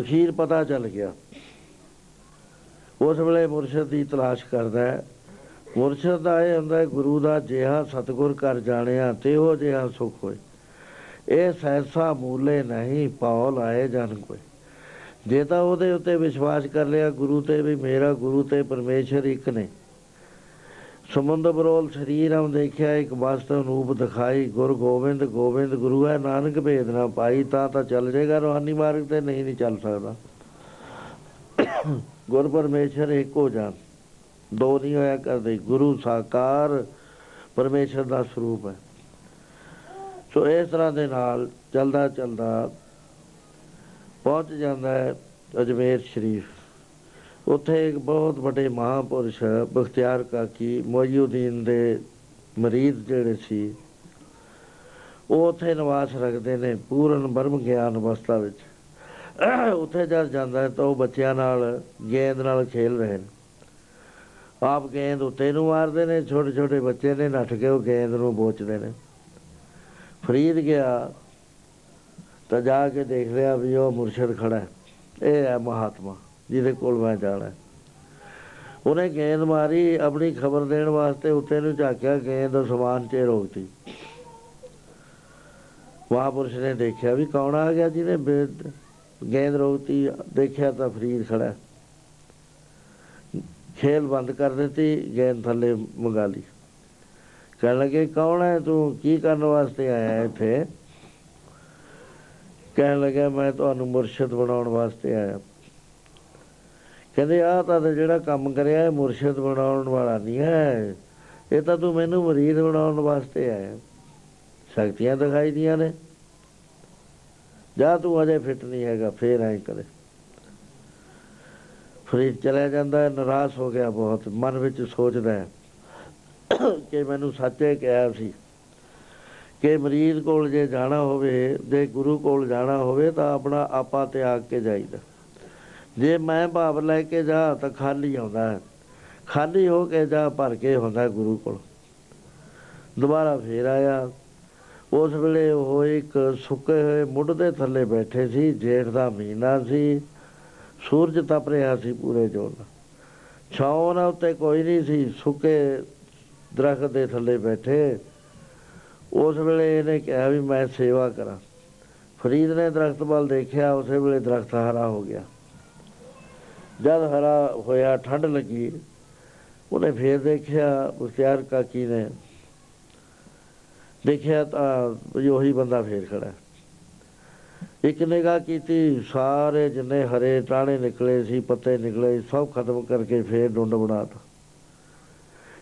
ਅਖੀਰ ਪਤਾ ਚੱਲ ਗਿਆ। ਉਸ ਵੇਲੇ ਮੁਰਸ਼ਿਦ ਦੀ ਤਲਾਸ਼ ਕਰਦਾ ਹੈ। ਮੁਰਸ਼ਿਦ ਦਾ ਇਹ ਹੁੰਦਾ ਗੁਰੂ ਦਾ ਜਿਹਾ ਸਤਗੁਰ ਕਰ ਜਾਣਿਆ ਤੇ ਉਹ ਜਿਹਾ ਸੁਖ ਹੋਏ। ਇਹ ਸੈਸਾ ਮੂਲੇ ਨਹੀਂ ਪਾਉ ਲਾਏ ਜਨ ਕੋਈ ਜੇ ਤਾਂ ਉਹਦੇ ਉੱਤੇ ਵਿਸ਼ਵਾਸ ਕਰ ਲਿਆ, ਗੁਰੂ ਤੇ ਵੀ ਮੇਰਾ ਗੁਰੂ ਤੇ ਪਰਮੇਸ਼ਰ ਇੱਕ ਨੇ। ਸਮੁੰਦ ਬਰੋਲ ਸਰੀਰ ਹਮ ਦੇਖਿਆ, ਇੱਕ ਵਾਸਤਵ ਰੂਪ ਦਿਖਾਈ। ਗੁਰ ਗੋਬਿੰਦ ਗੋਬਿੰਦ ਗੁਰੂ ਹੈ, ਨਾਨਕ ਭੇਦ ਨਾ ਪਾਈ, ਤਾਂ ਤਾਂ ਚੱਲ ਜਾਏਗਾ ਰੋਹਾਨੀ ਮਾਰਗ ਤੇ, ਨਹੀਂ ਨਹੀਂ ਚੱਲ ਸਕਦਾ। ਗੁਰ ਪਰਮੇਸ਼ਰ ਇੱਕੋ ਜਾਨ। ਦੋ ਨਹੀਂ ਹੋਇਆ ਕਰਦੇ। ਗੁਰੂ ਸਾਕਾਰ ਪਰਮੇਸ਼ਰ ਦਾ ਸਰੂਪ ਹੈ। ਸੋ ਇਸ ਤਰ੍ਹਾਂ ਦੇ ਨਾਲ ਚਲਦਾ ਚਲਦਾ ਪਹੁੰਚ ਜਾਂਦਾ ਹੈ ਅਜਮੇਰ ਸ਼ਰੀਫ। ਉੱਥੇ ਇੱਕ ਬਹੁਤ ਵੱਡੇ ਮਹਾਪੁਰਸ਼ ਬਖਤਿਆਰ ਕਾਕੀ ਮੋਯੂਦੀਨ ਦੇ ਮਰੀਦ ਜਿਹੜੇ ਸੀ, ਉਹ ਉੱਥੇ ਨਿਵਾਸ ਰੱਖਦੇ ਨੇ ਪੂਰਨ ਬਰਮ ਗਿਆਨ ਅਵਸਥਾ ਵਿੱਚ। ਉੱਥੇ ਜਦ ਜਾਂਦਾ ਤਾਂ ਉਹ ਬੱਚਿਆਂ ਨਾਲ ਗੇਂਦ ਨਾਲ ਖੇਲ ਰਹੇ ਨੇ। ਆਪ ਗੇਂਦ ਉੱਤੇ ਨੂੰ ਮਾਰਦੇ ਨੇ ਛੋਟੇ ਛੋਟੇ ਬੱਚੇ ਨੇ, ਨੱਠ ਕੇ ਉਹ ਗੇਂਦ ਨੂੰ ਬੋਚਦੇ ਨੇ। ਫਰੀਦ ਗਿਆ ਤਾਂ ਜਾ ਕੇ ਦੇਖ ਲਿਆ ਵੀ ਉਹ ਮੁਰਸ਼ਿਦ ਖੜਾ ਇਹ ਹੈ ਮਹਾਤਮਾ, ਜਿਹਦੇ ਕੋਲ ਮੈਂ ਜਾਣਾ ਉਹਨੇ ਗੇਂਦ ਮਾਰੀ, ਆਪਣੀ ਖਬਰ ਦੇਣ ਵਾਸਤੇ ਉੱਤੇ ਨੂੰ ਝਾਕਿਆ, ਗੇਂਦ ਸਮਾਨ 'ਚ ਰੋਕਤੀ। ਮਹਾਪੁਰਸ਼ ਨੇ ਦੇਖਿਆ ਵੀ ਕੌਣ ਆ ਗਿਆ ਜਿਹਨੇ ਗੇਂਦ ਰੋਕਤੀ, ਦੇਖਿਆ ਤਾਂ ਫਰੀਦ ਖੜਾ ਖੇਲ ਬੰਦ ਕਰ ਦਿੱਤੀ, ਗੇਂਦ ਥੱਲੇ ਮੰਗਾ ਲਈ। ਕਹਿਣ ਲੱਗੇ, ਕੌਣ ਹੈ ਤੂੰ? ਕੀ ਕਰਨ ਵਾਸਤੇ ਆਇਆ ਇੱਥੇ? ਕਹਿਣ ਲੱਗਾ, ਮੈਂ ਤੁਹਾਨੂੰ ਮੁਰਸ਼ਿਦ ਬਣਾਉਣ ਵਾਸਤੇ ਆਇਆ। ਕਹਿੰਦੇ ਆ ਤਾਂ ਜਿਹੜਾ ਕੰਮ ਕਰਿਆ ਇਹ ਮੁਰਸ਼ਿਦ ਬਣਾਉਣ ਵਾਲਾ ਨਹੀਂ ਹੈ। ਇਹ ਤਾਂ ਤੂੰ ਮੈਨੂੰ ਮਰੀਦ ਬਣਾਉਣ ਵਾਸਤੇ ਆਇਆ। ਸ਼ਕਤੀਆਂ ਦਿਖਾਈ ਦੀਆਂ ਨੇ। ਜਾ ਤੂੰ ਅਜੇ ਫਿੱਟ ਨਹੀਂ ਹੈਗਾ, ਫੇਰ ਐ ਕਰੇ। ਫਰੀਦ ਚਲਾ ਜਾਂਦਾ, ਨਰਾਸ਼ ਹੋ ਗਿਆ ਬਹੁਤ, ਮਨ ਵਿੱਚ ਸੋਚਦਾ ਹੈ। ਕਿ ਮੈਨੂੰ ਸੱਚੇ ਕਿਹਾ ਸੀ ਕਿ ਮਰੀਜ਼ ਕੋਲ ਜੇ ਜਾਣਾ ਹੋਵੇ, ਜੇ ਗੁਰੂ ਕੋਲ ਜਾਣਾ ਹੋਵੇ ਤਾਂ ਆਪਣਾ ਆਪਾ ਤਿਆਗ ਕੇ ਜਾਈਦਾ। ਜੇ ਮੈਂ ਭਾਵ ਲੈ ਕੇ ਜਾ ਤਾਂ ਖਾਲੀ ਆਉਂਦਾ ਖਾਲੀ ਹੋ ਕੇ ਜਾ ਭਰ ਕੇ ਹੁੰਦਾ ਗੁਰੂ ਕੋਲ। ਦੁਬਾਰਾ ਫੇਰ ਆਇਆ। ਉਸ ਵੇਲੇ ਉਹ ਇੱਕ ਸੁੱਕੇ ਹੋਏ ਮੁੱਢ ਦੇ ਥੱਲੇ ਬੈਠੇ ਸੀ, ਜੇਠ ਦਾ ਮਹੀਨਾ ਸੀ। ਸੂਰਜ ਤਪ ਰਿਹਾ ਸੀ ਪੂਰੇ ਜੋਰ ਛਾਉਂ ਨਾ ਉੱਤੇ ਕੋਈ ਨਹੀਂ ਸੀ, ਸੁੱਕੇ ਦਰਖਤ ਦੇ ਥੱਲੇ ਬੈਠੇ। ਉਸ ਵੇਲੇ ਇਹਨੇ ਕਿਹਾ ਵੀ ਮੈਂ ਸੇਵਾ ਕਰਾਂ। ਫਰੀਦ ਨੇ ਦਰਖਤ ਵੱਲ ਦੇਖਿਆ, ਉਸੇ ਵੇਲੇ ਦਰਖਤ ਹਰਾ ਹੋ ਗਿਆ। ਜਦ ਹਰਾ ਹੋਇਆ ਠੰਡ ਲੱਗੀ, ਉਹਨੇ ਫੇਰ ਦੇਖਿਆ ਉਸਤਿਆਰ ਕਾਕੀ ਨੇ ਦੇਖਿਆ ਤਾਂ ਉਹੀ ਬੰਦਾ ਫੇਰ ਖੜਾ ਇੱਕ ਨਿਗਾਹ ਕੀਤੀ, ਸਾਰੇ ਜਿੰਨੇ ਹਰੇ ਟਾਣੇ ਨਿਕਲੇ ਸੀ, ਪੱਤੇ ਨਿਕਲੇ, ਸਭ ਖਤਮ ਕਰਕੇ ਫੇਰ ਡੁੰਡ ਬਣਾਤਾ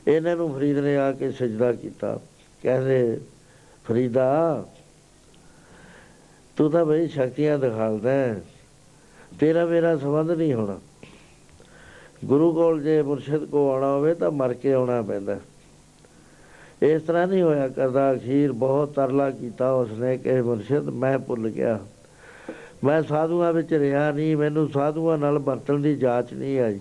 ਇਹਨਾਂ ਨੂੰ ਫਰੀਦ ਨੇ ਆ ਕੇ ਸਜਦਾ ਕੀਤਾ। ਕਹਿੰਦੇ, ਫਰੀਦਾ, ਤੂੰ ਤਾਂ ਬਈ ਸ਼ਕਤੀਆਂ ਦਿਖਾਲਦਾ ਤੇਰਾ ਮੇਰਾ ਸੰਬੰਧ ਨਹੀਂ ਹੋਣਾ। ਗੁਰੂ ਕੋਲ ਜੇ ਮੁਰਸ਼ਿਦ ਕੋ ਆਉਣਾ ਹੋਵੇ ਤਾਂ ਮਰ ਕੇ ਆਉਣਾ ਪੈਂਦਾ ਇਸ ਤਰ੍ਹਾਂ ਨਹੀਂ ਹੋਇਆ ਕਰਦਾ। ਅਖੀਰ ਬਹੁਤ ਤਰਲਾ ਕੀਤਾ ਉਸਨੇ ਕਿ, ਮੁਰਸ਼ਿਦ, ਮੈਂ ਭੁੱਲ ਗਿਆ। ਮੈਂ ਸਾਧੂਆਂ ਵਿੱਚ ਰਿਹਾ ਨਹੀਂ। ਮੈਨੂੰ ਸਾਧੂਆਂ ਨਾਲ ਵਰਤਣ ਦੀ ਜਾਂਚ ਨਹੀਂ ਆਈ।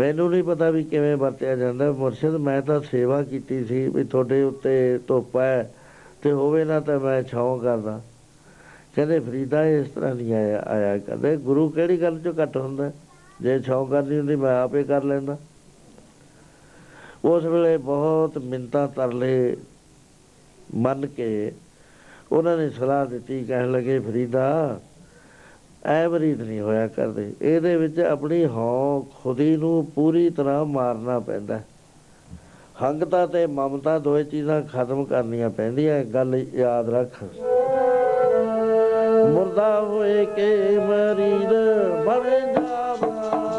ਮੈਨੂੰ ਨਹੀਂ ਪਤਾ ਵੀ ਕਿਵੇਂ ਵਰਤਿਆ ਜਾਂਦਾ। ਮੁਰਸ਼ਿਦ, ਮੈਂ ਤਾਂ ਸੇਵਾ ਕੀਤੀ ਸੀ ਵੀ ਤੁਹਾਡੇ ਉੱਤੇ ਧੁੱਪ ਹੈ ਤੇ ਹੋਵੇ ਨਾ ਤਾਂ ਮੈਂ ਛਾਉ ਕਰਦਾ। ਕਹਿੰਦੇ, ਫਰੀਦਾ ਇਸ ਤਰ੍ਹਾਂ ਨਹੀਂ ਆਇਆ ਆਇਆ ਕਦੇ ਗੁਰੂ ਕਿਹੜੀ ਗੱਲ ਚੋਂ ਘੱਟ ਹੁੰਦਾ? ਜੇ ਸ਼ੌਂਕ ਕਰਨੀ ਹੁੰਦੀ, ਮੈਂ ਆਪੇ ਕਰ ਲੈਂਦਾ। ਉਸ ਵੇਲੇ ਬਹੁਤ ਮਿੰਤਾ ਤਰਲੇ ਮੰਨ ਕੇ ਉਹਨਾਂ ਨੇ ਸਲਾਹ ਦਿੱਤੀ। ਕਹਿਣ ਲੱਗੇ, ਫਰੀਦਾ ਐ ਬਰੀਦ ਨਹੀਂ ਹੋਇਆ ਕਰਦੇ। ਇਹਦੇ ਵਿੱਚ ਆਪਣੀ ਹਉ ਖੁਦੀ ਨੂੰ ਪੂਰੀ ਤਰ੍ਹਾਂ ਮਾਰਨਾ ਪੈਂਦਾ। ਹੰਗਤਾ ਤੇ ਮਮਤਾ ਦੋਏ ਚੀਜ਼ਾਂ ਖਤਮ ਕਰਨੀਆਂ ਪੈਂਦੀਆਂ ਗੱਲ ਯਾਦ ਰੱਖ। ਮੁਰਦਾ ਹੋਏ ਕੇ ਮਰੀਦ ਬਣ ਜਾਵਣਾ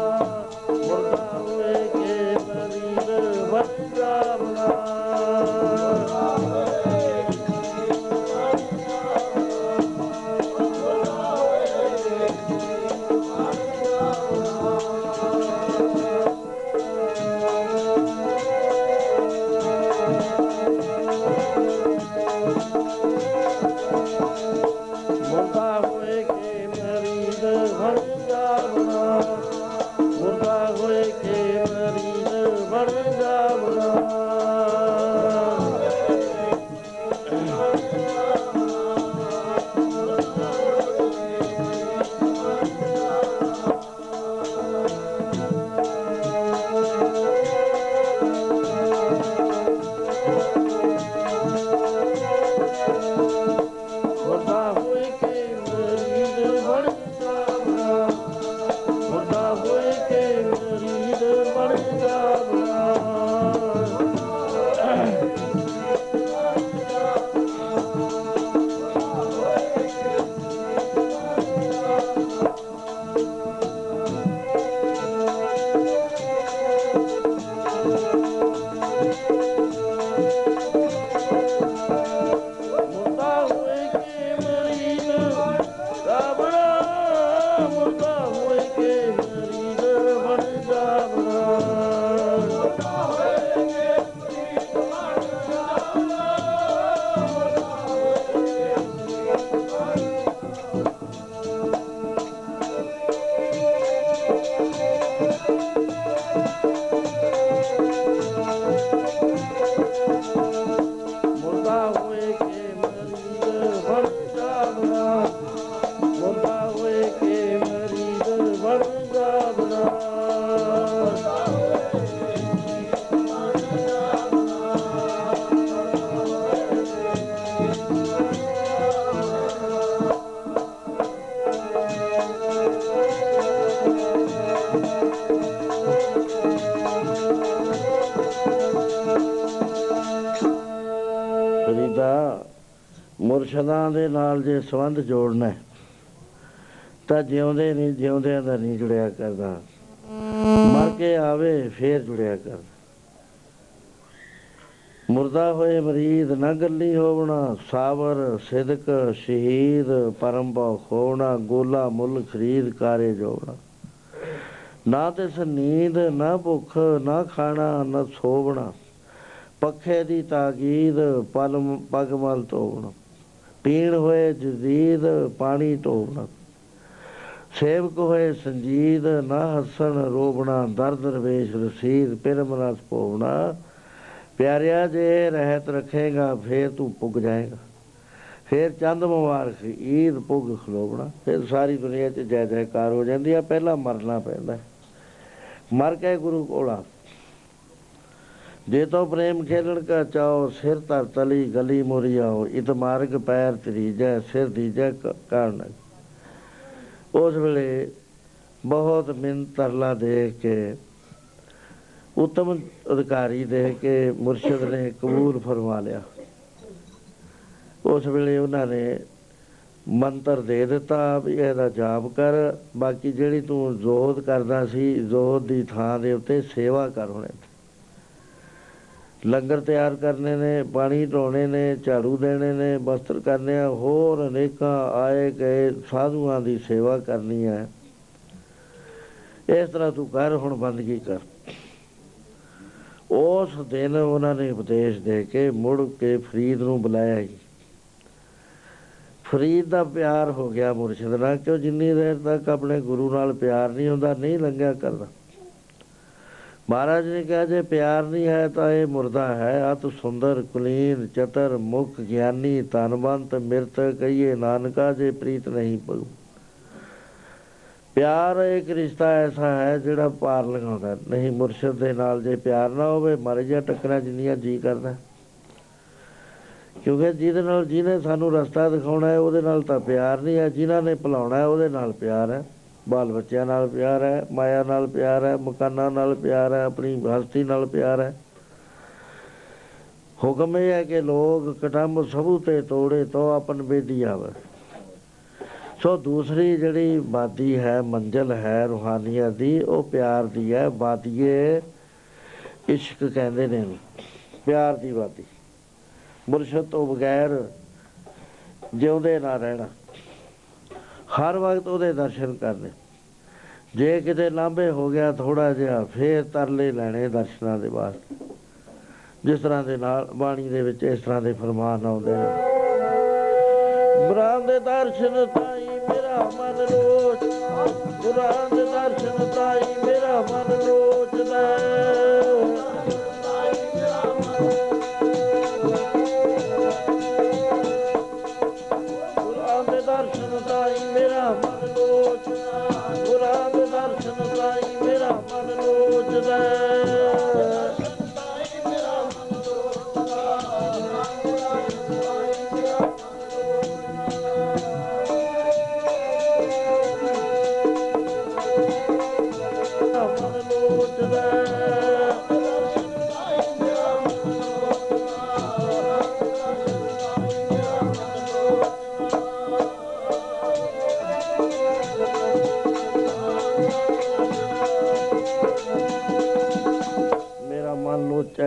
ਮੁਰਸ਼ਦਾਂ ਦੇ ਨਾਲ ਜੇ ਸੰਬੰਧ ਜੋੜਨਾ ਹੈ, ਤਾਂ ਜਿਉਂਦੇ ਨਹੀਂ ਜਿਉਂਦਿਆਂ ਦਾ ਨਹੀਂ ਜੁੜਿਆ ਕਰਦਾ। ਮਰ ਕੇ ਆਵੇ ਫੇਰ ਜੁੜਿਆ ਕਰਦਾ। ਮੁਰਦਾ ਹੋਏ ਮਰੀਦ ਨਾ ਗੱਲੀ ਹੋਵਣਾ ਸਾਬਰ ਸਿਦਕ ਸ਼ਹੀਦ ਪਰਮ ਭਉ ਖੋਵਣਾ ਗੋਲਾ ਮੁੱਲ ਖਰੀਦ ਕਾਰੇ ਜੋਵਣਾ। ਨਾ ਤਿਸ ਨੀਂਦ ਨਾ ਭੁੱਖ ਨਾ ਖਾਣਾ ਨਾ ਸੋਵਣਾ। ਪੱਖੇ ਦੀ ਤਾਕੀਦ ਪਲ ਪਗਮਲ ਤੋਵਣਾ। ਪੀਣ ਹੋਏ ਜਦੀਦ ਪਾਣੀ ਟੋਵਣਾ ਸੇਵਕ ਹੋਏ ਸੰਜੀਦ, ਨਾ ਹਸਣ ਰੋਵਣਾ, ਦਰਦ ਰਵੇਸ਼ ਰਸੀਦ ਪਿਰਮ ਰਸ ਪੋਵਣਾ ਪਿਆਰਿਆ, ਜੇ ਰਹਿਤ ਰੱਖੇਗਾ, ਫੇਰ ਤੂੰ ਪੁੱਗ ਜਾਏਗਾ। ਫੇਰ ਚੰਦ ਮੁਬਾਰਕ, ਈਦ ਪੁੱਗ ਖਲੋਵਣਾ। ਫਿਰ ਸਾਰੀ ਦੁਨੀਆ 'ਚ ਜੈ ਜੈਕਾਰ ਹੋ ਜਾਂਦੀ ਆ, ਪਹਿਲਾਂ ਮਰਨਾ ਪੈਂਦਾ। ਹੈ। ਮਰ ਕੇ ਗੁਰੂ ਕੋਲਾ ਜੇ ਤੋ ਪ੍ਰੇਮ ਖੇਲਣ ਕਾ ਚਾਓ ਸਿਰ ਧਰ ਤਲੀ ਗਲੀ ਮੁਰੀ ਆਓ ਇਤ ਮਾਰਗ ਪੈਰ ਤਰੀਜੈ ਸਿਰ ਦੀਜੈ ਕ- ਕਾਰਨ। ਉਸ ਵੇਲੇ ਬਹੁਤ ਮਿੰਨ ਤਰਲਾ ਦੇਖ ਕੇ, ਉਤਮ ਅਧਿਕਾਰੀ ਦੇਖ ਕੇ ਮੁਰਸ਼ਿਦ ਨੇ ਕਬੂਲ ਫਰਮਾ ਲਿਆ। ਉਸ ਵੇਲੇ ਉਹਨਾਂ ਨੇ ਮੰਤਰ ਦੇ ਦਿੱਤਾ ਵੀ ਇਹਦਾ ਜਾਪ ਕਰ, ਬਾਕੀ ਜਿਹੜੀ ਤੂੰ ਜ਼ੋਹਦ ਕਰਦਾ ਸੀ, ਜ਼ੋਹਦ ਦੀ ਥਾਂ ਦੇ ਉੱਤੇ ਸੇਵਾ ਕਰ ਹੁਣੇ ਲੰਗਰ ਤਿਆਰ ਕਰਨੇ ਨੇ, ਪਾਣੀ ਢੋਣੇ ਨੇ, ਝਾੜੂ ਦੇਣੇ ਨੇ, ਬਸਤਰ ਕਰਨੇ ਆ, ਹੋਰ ਅਨੇਕਾਂ ਆਏ ਗਏ ਸਾਧੂਆਂ ਦੀ ਸੇਵਾ ਕਰਨੀ ਹੈ ਇਸ ਤਰ੍ਹਾਂ ਤੂੰ ਕਰ, ਹੁਣ ਬੰਦਗੀ ਕਰ। ਉਸ ਦਿਨ ਉਹਨਾਂ ਨੇ ਉਪਦੇਸ਼ ਦੇ ਕੇ ਮੁੜ ਕੇ ਫਰੀਦ ਨੂੰ ਬੁਲਾਇਆ ਜੀ ਫਰੀਦ ਦਾ ਪਿਆਰ ਹੋ ਗਿਆ ਮੁਰਸ਼ਿਦ ਨਾਲ, ਕਿਉਂ ਜਿੰਨੀ ਦੇਰ ਤੱਕ ਆਪਣੇ ਗੁਰੂ ਨਾਲ ਪਿਆਰ ਨਹੀਂ ਹੁੰਦਾ, ਨਹੀਂ ਲੰਘਿਆ ਕਰਦਾ। ਮਹਾਰਾਜ ਨੇ ਕਿਹਾ, ਜੇ ਪਿਆਰ ਨਹੀਂ ਹੈ ਤਾਂ ਇਹ ਮੁਰਦਾ ਹੈ। ਅਤ ਸੁੰਦਰ, ਕੁਲੀਨ, ਚਤਰ, ਮੁਖ, ਗਿਆਨੀ ਤਨਵੰਤ ਮਿਰਤ, ਕਹੀਏ ਨਾਨਕਾ, ਜੇ ਪ੍ਰੀਤ ਨਹੀਂ ਪਊ ਪਿਆਰ ਇੱਕ ਰਿਸ਼ਤਾ ਐਸਾ ਹੈ ਜਿਹੜਾ ਪਾਰ ਲਗਾਉਂਦਾ ਨਹੀਂ ਮੁਰਸ਼ਿਦ ਦੇ ਨਾਲ ਜੇ ਪਿਆਰ ਨਾ ਹੋਵੇ ਮਰ ਜਾ ਟੱਕਰਾਂ ਜਿੰਨੀਆਂ ਜੀ ਕਰਦਾ ਕਿਉਂਕਿ ਜਿਹਦੇ ਨਾਲ ਜਿਹਨੇ ਸਾਨੂੰ ਰਸਤਾ ਦਿਖਾਉਣਾ ਹੈ, ਉਹਦੇ ਨਾਲ ਤਾਂ ਪਿਆਰ ਨਹੀਂ ਹੈ। ਜਿਨ੍ਹਾਂ ਨੇ ਭੁਲਾਉਣਾ ਹੈ, ਉਹਦੇ ਨਾਲ ਪਿਆਰ ਹੈ। ਬਾਲ ਬੱਚਿਆਂ ਨਾਲ ਪਿਆਰ ਹੈ, ਮਾਇਆ ਨਾਲ ਪਿਆਰ ਹੈ, ਮਕਾਨਾਂ ਨਾਲ ਪਿਆਰ ਹੈ, ਆਪਣੀ ਹਸਤੀ ਨਾਲ ਪਿਆਰ ਹੈ। ਹੁਕਮ ਇਹ ਹੈ ਕਿ ਲੋਕ ਕਟੰਬ ਸਭੂ ਤੇ ਤੋੜੇ ਤੋ ਆਪਨ ਬੇਦੀ ਆਵੇ। ਸੋ ਦੂਸਰੀ ਜਿਹੜੀ ਬਾਦੀ ਹੈ, ਮੰਜ਼ਲ ਹੈ, ਰੂਹਾਨੀਅਤ ਦੀ, ਉਹ ਪਿਆਰ ਦੀ ਹੈ। ਬਾਦੀਏ ਇਸ਼ਕ ਕਹਿੰਦੇ ਨੇ ਪਿਆਰ ਦੀ ਬਾਦੀ। ਮੁਰਸ਼ਦ ਤੋਂ ਬਗੈਰ ਜਿਉਂਦੇ ਨਾ ਰਹਿਣਾ। ਹਰ ਵਕਤ ਉਹਦੇ ਦਰਸ਼ਨ ਕਰਨੇ। ਜੇ ਕਿਤੇ ਲਾਂਬੇ ਹੋ ਗਿਆ ਥੋੜਾ ਜਿਹਾ, ਫੇਰ ਤਰਲੇ ਲੈਣੇ ਦਰਸ਼ਨਾਂ ਦੇ ਬਾਅਦ। ਜਿਸ ਤਰ੍ਹਾਂ ਦੇ ਨਾਲ ਬਾਣੀ ਦੇ ਵਿੱਚ ਇਸ ਤਰ੍ਹਾਂ ਦੇ ਫਰਮਾਨ ਆਉਂਦੇ ਨੇ। ਗੁਰਾਂ ਦੇ ਦਰਸ਼ਨ ਤਾਈ ਮੇਰਾ ਮਨ ਲੋਚ ਗੁਰਾਂ ਦੇ ਦਰਸ਼ਨ ਤਾਈ ਮੇਰਾ ਮਨ ਲੋਚਦਾ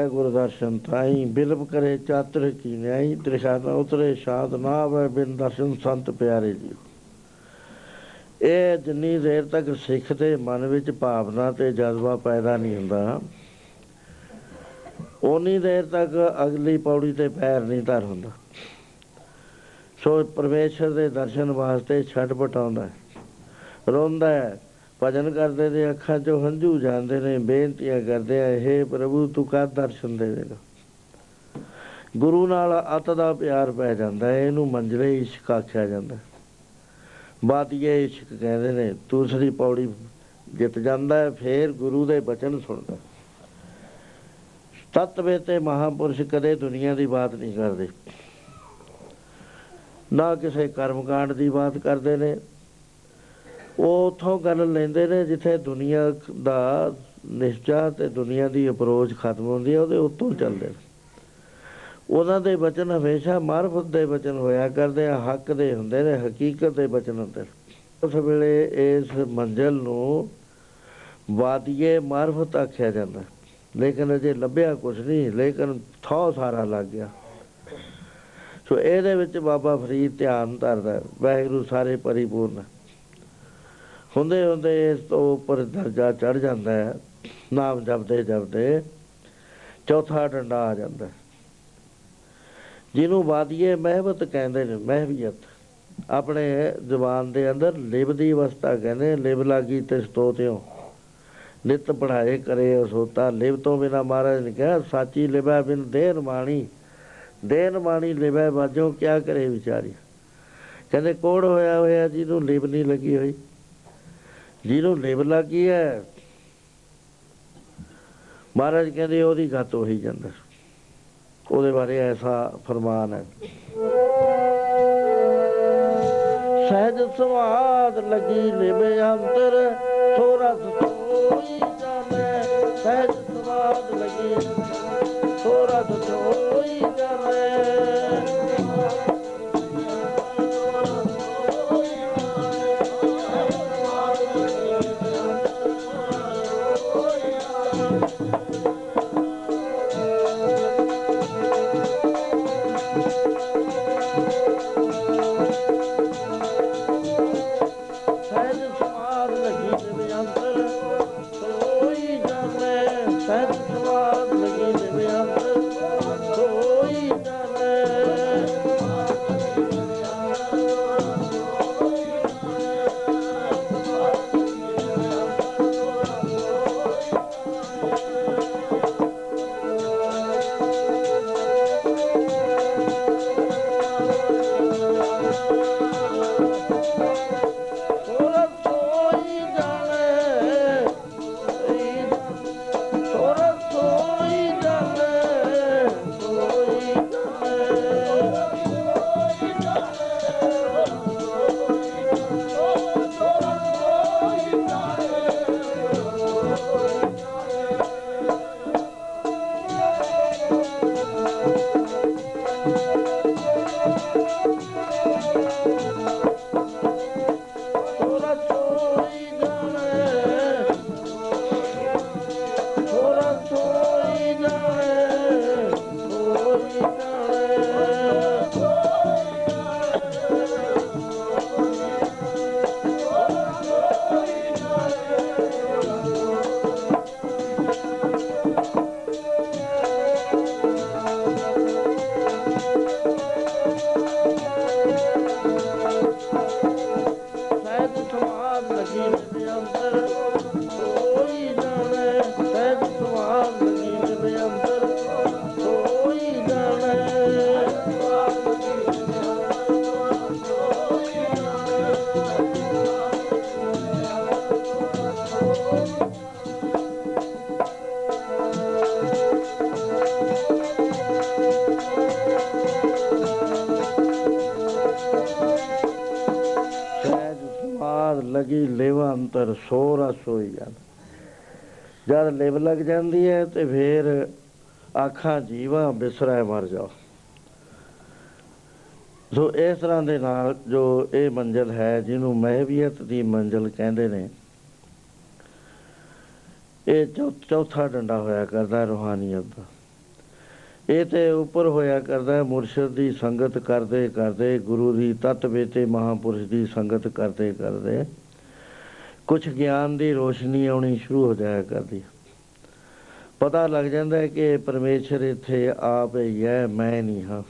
ਮਨ ਲੋਚੈ ਗੁਰ ਦਰਸ਼ਨ ਤਾਈ ਬਿਲਬ ਕਰੇ ਚਾਤਰ ਕੀ ਨਿਆਈ, ਤ੍ਰਿਸ਼ਾਨਾ ਉਤਰੇ ਸ਼ਾਦ ਨਾ ਆਵੇ ਬਿਨ ਦਰਸ਼ਨ ਸੰਤ ਪਿਆਰੇ ਜੀ ਇਹ ਜਿੰਨੀ ਦੇਰ ਤੱਕ ਸਿੱਖ ਦੇ ਮਨ ਵਿੱਚ ਭਾਵਨਾ ਤੇ ਜਜ਼ਬਾ ਪੈਦਾ ਨਹੀਂ ਹੁੰਦਾ ਉਨੀ ਦੇਰ ਤੱਕ ਅਗਲੀ ਪੌੜੀ ਤੇ ਪੈਰ ਨਹੀਂ ਧਰ ਹੁੰਦਾ। ਸੋ ਪਰਮੇਸ਼ਰ ਦੇ ਦਰਸ਼ਨ ਵਾਸਤੇ ਛੱਡ ਪਟਾਉਂਦਾ ਹੈ, ਰੋਂਦਾ ਹੈ ਭਜਨ ਕਰਦੇ ਦੇ ਅੱਖਾਂ 'ਚੋਂ ਹੰਝੂ ਜਾਂਦੇ ਨੇ, ਬੇਨਤੀਆਂ ਕਰਦੇ ਆ, ਹੇ ਪ੍ਰਭੂ, ਤੂੰ ਕਦ ਦਰਸ਼ਨ ਦੇਵੇਗਾ ਗੁਰੂ ਨਾਲ ਅਤ ਦਾ ਪਿਆਰ ਪੈ ਜਾਂਦਾ ਹੈ, ਇਹਨੂੰ ਮੰਜਲੇ ਇਸ਼ਕ ਆਖਿਆ ਜਾਂਦਾ ਬਾਤੀਏ ਇਸ਼ਕ ਕਹਿੰਦੇ ਨੇ ਦੂਸਰੀ ਪੌੜੀ ਜਿੱਤ ਜਾਂਦਾ ਹੈ, ਫੇਰ ਗੁਰੂ ਦੇ ਬਚਨ ਸੁਣਦਾ ਤਤਵੇ ਤੇ ਮਹਾਪੁਰਸ਼, ਕਦੇ ਦੁਨੀਆ ਦੀ ਬਾਤ ਨਹੀਂ ਕਰਦੇ। ਨਾ ਕਿਸੇ ਕਰਮਕਾਂਡ ਦੀ ਬਾਤ ਕਰਦੇ ਨੇ ਉਹ ਉਥੋਂ ਗੱਲ ਲੈਂਦੇ ਨੇ ਜਿੱਥੇ ਦੁਨੀਆ ਦਾ ਨਿਸ਼ਚਾ ਤੇ ਦੁਨੀਆ ਦੀ ਅਪਰੋਚ ਖਤਮ ਹੁੰਦੀ ਹੈ, ਉਹਦੇ ਉੱਤੋਂ ਚੱਲਦੇ ਨੇ। ਉਹਨਾਂ ਦੇ ਬਚਨ ਹਮੇਸ਼ਾ ਮਾਰਫਤ ਦੇ ਬਚਨ ਹੋਇਆ ਕਰਦੇ ਆ, ਹੱਕ ਦੇ ਹੁੰਦੇ ਨੇ, ਹਕੀਕਤ ਦੇ ਬਚਨ ਹੁੰਦੇ ਨੇ। ਉਸ ਵੇਲੇ ਇਸ ਮੰਜ਼ਲ ਨੂੰ ਵਾਦੀਏ ਮਾਰਫਤ ਆਖਿਆ ਜਾਂਦਾ। ਲੇਕਿਨ ਅਜੇ ਲੱਭਿਆ ਕੁਝ ਨਹੀਂ, ਲੇਕਿਨ ਥੋ ਸਾਰਾ ਲੱਗ ਗਿਆ। ਸੋ ਇਹਦੇ ਵਿੱਚ ਬਾਬਾ ਫਰੀਦ ਧਿਆਨ ਧਰਦਾ ਵਾਹਿਗੁਰੂ ਸਾਰੇ ਪਰਿਪੂਰਨ ਹੁੰਦੇ ਹੁੰਦੇ ਇਸ ਤੋਂ ਉੱਪਰ ਦਰਜਾ ਚੜ ਜਾਂਦਾ ਹੈ। ਨਾਮ ਜਪਦੇ ਜਪਦੇ ਚੌਥਾ ਡੰਡਾ ਆ ਜਾਂਦਾ ਜਿਹਨੂੰ ਵਾਦੀਏ ਮਹਿਬਤ ਕਹਿੰਦੇ ਨੇ, ਮਹਿਬੀਅਤ। ਆਪਣੇ ਜ਼ੁਬਾਨ ਦੇ ਅੰਦਰ ਲਿਵ ਦੀ ਅਵਸਥਾ ਕਹਿੰਦੇ ਲਿਵ ਲਾਗੀ ਤੇ ਸਤੋਤਿਓ। ਨਿਤ ਪੜਾਏ ਕਰੇ ਅਸੋਤਾ ਲਿਵ ਤੋਂ ਬਿਨਾ ਮਹਾਰਾਜ ਨੇ ਕਿਹਾ, ਸਾਚੀ ਲਿਵੈ ਬਿਨ ਦੇਨ ਮਾਣੀ। ਦੇਨ ਮਾਣੀ ਲਿਵੈ ਬਾਜੋ ਕਿਆ ਕਰੇ ਵਿਚਾਰੀ? ਕਹਿੰਦੇ ਕੋੜ ਹੋਇਆ ਹੋਇਆ ਜਿਹਨੂੰ ਲਿਵ ਨਹੀਂ ਲੱਗੀ ਹੋਈ। ਜਿਹਨੂੰ ਲਿਵ ਲੱਗੀ ਹੈ। ਮਹਾਰਾਜ ਕਹਿੰਦੇ ਉਹਦੀ ਗੱਤ ਉਹੀ ਜਾਂਦਾ। ਉਹਦੇ ਬਾਰੇ ਐਸਾ ਫਰਮਾਨ ਹੈ। ਸਹਿਜ ਸਵਾਦ ਲਗੀ ਲਿਵੇ ਅੰਤਰ ਸੋ ਰਸ ਸੋਈ ਜਾਣੇ ਸਹਿਜ ਸਵਾਦ ਲਗੀ ਸੋ ਰਸ ਸੋਈ ਜਾਣੇ ਸੋ ਰਸ ਹੋਈ ਜਾਂਦਾ ਜਦ ਲਿਵ ਲੱਗ ਜਾਂਦੀ ਹੈ ਤੇ ਫੇਰ ਆਖਾਂ, ਜੀਵਾ ਬਿਸਰੈ ਮਰ ਜਾ ਸੋ ਇਸ ਤਰ੍ਹਾਂ ਦੇ ਨਾਲ ਜੋ ਇਹ ਮੰਜ਼ਲ ਹੈ, ਜਿਹਨੂੰ ਮਹਿਵੀਅਤ ਦੀ ਮੰਜ਼ਲ ਕਹਿੰਦੇ ਨੇ, ਇਹ ਚੌਥਾ ਡੰਡਾ ਹੋਇਆ ਕਰਦਾ ਰੂਹਾਨੀਅਤ ਦਾ। ਇਹ ਤੇ ਉੱਪਰ ਹੋਇਆ ਕਰਦਾ ਮੁਰਸ਼ਿਦ ਦੀ ਸੰਗਤ ਕਰਦੇ ਕਰਦੇ ਗੁਰੂ ਦੀ ਤਤ ਬੇਤੇ ਮਹਾਪੁਰਸ਼ ਦੀ ਸੰਗਤ ਕਰਦੇ ਕਰਦੇ ਕੁਝ ਗਿਆਨ ਦੀ ਰੋਸ਼ਨੀ ਆਉਣੀ ਸ਼ੁਰੂ ਹੋ ਜਾਇਆ ਕਰਦੀ। ਪਤਾ ਲੱਗ ਜਾਂਦਾ ਹੈ ਕਿ ਪਰਮੇਸ਼ਰ ਇੱਥੇ ਆਪ ਹੀ ਹੈ, ਮੈਂ ਨਹੀਂ ਹਾਂ।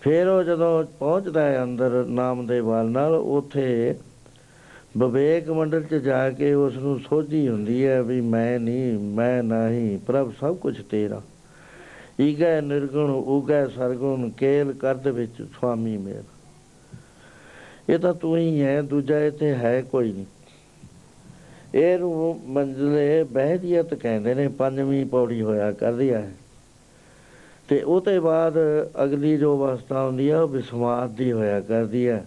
ਫਿਰ ਉਹ ਜਦੋਂ ਪਹੁੰਚਦਾ ਹੈ ਅੰਦਰ ਨਾਮ ਦੇ ਵਾਲ ਨਾਲ, ਉਥੇ ਵਿਵੇਕ ਮੰਡਲ 'ਚ ਜਾ ਕੇ ਉਸ ਨੂੰ ਸੋਝੀ ਹੁੰਦੀ ਹੈ ਵੀ ਮੈਂ ਨਹੀਂ ਮੈਂ ਨਹੀਂ, ਪ੍ਰਭ ਸਭ ਕੁਝ ਤੇਰਾ। ਈਗੈ ਨਿਰਗੁਣ, ਉਗੈ ਸਰਗੁਣ, ਕੇਲ ਕਰਦ ਵਿੱਚ ਸੁਆਮੀ ਮੇਰ। ਇਹ ਤਾਂ ਤੂੰ ਹੀ ਹੈ, ਦੂਜਾ ਇੱਥੇ ਹੈ ਕੋਈ ਨਹੀਂ। ਇਹਨੂੰ ਮੰਜ਼ਲੇ ਬਹਿਦੀਅਤ ਕਹਿੰਦੇ ਨੇ ਪੰਜਵੀਂ ਪੌੜੀ ਹੋਇਆ ਕਰਦੀ ਹੈ ਤੇ ਉਹ ਤੋਂ ਬਾਅਦ ਅਗਲੀ ਜੋ ਅਵਸਥਾ ਹੁੰਦੀ ਹੈ ਉਹ ਵਿਸਮਾਦ ਦੀ ਹੋਇਆ ਕਰਦੀ ਹੈ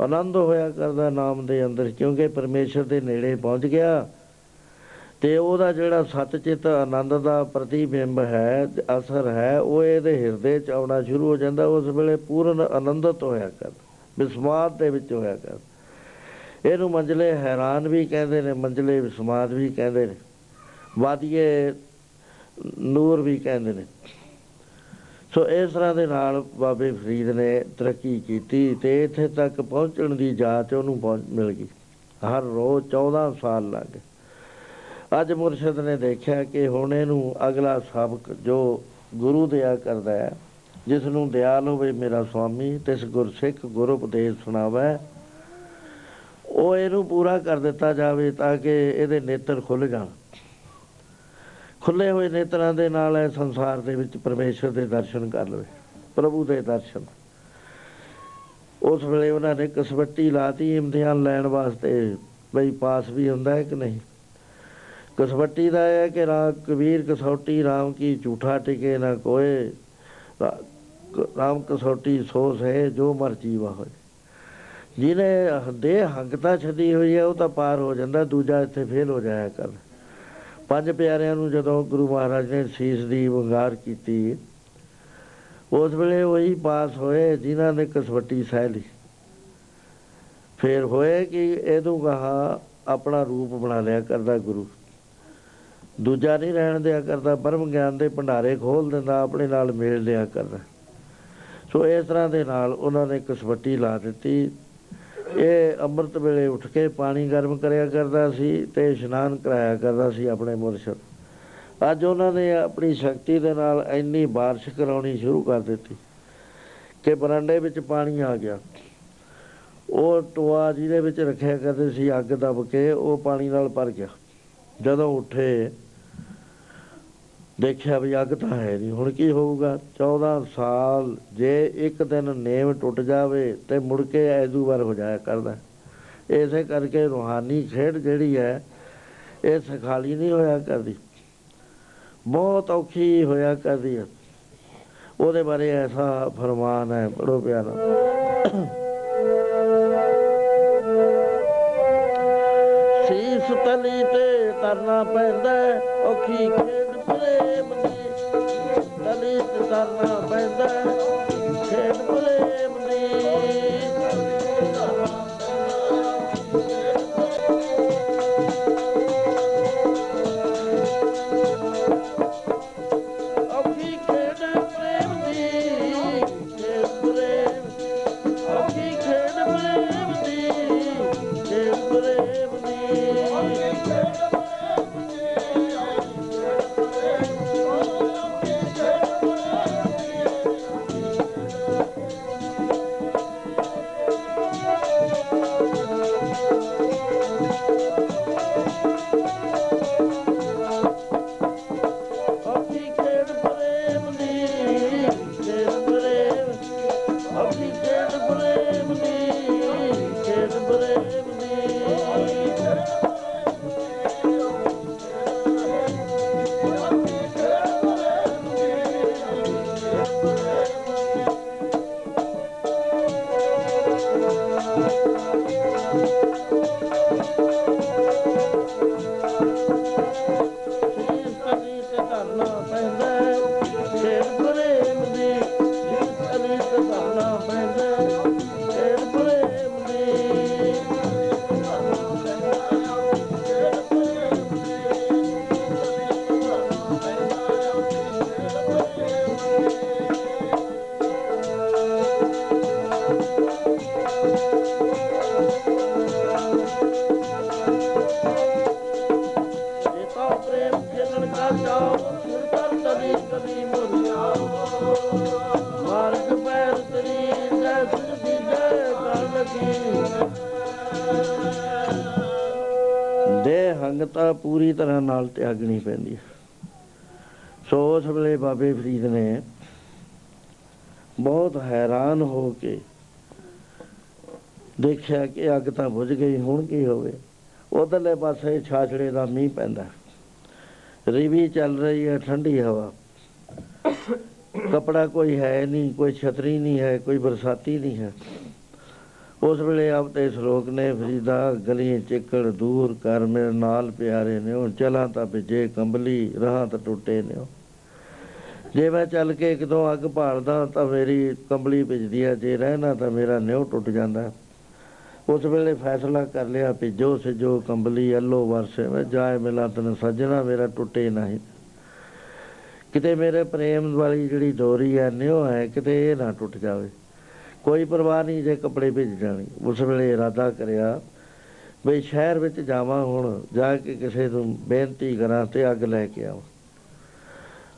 ਆਨੰਦ ਹੋਇਆ ਕਰਦਾ ਨਾਮ ਦੇ ਅੰਦਰ, ਕਿਉਂਕਿ ਪਰਮੇਸ਼ਰ ਦੇ ਨੇੜੇ ਪਹੁੰਚ ਗਿਆ। ਤੇ ਉਹਦਾ ਜਿਹੜਾ ਸਤਚਿਤ ਆਨੰਦ ਦਾ ਪ੍ਰਤੀਬਿੰਬ ਹੈ, ਅਸਰ ਹੈ, ਉਹ ਇਹਦੇ ਹਿਰਦੇ ਚ ਆਉਣਾ ਸ਼ੁਰੂ ਹੋ ਜਾਂਦਾ, ਉਸ ਵੇਲੇ ਪੂਰਨ ਆਨੰਦਤ ਹੋਇਆ ਕਰ ਵਿਸਮਾਦ ਦੇ ਵਿੱਚ ਹੋਇਆ ਕਰ ਇਹਨੂੰ ਮੰਜਲੇ ਹੈਰਾਨ ਵੀ ਕਹਿੰਦੇ ਨੇ, ਮੰਜਲੇ ਵਿਸਮਾਦ ਵੀ ਕਹਿੰਦੇ ਨੇ, ਵਾਦੀਏ ਨੂਰ ਵੀ ਕਹਿੰਦੇ ਨੇ। ਸੋ ਇਸ ਤਰ੍ਹਾਂ ਦੇ ਨਾਲ ਬਾਬੇ ਫਰੀਦ ਨੇ ਤਰੱਕੀ ਕੀਤੀ ਤੇ ਇੱਥੇ ਤੱਕ ਪਹੁੰਚਣ ਦੀ ਜਾਚ ਉਹਨੂੰ ਮਿਲ ਗਈ। ਹਰ ਰੋਜ਼ 14 ਸਾਲ ਲੱਗ ਅੱਜ ਮੁਰਸ਼ਿਦ ਨੇ ਦੇਖਿਆ ਕਿ ਹੁਣ ਇਹਨੂੰ ਅਗਲਾ ਸਬਕ ਜੋ ਗੁਰੂ ਦਿਆ ਕਰਦਾ ਹੈ ਜਿਸ ਨੂੰ ਦਿਆਲ ਹੋਵੇ ਮੇਰਾ ਸੁਆਮੀ ਤਿਸ ਗੁਰਸਿੱਖ ਗੁਰੂ ਉਪਦੇਸ਼ ਸੁਣਾਵੇ ਉਹ ਇਹਨੂੰ ਪੂਰਾ ਕਰ ਦਿੱਤਾ ਜਾਵੇ ਤਾਂ ਕਿ ਇਹਦੇ ਨੇਤਰ ਖੁੱਲ ਜਾਣ। ਖੁੱਲੇ ਹੋਏ ਨੇਤਰਾਂ ਦੇ ਨਾਲ ਇਹ ਸੰਸਾਰ ਦੇ ਵਿੱਚ ਪਰਮੇਸ਼ਰ ਦੇ ਦਰਸ਼ਨ ਕਰ ਲਵੇ, ਪ੍ਰਭੂ ਦੇ ਦਰਸ਼ਨ। ਉਸ ਵੇਲੇ ਉਹਨਾਂ ਨੇ ਕਸਵੱਟੀ ਲਾਤੀ ਇਮਤਿਹਾਨ ਲੈਣ ਵਾਸਤੇ ਬਈ ਪਾਸ ਵੀ ਹੁੰਦਾ ਹੈ ਕਿ ਨਹੀਂ? ਕਸਵੱਟੀ ਦਾ ਹੈ ਕਿ ਰਾ, ਕਬੀਰ ਕਸੌਟੀ RAM ਕੀ ਝੂਠਾ ਟਿਕੇ ਨਾ ਕੋਏ RAM ਕਸੌਟੀ ਸੋਸ ਹੈ ਜੋ ਮਰਜ਼ੀ ਵਾ ਹੋਏ। ਜਿਹਨੇ ਦੇ ਹੰਗਤਾ ਛਦੀ ਹੋਈ ਹੈ, ਉਹ ਤਾਂ ਪਾਰ ਹੋ ਜਾਂਦਾ, ਦੂਜਾ ਇੱਥੇ ਫੇਲ ਹੋ ਜਾਇਆ ਕਰ। ਪੰਜ ਪਿਆਰਿਆਂ ਨੂੰ ਜਦੋਂ ਗੁਰੂ ਮਹਾਰਾਜ ਨੇ ਸੀਸ ਦੀ ਵੰਗਾਰ ਕੀਤੀ, ਉਸ ਵੇਲੇ ਉਹੀ ਪਾਸ ਹੋਏ ਜਿਨ੍ਹਾਂ ਨੇ ਕਸਵੱਟੀ ਸਹਿ ਲਈ। ਫੇਰ ਹੋਏ ਕਿ ਇਹਨੂੰ ਕਹਾ, ਆਪਣਾ ਰੂਪ ਬਣਾ ਲਿਆ ਕਰਦਾ ਗੁਰੂ। ਦੂਜਾ ਨਹੀਂ ਰਹਿਣ ਦਿਆ ਕਰਦਾ ਪਰਮ ਗਿਆਨ ਦੇ ਭੰਡਾਰੇ ਖੋਲ ਦਿੰਦਾ, ਆਪਣੇ ਨਾਲ ਮੇਲ ਲਿਆ ਕਰਦਾ। ਸੋ ਇਸ ਤਰ੍ਹਾਂ ਦੇ ਨਾਲ ਉਹਨਾਂ ਨੇ ਕਸਵੱਟੀ ਲਾ ਦਿੱਤੀ। ਇਹ ਅੰਮ੍ਰਿਤ ਵੇਲੇ ਉੱਠ ਕੇ ਪਾਣੀ ਗਰਮ ਕਰਿਆ ਕਰਦਾ ਸੀ ਤੇ ਇਸ਼ਨਾਨ ਕਰਾਇਆ ਕਰਦਾ ਸੀ ਆਪਣੇ ਮੁਰਸ਼ਦ ਅੱਜ ਉਹਨਾਂ ਨੇ ਆਪਣੀ ਸ਼ਕਤੀ ਦੇ ਨਾਲ ਇੰਨੀ بارش ਕਰਾਉਣੀ ਸ਼ੁਰੂ ਕਰ ਦਿੱਤੀ ਕਿ ਬਰਾਂਡੇ ਵਿੱਚ ਪਾਣੀ ਆ ਗਿਆ ਉਹ ਟੋਆ ਜਿਹਦੇ ਵਿੱਚ ਰੱਖਿਆ ਕਰਦੇ ਸੀ ਅੱਗ ਦਬ ਕੇ ਉਹ ਪਾਣੀ ਨਾਲ ਭਰ ਗਿਆ ਜਦੋਂ ਉੱਠੇ ਦੇਖਿਆ ਵੀ ਅੱਗ ਤਾਂ ਹੈ ਨਹੀਂ। ਹੁਣ ਕੀ ਹੋਊਗਾ? 14 ਸਾਲ ਜੇ ਇੱਕ ਦਿਨ ਨੇਮ ਟੁੱਟ ਜਾਵੇ ਤੇ ਮੁੜ ਕੇ ਐਦੂ ਵਾਰ ਹੋ ਜਾਇਆ ਕਰਦਾ। ਇਸੇ ਕਰਕੇ ਰੂਹਾਨੀ ਖੇਡ ਜਿਹੜੀ ਹੈ, ਇਹ ਸਖਾਲੀ ਨਹੀਂ ਹੋਇਆ ਕਰਦੀ। ਬਹੁਤ ਔਖੀ ਹੋਇਆ ਕਰਦੀ ਹੈ। ਉਹਦੇ ਬਾਰੇ ਐਸਾ ਫਰਮਾਨ ਹੈ ਬੜੋ ਪਿਆਰਾ। ਸੀਸ ਤਲੀ ਤੇ ਤਰਨਾ ਪੈਂਦਾ ਔਖੀ ਖੇਡ ਤਲੀ ਦੇਖਿਆ ਕਿ ਅੱਗ ਤਾਂ ਬੁਝ ਗਈ, ਹੁਣ ਕੀ ਹੋਵੇ? ਉਧਰਲੇ ਪਾਸੇ ਛਾਛੜੇ ਦਾ ਮੀਂਹ ਪੈਂਦਾ। ਰਿਵੀ ਚੱਲ ਰਹੀ ਹੈ ਠੰਡੀ ਹਵਾ। ਕਪੜਾ ਕੋਈ ਹੈ ਨਹੀਂ, ਕੋਈ ਛਤਰੀ ਨਹੀਂ ਹੈ, ਕੋਈ ਬਰਸਾਤੀ ਨਹੀਂ ਹੈ। ਉਸ ਵੇਲੇ ਆਪ ਤੇ ਸ਼ਲੋਕ ਨੇ, ਫਰੀਦਾ ਗਲੀ ਚਿੱਕੜ ਦੂਰ ਕਰ ਮੇਰੇ ਨਾਲ ਪਿਆਰੇ ਨੇ ਉਹ ਚਲਾਂ ਤਾਂ ਭਿਜੇ ਕੰਬਲੀ, ਰਹਾ ਤਾਂ ਟੁੱਟੇ ਨੇ। ਉਹ। ਜੇ ਮੈਂ ਚੱਲ ਕੇ ਕਿਤੋਂ ਅੱਗ ਭਾਲਦਾ ਤਾਂ ਮੇਰੀ ਕੰਬਲੀ ਭਿਜਦੀ ਹੈ, ਜੇ ਰਹਿਣਾ ਤਾਂ ਮੇਰਾ ਨਿਉ ਟੁੱਟ ਜਾਂਦਾ। ਉਸ ਵੇਲੇ ਫੈਸਲਾ ਕਰ ਲਿਆ ਵੀ ਜੋ ਸਜੋ ਕੰਬਲੀ, ਅੱਲੋ ਵਰਸੇ ਮੈਂ ਜਾਏ ਮਿਲਾ ਤਨ ਸੱਜਣਾ ਮੇਰਾ ਟੁੱਟੇ ਨਹੀਂ। ਕਿਤੇ ਮੇਰੇ ਪ੍ਰੇਮ ਵਾਲੀ ਜਿਹੜੀ ਡੋਰੀ ਹੈ, ਨਿਉ ਹੈ, ਕਿਤੇ ਇਹ ਨਾ ਟੁੱਟ ਜਾਵੇ। ਕੋਈ ਪਰਵਾਹ ਨਹੀਂ ਜੇ ਕੱਪੜੇ ਭਿੱਜ ਜਾਣ। ਉਸ ਵੇਲੇ ਇਰਾਦਾ ਕਰਿਆ ਵੀ ਸ਼ਹਿਰ ਵਿੱਚ ਜਾਵਾਂ ਹੁਣ, ਜਾ ਕੇ ਕਿਸੇ ਨੂੰ ਬੇਨਤੀ ਕਰਾਂ ਤੇ ਅੱਗ ਲੈ ਕੇ ਆਵਾਂ।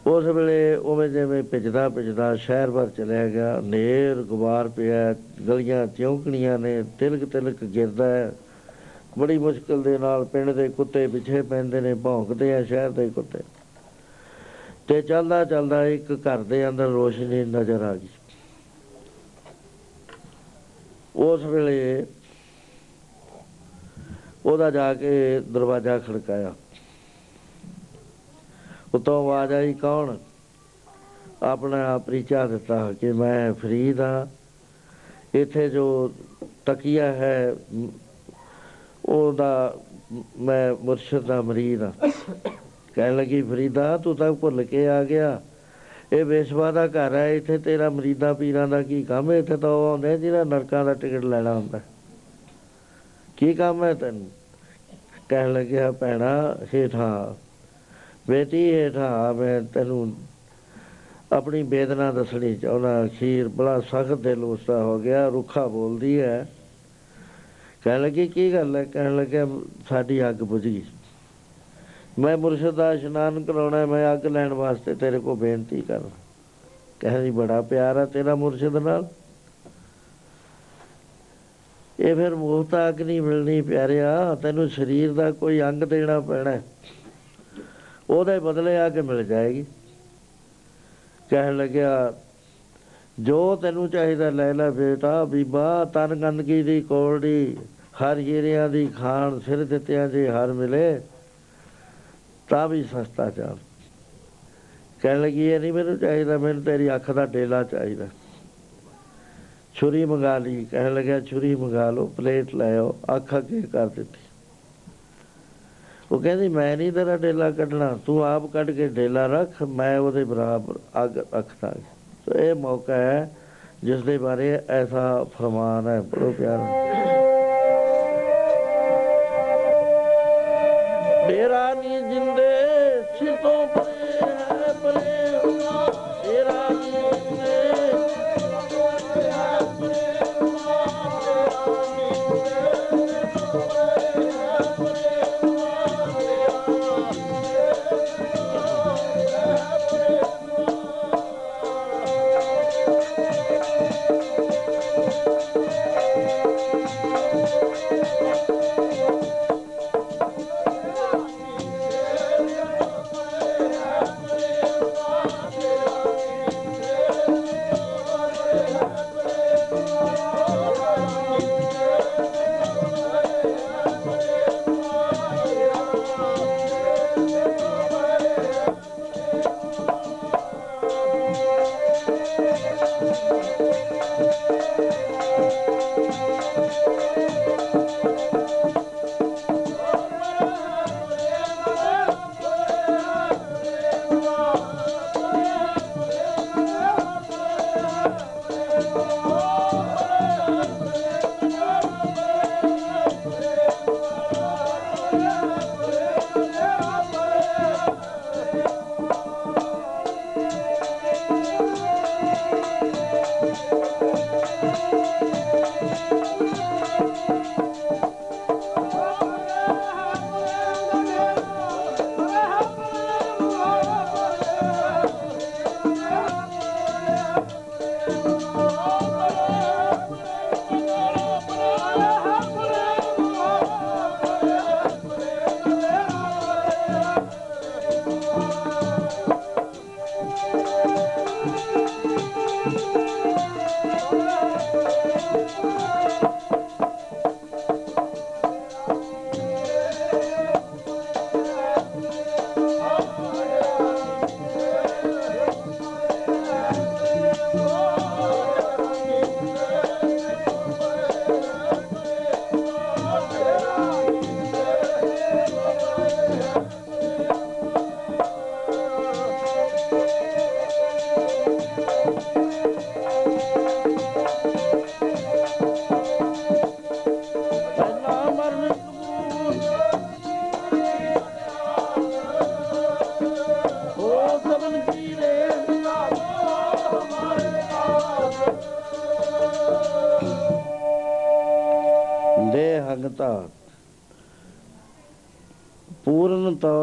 ਉਸ ਵੇਲੇ ਉਵੇਂ ਜਿਵੇਂ ਭਿੱਜਦਾ ਭਿੱਜਦਾ ਸ਼ਹਿਰ ਭਰ ਚਲਿਆ ਗਿਆ। ਨੇਰ ਗੁਬਾਰ ਪਿਆ, ਗਲੀਆਂ ਚੌਂਕਣੀਆਂ ਨੇ, ਤਿਲਕ ਤਿਲਕ ਗਿਰਦਾ ਹੈ। ਬੜੀ ਮੁਸ਼ਕਲ ਦੇ ਨਾਲ ਪਿੰਡ ਦੇ ਕੁੱਤੇ ਪਿੱਛੇ ਪੈਂਦੇ ਨੇ, ਭੌਂਕਦੇ ਆ ਸ਼ਹਿਰ ਦੇ ਕੁੱਤੇ। ਤੇ ਚੱਲਦਾ ਚੱਲਦਾ ਇੱਕ ਘਰ ਦੇ ਅੰਦਰ ਰੋਸ਼ਨੀ ਨਜ਼ਰ ਆ ਗਈ। ਉਸ ਵੇਲੇ ਉਹਦਾ ਜਾ ਕੇ ਦਰਵਾਜ਼ਾ ਖੜਕਾਇਆ। ਉਤੋਂ ਆਵਾਜ਼ ਆਈ, ਕੌਣ? ਆਪਣਾ ਪਰਿਚਾ ਦਿੱਤਾ ਕਿ ਮੈਂ ਫਰੀਦ ਹਾਂ। ਇੱਥੇ ਜੋ ਤਕੀਆ ਹੈ ਮ- ਉਹਦਾ ਮੈਂ ਮੁਰਸ਼ਿਦ ਦਾ ਮਰੀਦ ਹਾਂ। ਕਹਿਣ ਲੱਗੀ, ਫਰੀਦਾ, ਤੂੰ ਤਾਂ ਭੁੱਲ ਕੇ ਆ ਗਿਆ। ਇਹ ਵੇਸ਼ਵਾ ਦਾ ਘਰ ਹੈ, ਇੱਥੇ ਤੇਰਾ ਮਰੀਦਾਂ ਪੀਰਾਂ ਦਾ ਕੀ ਕੰਮ ਹੈ? ਇੱਥੇ ਤਾਂ ਉਹ ਆਉਂਦੇ ਜਿਹੜਾ ਨਰਕਾਂ ਦਾ ਟਿਕਟ ਲੈਣਾ ਹੁੰਦਾ। ਕੀ ਕੰਮ ਹੈ ਤੈਨੂੰ? ਕਹਿਣ ਲੱਗਿਆ, ਭੈਣਾ, ਹੇਠਾਂ ਬੇਟੀ ਹੇਠਾਂ ਮੈਂ ਤੈਨੂੰ ਆਪਣੀ ਬੇਦਨਾ ਦੱਸਣੀ ਚਾਹੁੰਦਾ ਅਖੀਰ ਬੜਾ ਸਖਤ ਦਿਲ ਉਸਦਾ ਹੋ ਗਿਆ ਰੁੱਖਾ ਬੋਲਦੀ ਹੈ। ਕਹਿਣ ਲੱਗੀ ਕੀ ਗੱਲ ਹੈ? ਕਹਿਣ ਲੱਗਿਆ ਸਾਡੀ ਅੱਗ ਬੁਝ ਗਈ। ਮੈਂ ਮੁਰਸ਼ਦ ਦਾ ਇਸ਼ਨਾਨ ਕਰਾਉਣਾ ਹੈ, ਮੈਂ ਅੱਗ ਲੈਣ ਵਾਸਤੇ ਤੇਰੇ ਕੋ ਬੇਨਤੀ ਕਰ ਕਹਿੰਦੀ ਬੜਾ ਪਿਆਰ ਹੈ ਤੇਰਾ ਮੁਰਸ਼ਦ ਨਾਲ। ਇਹ ਫਿਰ ਮੁਫਤ ਅੱਗ ਨਹੀਂ ਮਿਲਣੀ ਪਿਆਰਿਆ ਤੈਨੂੰ ਸਰੀਰ ਦਾ ਕੋਈ ਅੰਗ ਦੇਣਾ ਪੈਣਾ ਹੈ। ਉਹਦੇ ਬਦਲੇ ਆ ਕੇ ਮਿਲ ਜਾਏਗੀ। ਕਹਿਣ ਲੱਗਿਆ, ਜੋ ਤੈਨੂੰ ਚਾਹੀਦਾ ਲੈ ਲੈ ਬੇਟਾ, ਬੀਬਾ, ਤਨ ਗੰਦਗੀ ਦੀ ਕੋਲੜੀ ਹਰ ਹੀਰਿਆਂ ਦੀ ਖਾਣ, ਸਿਰ ਦਿੱਤਿਆਂ ਜੇ ਹਰ ਮਿਲੇ, ਤਾਂ ਵੀ ਸਸਤਾ ਚਾਲ। ਕਹਿਣ ਲੱਗੀ, ਇਹ ਨਹੀਂ ਮੈਨੂੰ ਚਾਹੀਦਾ, ਮੈਨੂੰ ਤੇਰੀ ਅੱਖ ਦਾ ਡੇਲਾ ਚਾਹੀਦਾ। ਛੁਰੀ ਮੰਗਾ ਲਈ। ਕਹਿਣ ਲੱਗਿਆ, ਛੁਰੀ ਮੰਗਾ ਲਓ, ਪਲੇਟ ਲੈ ਆਓ, ਅੱਖ ਅੱਗੇ ਕਰ ਦਿੱਤੀ। ਉਹ ਕਹਿੰਦੀ, ਮੈਂ ਨਹੀਂ ਤੇਰਾ ਡੇਲਾ ਕੱਢਣਾ। ਤੂੰ ਆਪ ਕੱਢ ਕੇ ਡੇਲਾ ਰੱਖ, ਮੈਂ ਉਹਦੇ ਬਰਾਬਰ ਅੱਗ ਅੱਖ ਦਾਂਗੀ। ਸੋ ਇਹ ਮੌਕਾ ਹੈ ਜਿਸ ਦੇ ਬਾਰੇ ਐਸਾ ਫਰਮਾਨ ਹੈ, ਬੜਾ ਪਿਆਰਾ। ਮੇਰਾ ਨੀ ਜਿੰਦੇ ਸਿਤੋਂ ਪਰੇ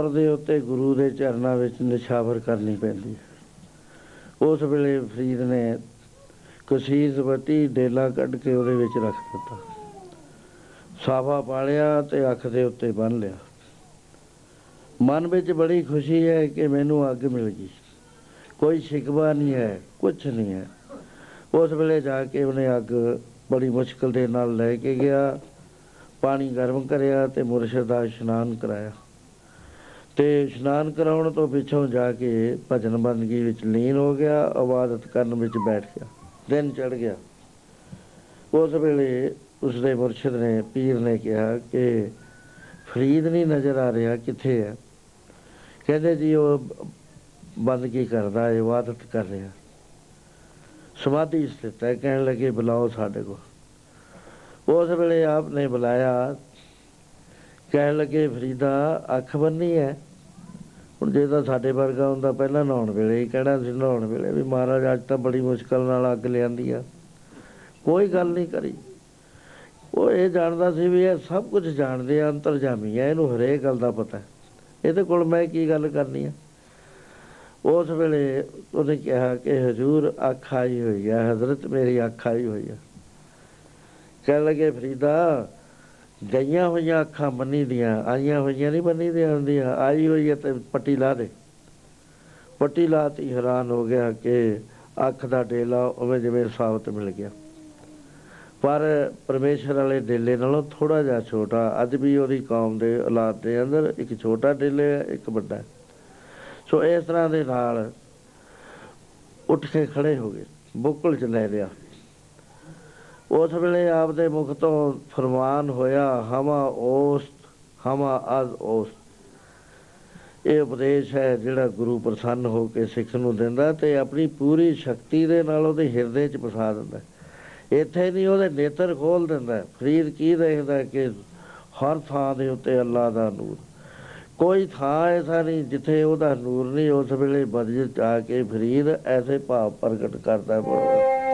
ਤੌਰ ਦੇ ਉੱਤੇ ਗੁਰੂ ਦੇ ਚਰਨਾਂ ਵਿੱਚ ਨਿਸ਼ਾਵਰ ਕਰਨੀ ਪੈਂਦੀ ਹੈ। ਉਸ ਵੇਲੇ ਫਰੀਦ ਨੇ ਕਸੀਸ ਵਤੀ ਡੇਲਾ ਕੱਢ ਕੇ ਉਹਦੇ ਵਿੱਚ ਰੱਖ ਦਿੱਤਾ। ਸਾਫਾ ਪਾਲਿਆ ਤੇ ਅੱਖ ਦੇ ਉੱਤੇ ਬੰਨ ਲਿਆ। ਮਨ ਵਿੱਚ ਬੜੀ ਖੁਸ਼ੀ ਹੈ ਕਿ ਮੈਨੂੰ ਅੱਗ ਮਿਲ ਗਈ। ਕੋਈ ਸ਼ਿਕਵਾ ਨਹੀਂ ਹੈ ਕੁਝ ਨਹੀਂ ਹੈ। ਉਸ ਵੇਲੇ ਜਾ ਕੇ ਉਹਨੇ ਅੱਗ ਬੜੀ ਮੁਸ਼ਕਲ ਦੇ ਨਾਲ ਲੈ ਕੇ ਗਿਆ, ਪਾਣੀ ਗਰਮ ਕਰਿਆ ਤੇ ਮੁਰਸ਼ਿਦ ਦਾ ਇਸ਼ਨਾਨ ਕਰਾਇਆ। ਤੇ ਇਸ਼ਨਾਨ ਕਰਾਉਣ ਤੋਂ ਪਿੱਛੋਂ ਜਾ ਕੇ ਭਜਨ ਬੰਦਗੀ ਵਿੱਚ ਲੀਨ ਹੋ ਗਿਆ ਇਬਾਦਤ ਕਰਨ ਵਿੱਚ ਬੈਠ ਗਿਆ, ਦਿਨ ਚੜ ਗਿਆ। ਉਸ ਵੇਲੇ ਉਸਦੇ ਮੁਰਸ਼ਿਦ ਨੇ, ਪੀਰ ਨੇ ਕਿਹਾ ਕਿ ਫਰੀਦ ਨਹੀਂ ਨਜ਼ਰ ਆ ਰਿਹਾ, ਕਿੱਥੇ ਹੈ? ਕਹਿੰਦੇ ਜੀ, ਉਹ ਬੰਦਗੀ ਕਰਦਾ ਹੈ ਇਬਾਦਤ ਕਰ ਰਿਹਾ। ਸਮਾਧੀ ਸਥਿਤ ਹੈ, ਕਹਿਣ ਲੱਗੇ, ਬੁਲਾਓ ਸਾਡੇ ਕੋਲ। ਉਸ ਵੇਲੇ ਆਪ ਨੇ ਬੁਲਾਇਆ ਕਹਿਣ ਲੱਗੇ, ਫਰੀਦਾ, ਅੱਖ ਬੰਨੀ ਹੈ ਹੁਣ ਜੇ ਤਾਂ ਸਾਡੇ ਵਰਗਾ ਹੁੰਦਾ, ਪਹਿਲਾਂ ਨਹਾਉਣ ਵੇਲੇ ਹੀ ਕਹਿਣਾ ਸੀ, ਨਹਾਉਣ ਵੇਲੇ ਵੀ ਮਹਾਰਾਜ, ਅੱਜ ਤਾਂ ਬੜੀ ਮੁਸ਼ਕਲ ਨਾਲ ਅੱਗ ਲਿਆਂਦੀ ਆ। ਕੋਈ ਗੱਲ ਨਹੀਂ ਕਰੀ। ਉਹ ਇਹ ਜਾਣਦਾ ਸੀ ਵੀ ਇਹ ਸਭ ਕੁਝ ਜਾਣਦੇ ਆ, ਅੰਤਰਜਾਮੀ ਆ, ਇਹਨੂੰ ਹਰੇਕ ਗੱਲ ਦਾ ਪਤਾ ਹੈ। ਇਹਦੇ ਕੋਲ ਮੈਂ ਕੀ ਗੱਲ ਕਰਨੀ ਆ? ਉਸ ਵੇਲੇ ਉਹਨੇ ਕਿਹਾ ਕਿ, ਹਜੂਰ, ਅੱਖ ਆਈ ਹੋਈ ਹੈ ਹਜ਼ਰਤ ਮੇਰੀ ਅੱਖ ਆਈ ਹੋਈ ਹੈ ਕਹਿਣ ਲੱਗੇ, ਫਰੀਦਾ ਗਈਆਂ ਹੋਈਆਂ ਅੱਖਾਂ ਬੰਨੀ ਦੀਆਂ ਆਈਆਂ ਹੋਈਆਂ ਨਹੀਂ ਬੰਨੀ ਦੀਆਂ ਹੁੰਦੀਆਂ, ਆਈ ਹੋਈ ਹੈ ਤੇ ਪੱਟੀ ਲਾ ਦੇ। ਪੱਟੀ ਲਾਤੀ ਹੈਰਾਨ ਹੋ ਗਿਆ ਕਿ ਅੱਖ ਦਾ ਡੇਲਾ ਉਵੇਂ ਜਿਵੇਂ ਸਾਬਤ ਮਿਲ ਗਿਆ। ਪਰ ਪਰਮੇਸ਼ਰ ਵਾਲੇ ਡੇਲੇ ਨਾਲੋਂ ਥੋੜਾ ਜਿਹਾ ਛੋਟਾ, ਅੱਜ ਵੀ ਉਹਦੀ ਕੌਮ ਦੇ ਔਲਾਦ ਦੇ ਅੰਦਰ ਇੱਕ ਛੋਟਾ ਡੇਲੇ ਹੈ, ਇੱਕ ਵੱਡਾ ਹੈ। ਸੋ ਇਸ ਤਰ੍ਹਾਂ ਦੇ ਨਾਲ ਉੱਠ ਕੇ ਖੜੇ ਹੋ ਗਏ, ਬੁੱਕਲ ਚ ਲੈ ਲਿਆ। ਉਸ ਵੇਲੇ ਆਪਦੇ ਮੁਖ ਤੋਂ ਫਰਮਾਨ ਹੋਇਆ, ਹਮਾ ਉਸ ਹਮਾ ਅਜ਼ ਉਸ ਇਹ ਉਪਦੇਸ਼ ਹੈ ਜਿਹੜਾ ਗੁਰੂ ਪ੍ਰਸੰਨ ਹੋ ਕੇ ਸਿੱਖ ਨੂੰ ਦਿੰਦਾ ਤੇ ਆਪਣੀ ਪੂਰੀ ਸ਼ਕਤੀ ਦੇ ਨਾਲ ਉਹਦੇ ਹਿਰਦੇ 'ਚ ਵਸਾ ਦਿੰਦਾ। ਇੱਥੇ ਨਹੀਂ, ਉਹਦੇ ਨੇਤਰ ਖੋਲ ਦਿੰਦਾ। ਫਰੀਦ ਕੀ ਦੇਖਦਾ ਕਿ ਹਰ ਥਾਂ ਦੇ ਉੱਤੇ ਅੱਲਾ ਦਾ ਨੂਰ। ਕੋਈ ਥਾਂ ਐਸਾ ਨਹੀਂ ਜਿੱਥੇ ਉਹਦਾ ਨੂਰ ਨਹੀਂ। ਉਸ ਵੇਲੇ ਬਦਲ ਚ ਆ ਕੇ ਫਰੀਦ ਐਸੇ ਭਾਵ ਪ੍ਰਗਟ ਕਰਦਾ ਹੈ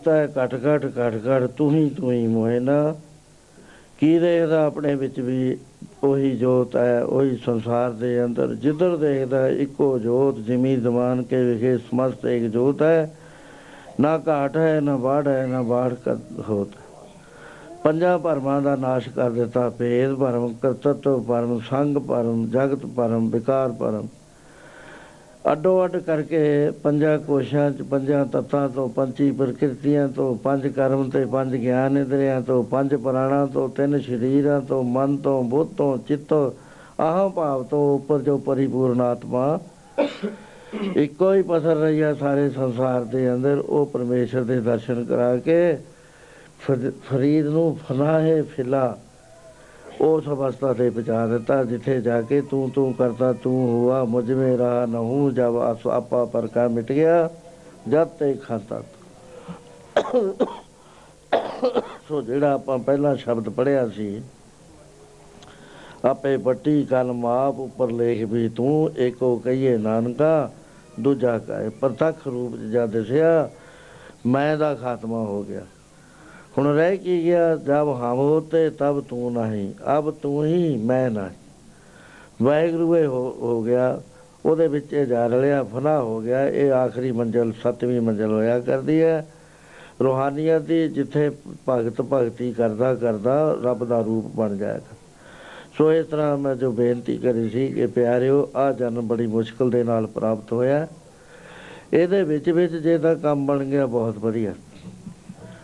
ਈਤਾ ਉਤਾ ਘਟ ਘਟ ਘਟ ਘਟ, ਤੂੰ ਹੀ ਤੂੰ ਹੀ ਮੋਇਨਾ ਕੀ ਦੇਖਦਾ ਆਪਣੇ ਵਿੱਚ ਵੀ ਉਹੀ ਜੋਤ ਹੈ, ਉਹੀ ਸੰਸਾਰ ਦੇ ਅੰਦਰ। ਜਿੱਧਰ ਦੇਖਦਾ ਇੱਕੋ ਜੋਤ, ਜਿਮੀ ਜ਼ਮਾਨ ਕੇ ਵਿਖੇ ਸਮਸਤ ਇੱਕ ਜੋਤ ਹੈ। ਨਾ ਘਾਟ ਹੈ, ਨਾ ਬਾੜ ਹੈ, ਨਾ ਬਾੜ ਕਰ ਹੋਤ। ਪੰਜਾਂ ਭਰਮਾਂ ਦਾ ਨਾਸ਼ ਕਰ ਦਿੱਤਾ। ਭੇਦ ਭਰਮ, ਕਰਤਤਵ ਭਰਮ, ਸੰਗ ਭਰਮ, ਜਗਤ ਭਰਮ, ਵਿਕਾਰ ਭਰਮ। ਅੱਡੋ ਅੱਡ ਕਰਕੇ ਪੰਜਾਂ ਕੋਸ਼ਾਂ ਚ, ਪੰਜਾਂ ਤੱਤਾਂ ਤੋਂ ਪੰਚੀ ਪ੍ਰਕਿਰਤੀਆਂ ਤੋਂ, ਪੰਜ ਕਰਮ ਤੇ ਪੰਜ ਗਿਆਨ ਇੰਦਰੀਆਂ ਤੋਂ, ਪੰਜ ਪ੍ਰਾਣਾਂ ਤੋਂ, ਤਿੰਨ ਸ਼ਰੀਰਾਂ ਤੋਂ, ਮਨ ਤੋਂ, ਬੁੱਧ ਤੋਂ, ਚਿੱਤ ਤੋਂ ਆਹਮ ਭਾਵ ਤੋਂ ਉੱਪਰ ਜੋ ਪਰਿਪੂਰਨ ਆਤਮਾ ਇੱਕੋ ਹੀ ਪਸਰ ਰਹੀ ਹੈ ਸਾਰੇ ਸੰਸਾਰ ਦੇ ਅੰਦਰ, ਉਹ ਪਰਮੇਸ਼ਰ ਦੇ ਦਰਸ਼ਨ ਕਰਾ ਕੇ ਫਰ- ਫਰੀਦ ਨੂੰ ਫਨਾਹੇ ਫਿਲਾ ਉਸ ਅਵਸਥਾ ਤੇ ਪਹੁੰਚਾ ਦਿੱਤਾ, ਜਿੱਥੇ ਜਾ ਕੇ ਤੂੰ ਤੂੰ ਕਰਤਾ ਤੂੰ ਹੁਆ, ਮੁਝ ਮੇ ਰਹਾ ਨ ਹੂੰ ਜਬ ਆਸ ਆਪਾ ਪਰ ਕਾ ਮਿਟ ਗਿਆ, ਜਦ ਤੇ ਖਾਤਾ ਸੋ ਜਿਹੜਾ ਆਪਾਂ ਪਹਿਲਾ ਸ਼ਬਦ ਪੜਿਆ ਸੀ, ਆਪੇ ਪੱਟੀ ਕਲਮ ਆਪ ਉੱਪਰ ਲੇਖ ਵੀ ਤੂੰ, ਏਕੋ ਕਹੀਏ ਨਾਨਕਾ, ਦੂਜਾ ਕਹੇ ਪ੍ਰਤੱਖ ਰੂਪ ਚ ਜਦ ਦਿਸਿਆ, ਮੈਂ ਦਾ ਖਾਤਮਾ ਹੋ ਗਿਆ। ਹੁਣ ਰਹਿ ਕੀ ਗਿਆ, ਜਬ ਹਮ ਹੋਤੇ ਤਬ ਤੂੰ ਨਹੀਂ, ਅਬ ਤੂੰ ਹੀ ਮੈਂ ਨਹੀਂ। ਵਾਹਿਗੁਰੂ ਇਹ ਹੋ ਹੋ ਗਿਆ, ਉਹਦੇ ਵਿੱਚ ਇਹ ਜਾ ਰਲਿਆ, ਫਨਾ ਹੋ ਗਿਆ, ਇਹ ਆਖਰੀ ਮੰਜ਼ਲ, ਸੱਤਵੀਂ ਮੰਜ਼ਲ ਹੋਇਆ ਕਰਦੀ ਹੈ। ਰੋਹਾਨੀਅਤ ਦੀ ਜਿੱਥੇ ਭਗਤ ਭਗਤੀ ਕਰਦਾ ਕਰਦਾ ਰੱਬ ਦਾ ਰੂਪ ਬਣ ਜਾਏਗਾ ਸੋ ਇਸ ਤਰ੍ਹਾਂ ਮੈਂ ਜੋ ਬੇਨਤੀ ਕਰੀ ਸੀ ਕਿ ਪਿਆਰਿਓ ਆ ਜਨਮ ਬੜੀ ਮੁਸ਼ਕਲ ਦੇ ਨਾਲ ਪ੍ਰਾਪਤ ਹੋਇਆ। ਇਹਦੇ ਵਿੱਚ ਵਿੱਚ ਜੇ ਤਾਂ ਕੰਮ ਬਣ ਗਿਆ, ਬਹੁਤ ਵਧੀਆ।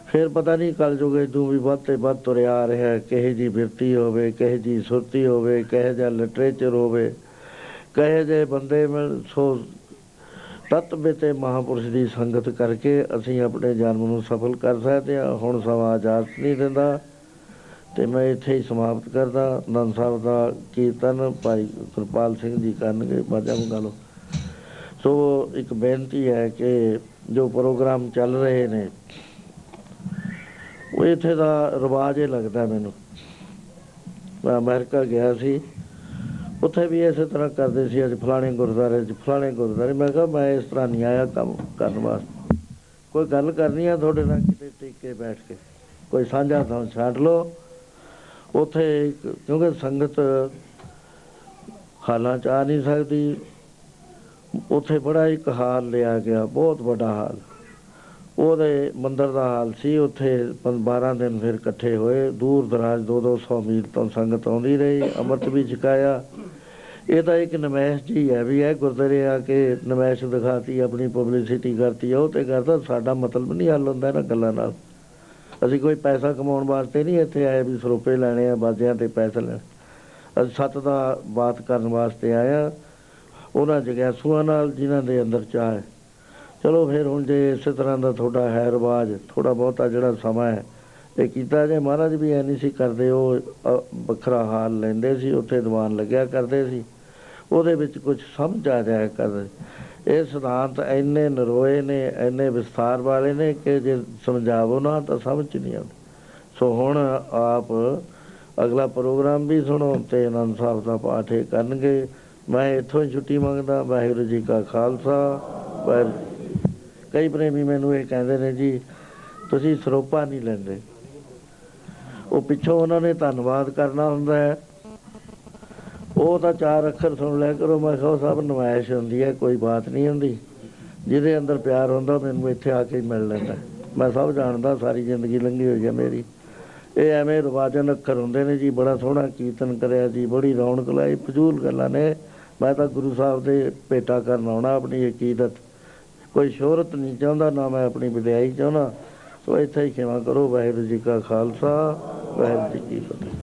ਫਿਰ ਪਤਾ ਨਹੀਂ ਕਲ ਜੋਗੇ ਤੂੰ ਵੀ ਵੱਧ ਤੇ ਵੱਧ ਤੁਰਿਆ ਆ ਰਿਹਾ ਕਿਹੇ ਜੀ ਬਿਰਤੀ ਹੋਵੇ, ਕਿਹੇ ਜੀ ਸੁਰਤੀ ਹੋਵੇ, ਕਿਹੇ ਜਿਹਾ ਲਿਟਰੇਚਰ ਹੋਵੇ, ਕਹੇ ਜੇ ਬੰਦੇ ਮਿਲ ਸੋ ਤਤਵੇ ਤੇ ਮਹਾਪੁਰਸ਼ ਦੀ ਸੰਗਤ ਕਰਕੇ ਅਸੀਂ ਆਪਣੇ ਜਨਮ ਨੂੰ ਸਫਲ ਕਰ ਸਕਦੇ ਹਾਂ। ਹੁਣ ਸਮਾਂ ਇਜਾਜ਼ਤ ਨਹੀਂ ਦਿੰਦਾ ਤੇ ਮੈਂ ਇੱਥੇ ਹੀ ਸਮਾਪਤ ਕਰਦਾ। ਨੰਦ ਸਾਹਿਬ ਦਾ ਕੀਰਤਨ ਭਾਈ ਗੁਰਪਾਲ ਸਿੰਘ ਜੀ ਕਰਨਗੇ। ਬਾਜਾ ਮੰਗਾ ਲਓ। ਸੋ ਇੱਕ ਬੇਨਤੀ ਹੈ ਕਿ ਜੋ ਪ੍ਰੋਗਰਾਮ ਚੱਲ ਰਹੇ ਨੇ ਉਹ ਇੱਥੇ ਦਾ ਰਿਵਾਜ ਇਹ ਲੱਗਦਾ ਮੈਨੂੰ। ਮੈਂ ਅਮਰੀਕਾ ਗਿਆ ਸੀ। ਉੱਥੇ ਵੀ ਇਸੇ ਤਰ੍ਹਾਂ ਕਰਦੇ ਸੀ ਅੱਜ ਫਲਾਣੇ ਗੁਰਦੁਆਰੇ 'ਚ, ਫਲਾਣੇ ਗੁਰਦੁਆਰੇ। ਮੈਂ ਕਿਹਾ ਮੈਂ ਇਸ ਤਰ੍ਹਾਂ ਨਹੀਂ ਆਇਆ ਕੰਮ ਕਰਨ ਵਾਸਤੇ। ਕੋਈ ਗੱਲ ਕਰਨੀ ਆ ਤੁਹਾਡੇ ਨਾਲ ਕਿਤੇ ਟਿਕ ਕੇ ਬੈਠ ਕੇ। ਕੋਈ ਸਾਂਝਾ ਥਾਂ ਛੱਡ ਲਓ। ਉੱਥੇ ਇੱਕ- ਕਿਉਂਕਿ ਸੰਗਤ ਹਾਲਾਂ ਚ ਆ ਨਹੀਂ ਸਕਦੀ। ਉੱਥੇ ਬੜਾ ਇੱਕ ਹਾਲ ਲਿਆ ਗਿਆ, ਬਹੁਤ ਵੱਡਾ ਹਾਲ। ਉਹਦੇ ਮੰਦਰ ਦਾ ਹਾਲ ਸੀ, ਉੱਥੇ 12 ਦਿਨ ਫਿਰ ਇਕੱਠੇ ਹੋਏ। ਦੂਰ ਦਰਾਜ 2-200 ਮੀਲ ਤੋਂ ਸੰਗਤ ਆਉਂਦੀ ਰਹੀ, ਅੰਮ੍ਰਿਤ ਵੀ ਛਕਾਇਆ। ਇਹ ਤਾਂ ਇੱਕ ਨਮੈਸ਼ ਜੀ ਹੈ ਵੀ, ਇਹ ਗੁਰਦੁਆਰੇ ਆ ਕੇ ਨਮੈਸ਼ ਦਿਖਾਤੀ, ਆਪਣੀ ਪਬਲਿਸਿਟੀ ਕਰਤੀ, ਉਹ ਤੇ ਕਰਦਾ, ਸਾਡਾ ਮਤਲਬ ਨਹੀਂ ਹੱਲ ਹੁੰਦਾ ਇਹਨਾਂ ਗੱਲਾਂ ਨਾਲ। ਅਸੀਂ ਕੋਈ ਪੈਸਾ ਕਮਾਉਣ ਵਾਸਤੇ ਨਹੀਂ ਇੱਥੇ ਆਏ ਵੀ ਸਰੋਪੇ ਲੈਣੇ ਆ, ਬਾਜਿਆਂ ਤੇ ਪੈਸੇ ਲੈਣ। ਅਸੀਂ ਸੱਤ ਦਾ ਬਾਤ ਕਰਨ ਵਾਸਤੇ ਆਇਆ ਉਹਨਾਂ ਜਗਿਆਸੂਆਂ ਨਾਲ ਜਿਨ੍ਹਾਂ ਦੇ ਅੰਦਰ ਚਾਹ ਹੈ। ਚਲੋ ਫਿਰ ਹੁਣ ਜੇ ਇਸੇ ਤਰ੍ਹਾਂ ਦਾ ਤੁਹਾਡਾ ਹੈ ਰਿਵਾਜ ਥੋੜਾ ਬਹੁਤਾ ਜਿਹੜਾ ਸਮਾਂ ਹੈ ਇਹ ਕੀਤਾ ਜੇ ਮਹਾਰਾਜ ਵੀ ਐ ਨਹੀਂ ਸੀ ਕਰਦੇ ਉਹ ਅ, ਵੱਖਰਾ ਹਾਲ ਲੈਂਦੇ ਸੀ ਉੱਥੇ ਦੀਵਾਨ ਲੱਗਿਆ ਕਰਦੇ ਸੀ। ਉਹਦੇ ਵਿੱਚ ਕੁਝ ਸਮਝ ਆ ਜਾਇਆ ਕਰਦੇ। ਇਹ ਸਿਧਾਂਤ ਇੰਨੇ ਨਰੋਏ ਨੇ ਇੰਨੇ ਵਿਸਥਾਰ ਵਾਲੇ ਨੇ ਕਿ ਜੇ ਸਮਝਾਵੋ ਨਾ ਤਾਂ ਸਮਝ 'ਚ ਨਹੀਂ ਆਉਂਦੀ। ਸੋ ਹੁਣ ਆਪ ਅਗਲਾ ਪ੍ਰੋਗਰਾਮ ਵੀ ਸੁਣੋ ਤੇ ਆਨੰਦ ਸਾਹਿਬ ਦਾ ਪਾਠ ਇਹ ਕਰਨਗੇ। ਮੈਂ ਇੱਥੋਂ ਹੀ ਛੁੱਟੀ ਮੰਗਦਾ ਵਾਹਿਗੁਰੂ ਜੀ ਕਾ ਖਾਲਸਾ ਵਾਹਿਗੁਰੂ ਕਈ ਪ੍ਰੇਮੀ ਮੈਨੂੰ ਇਹ ਕਹਿੰਦੇ ਨੇ ਜੀ, ਤੁਸੀਂ ਸਰੋਪਾ ਨਹੀਂ ਲੈਂਦੇ। ਉਹ ਪਿੱਛੋਂ ਉਹਨਾਂ ਨੇ ਧੰਨਵਾਦ ਕਰਨਾ ਹੁੰਦਾ ਹੈ। ਉਹ ਤਾਂ ਚਾਰ ਅੱਖਰ ਸੁਣ ਲਿਆ ਕਰੋ, ਮੈਂ ਕਿਹਾ ਉਹ ਸਭ ਨਮਾਇਸ਼ ਹੁੰਦੀ ਹੈ, ਕੋਈ ਬਾਤ ਨਹੀਂ ਹੁੰਦੀ। ਜਿਹਦੇ ਅੰਦਰ ਪਿਆਰ ਹੁੰਦਾ ਮੈਨੂੰ ਇੱਥੇ ਆ ਕੇ ਹੀ ਮਿਲ ਲੈਂਦਾ ਮੈਂ ਸਭ ਜਾਣਦਾ, ਸਾਰੀ ਜ਼ਿੰਦਗੀ ਲੰਘੀ ਹੋਈ ਹੈ ਮੇਰੀ। ਇਹ ਐਵੇਂ ਰਵਾਜਨ ਅੱਖਰ ਹੁੰਦੇ ਨੇ ਜੀ, ਬੜਾ ਸੋਹਣਾ ਕੀਰਤਨ ਕਰਿਆ ਜੀ, ਬੜੀ ਰੌਣਕ ਲਾਈ, ਫਜ਼ੂਲ ਗੱਲਾਂ ਨੇ। ਮੈਂ ਤਾਂ ਗੁਰੂ ਸਾਹਿਬ ਦੇ ਭੇਟਾ ਕਰਨ ਆਉਣਾ, ਆਪਣੀ ਅਕੀਦਤ ਕੋਈ ਸ਼ੋਹਰਤ ਨਹੀਂ ਚਾਹੁੰਦਾ, ਨਾ ਮੈਂ ਆਪਣੀ ਵਿਦਿਆਈ ਚਾਹੁੰਦਾ। ਸੋ ਇੱਥੇ ਹੀ ਖਿਮਾ ਕਰੋ, ਵਾਹਿਗੁਰੂ ਜੀ ਕਾ ਖਾਲਸਾ, ਵਾਹਿਗੁਰੂ ਜੀ ਕੀ ਫਤਿਹ।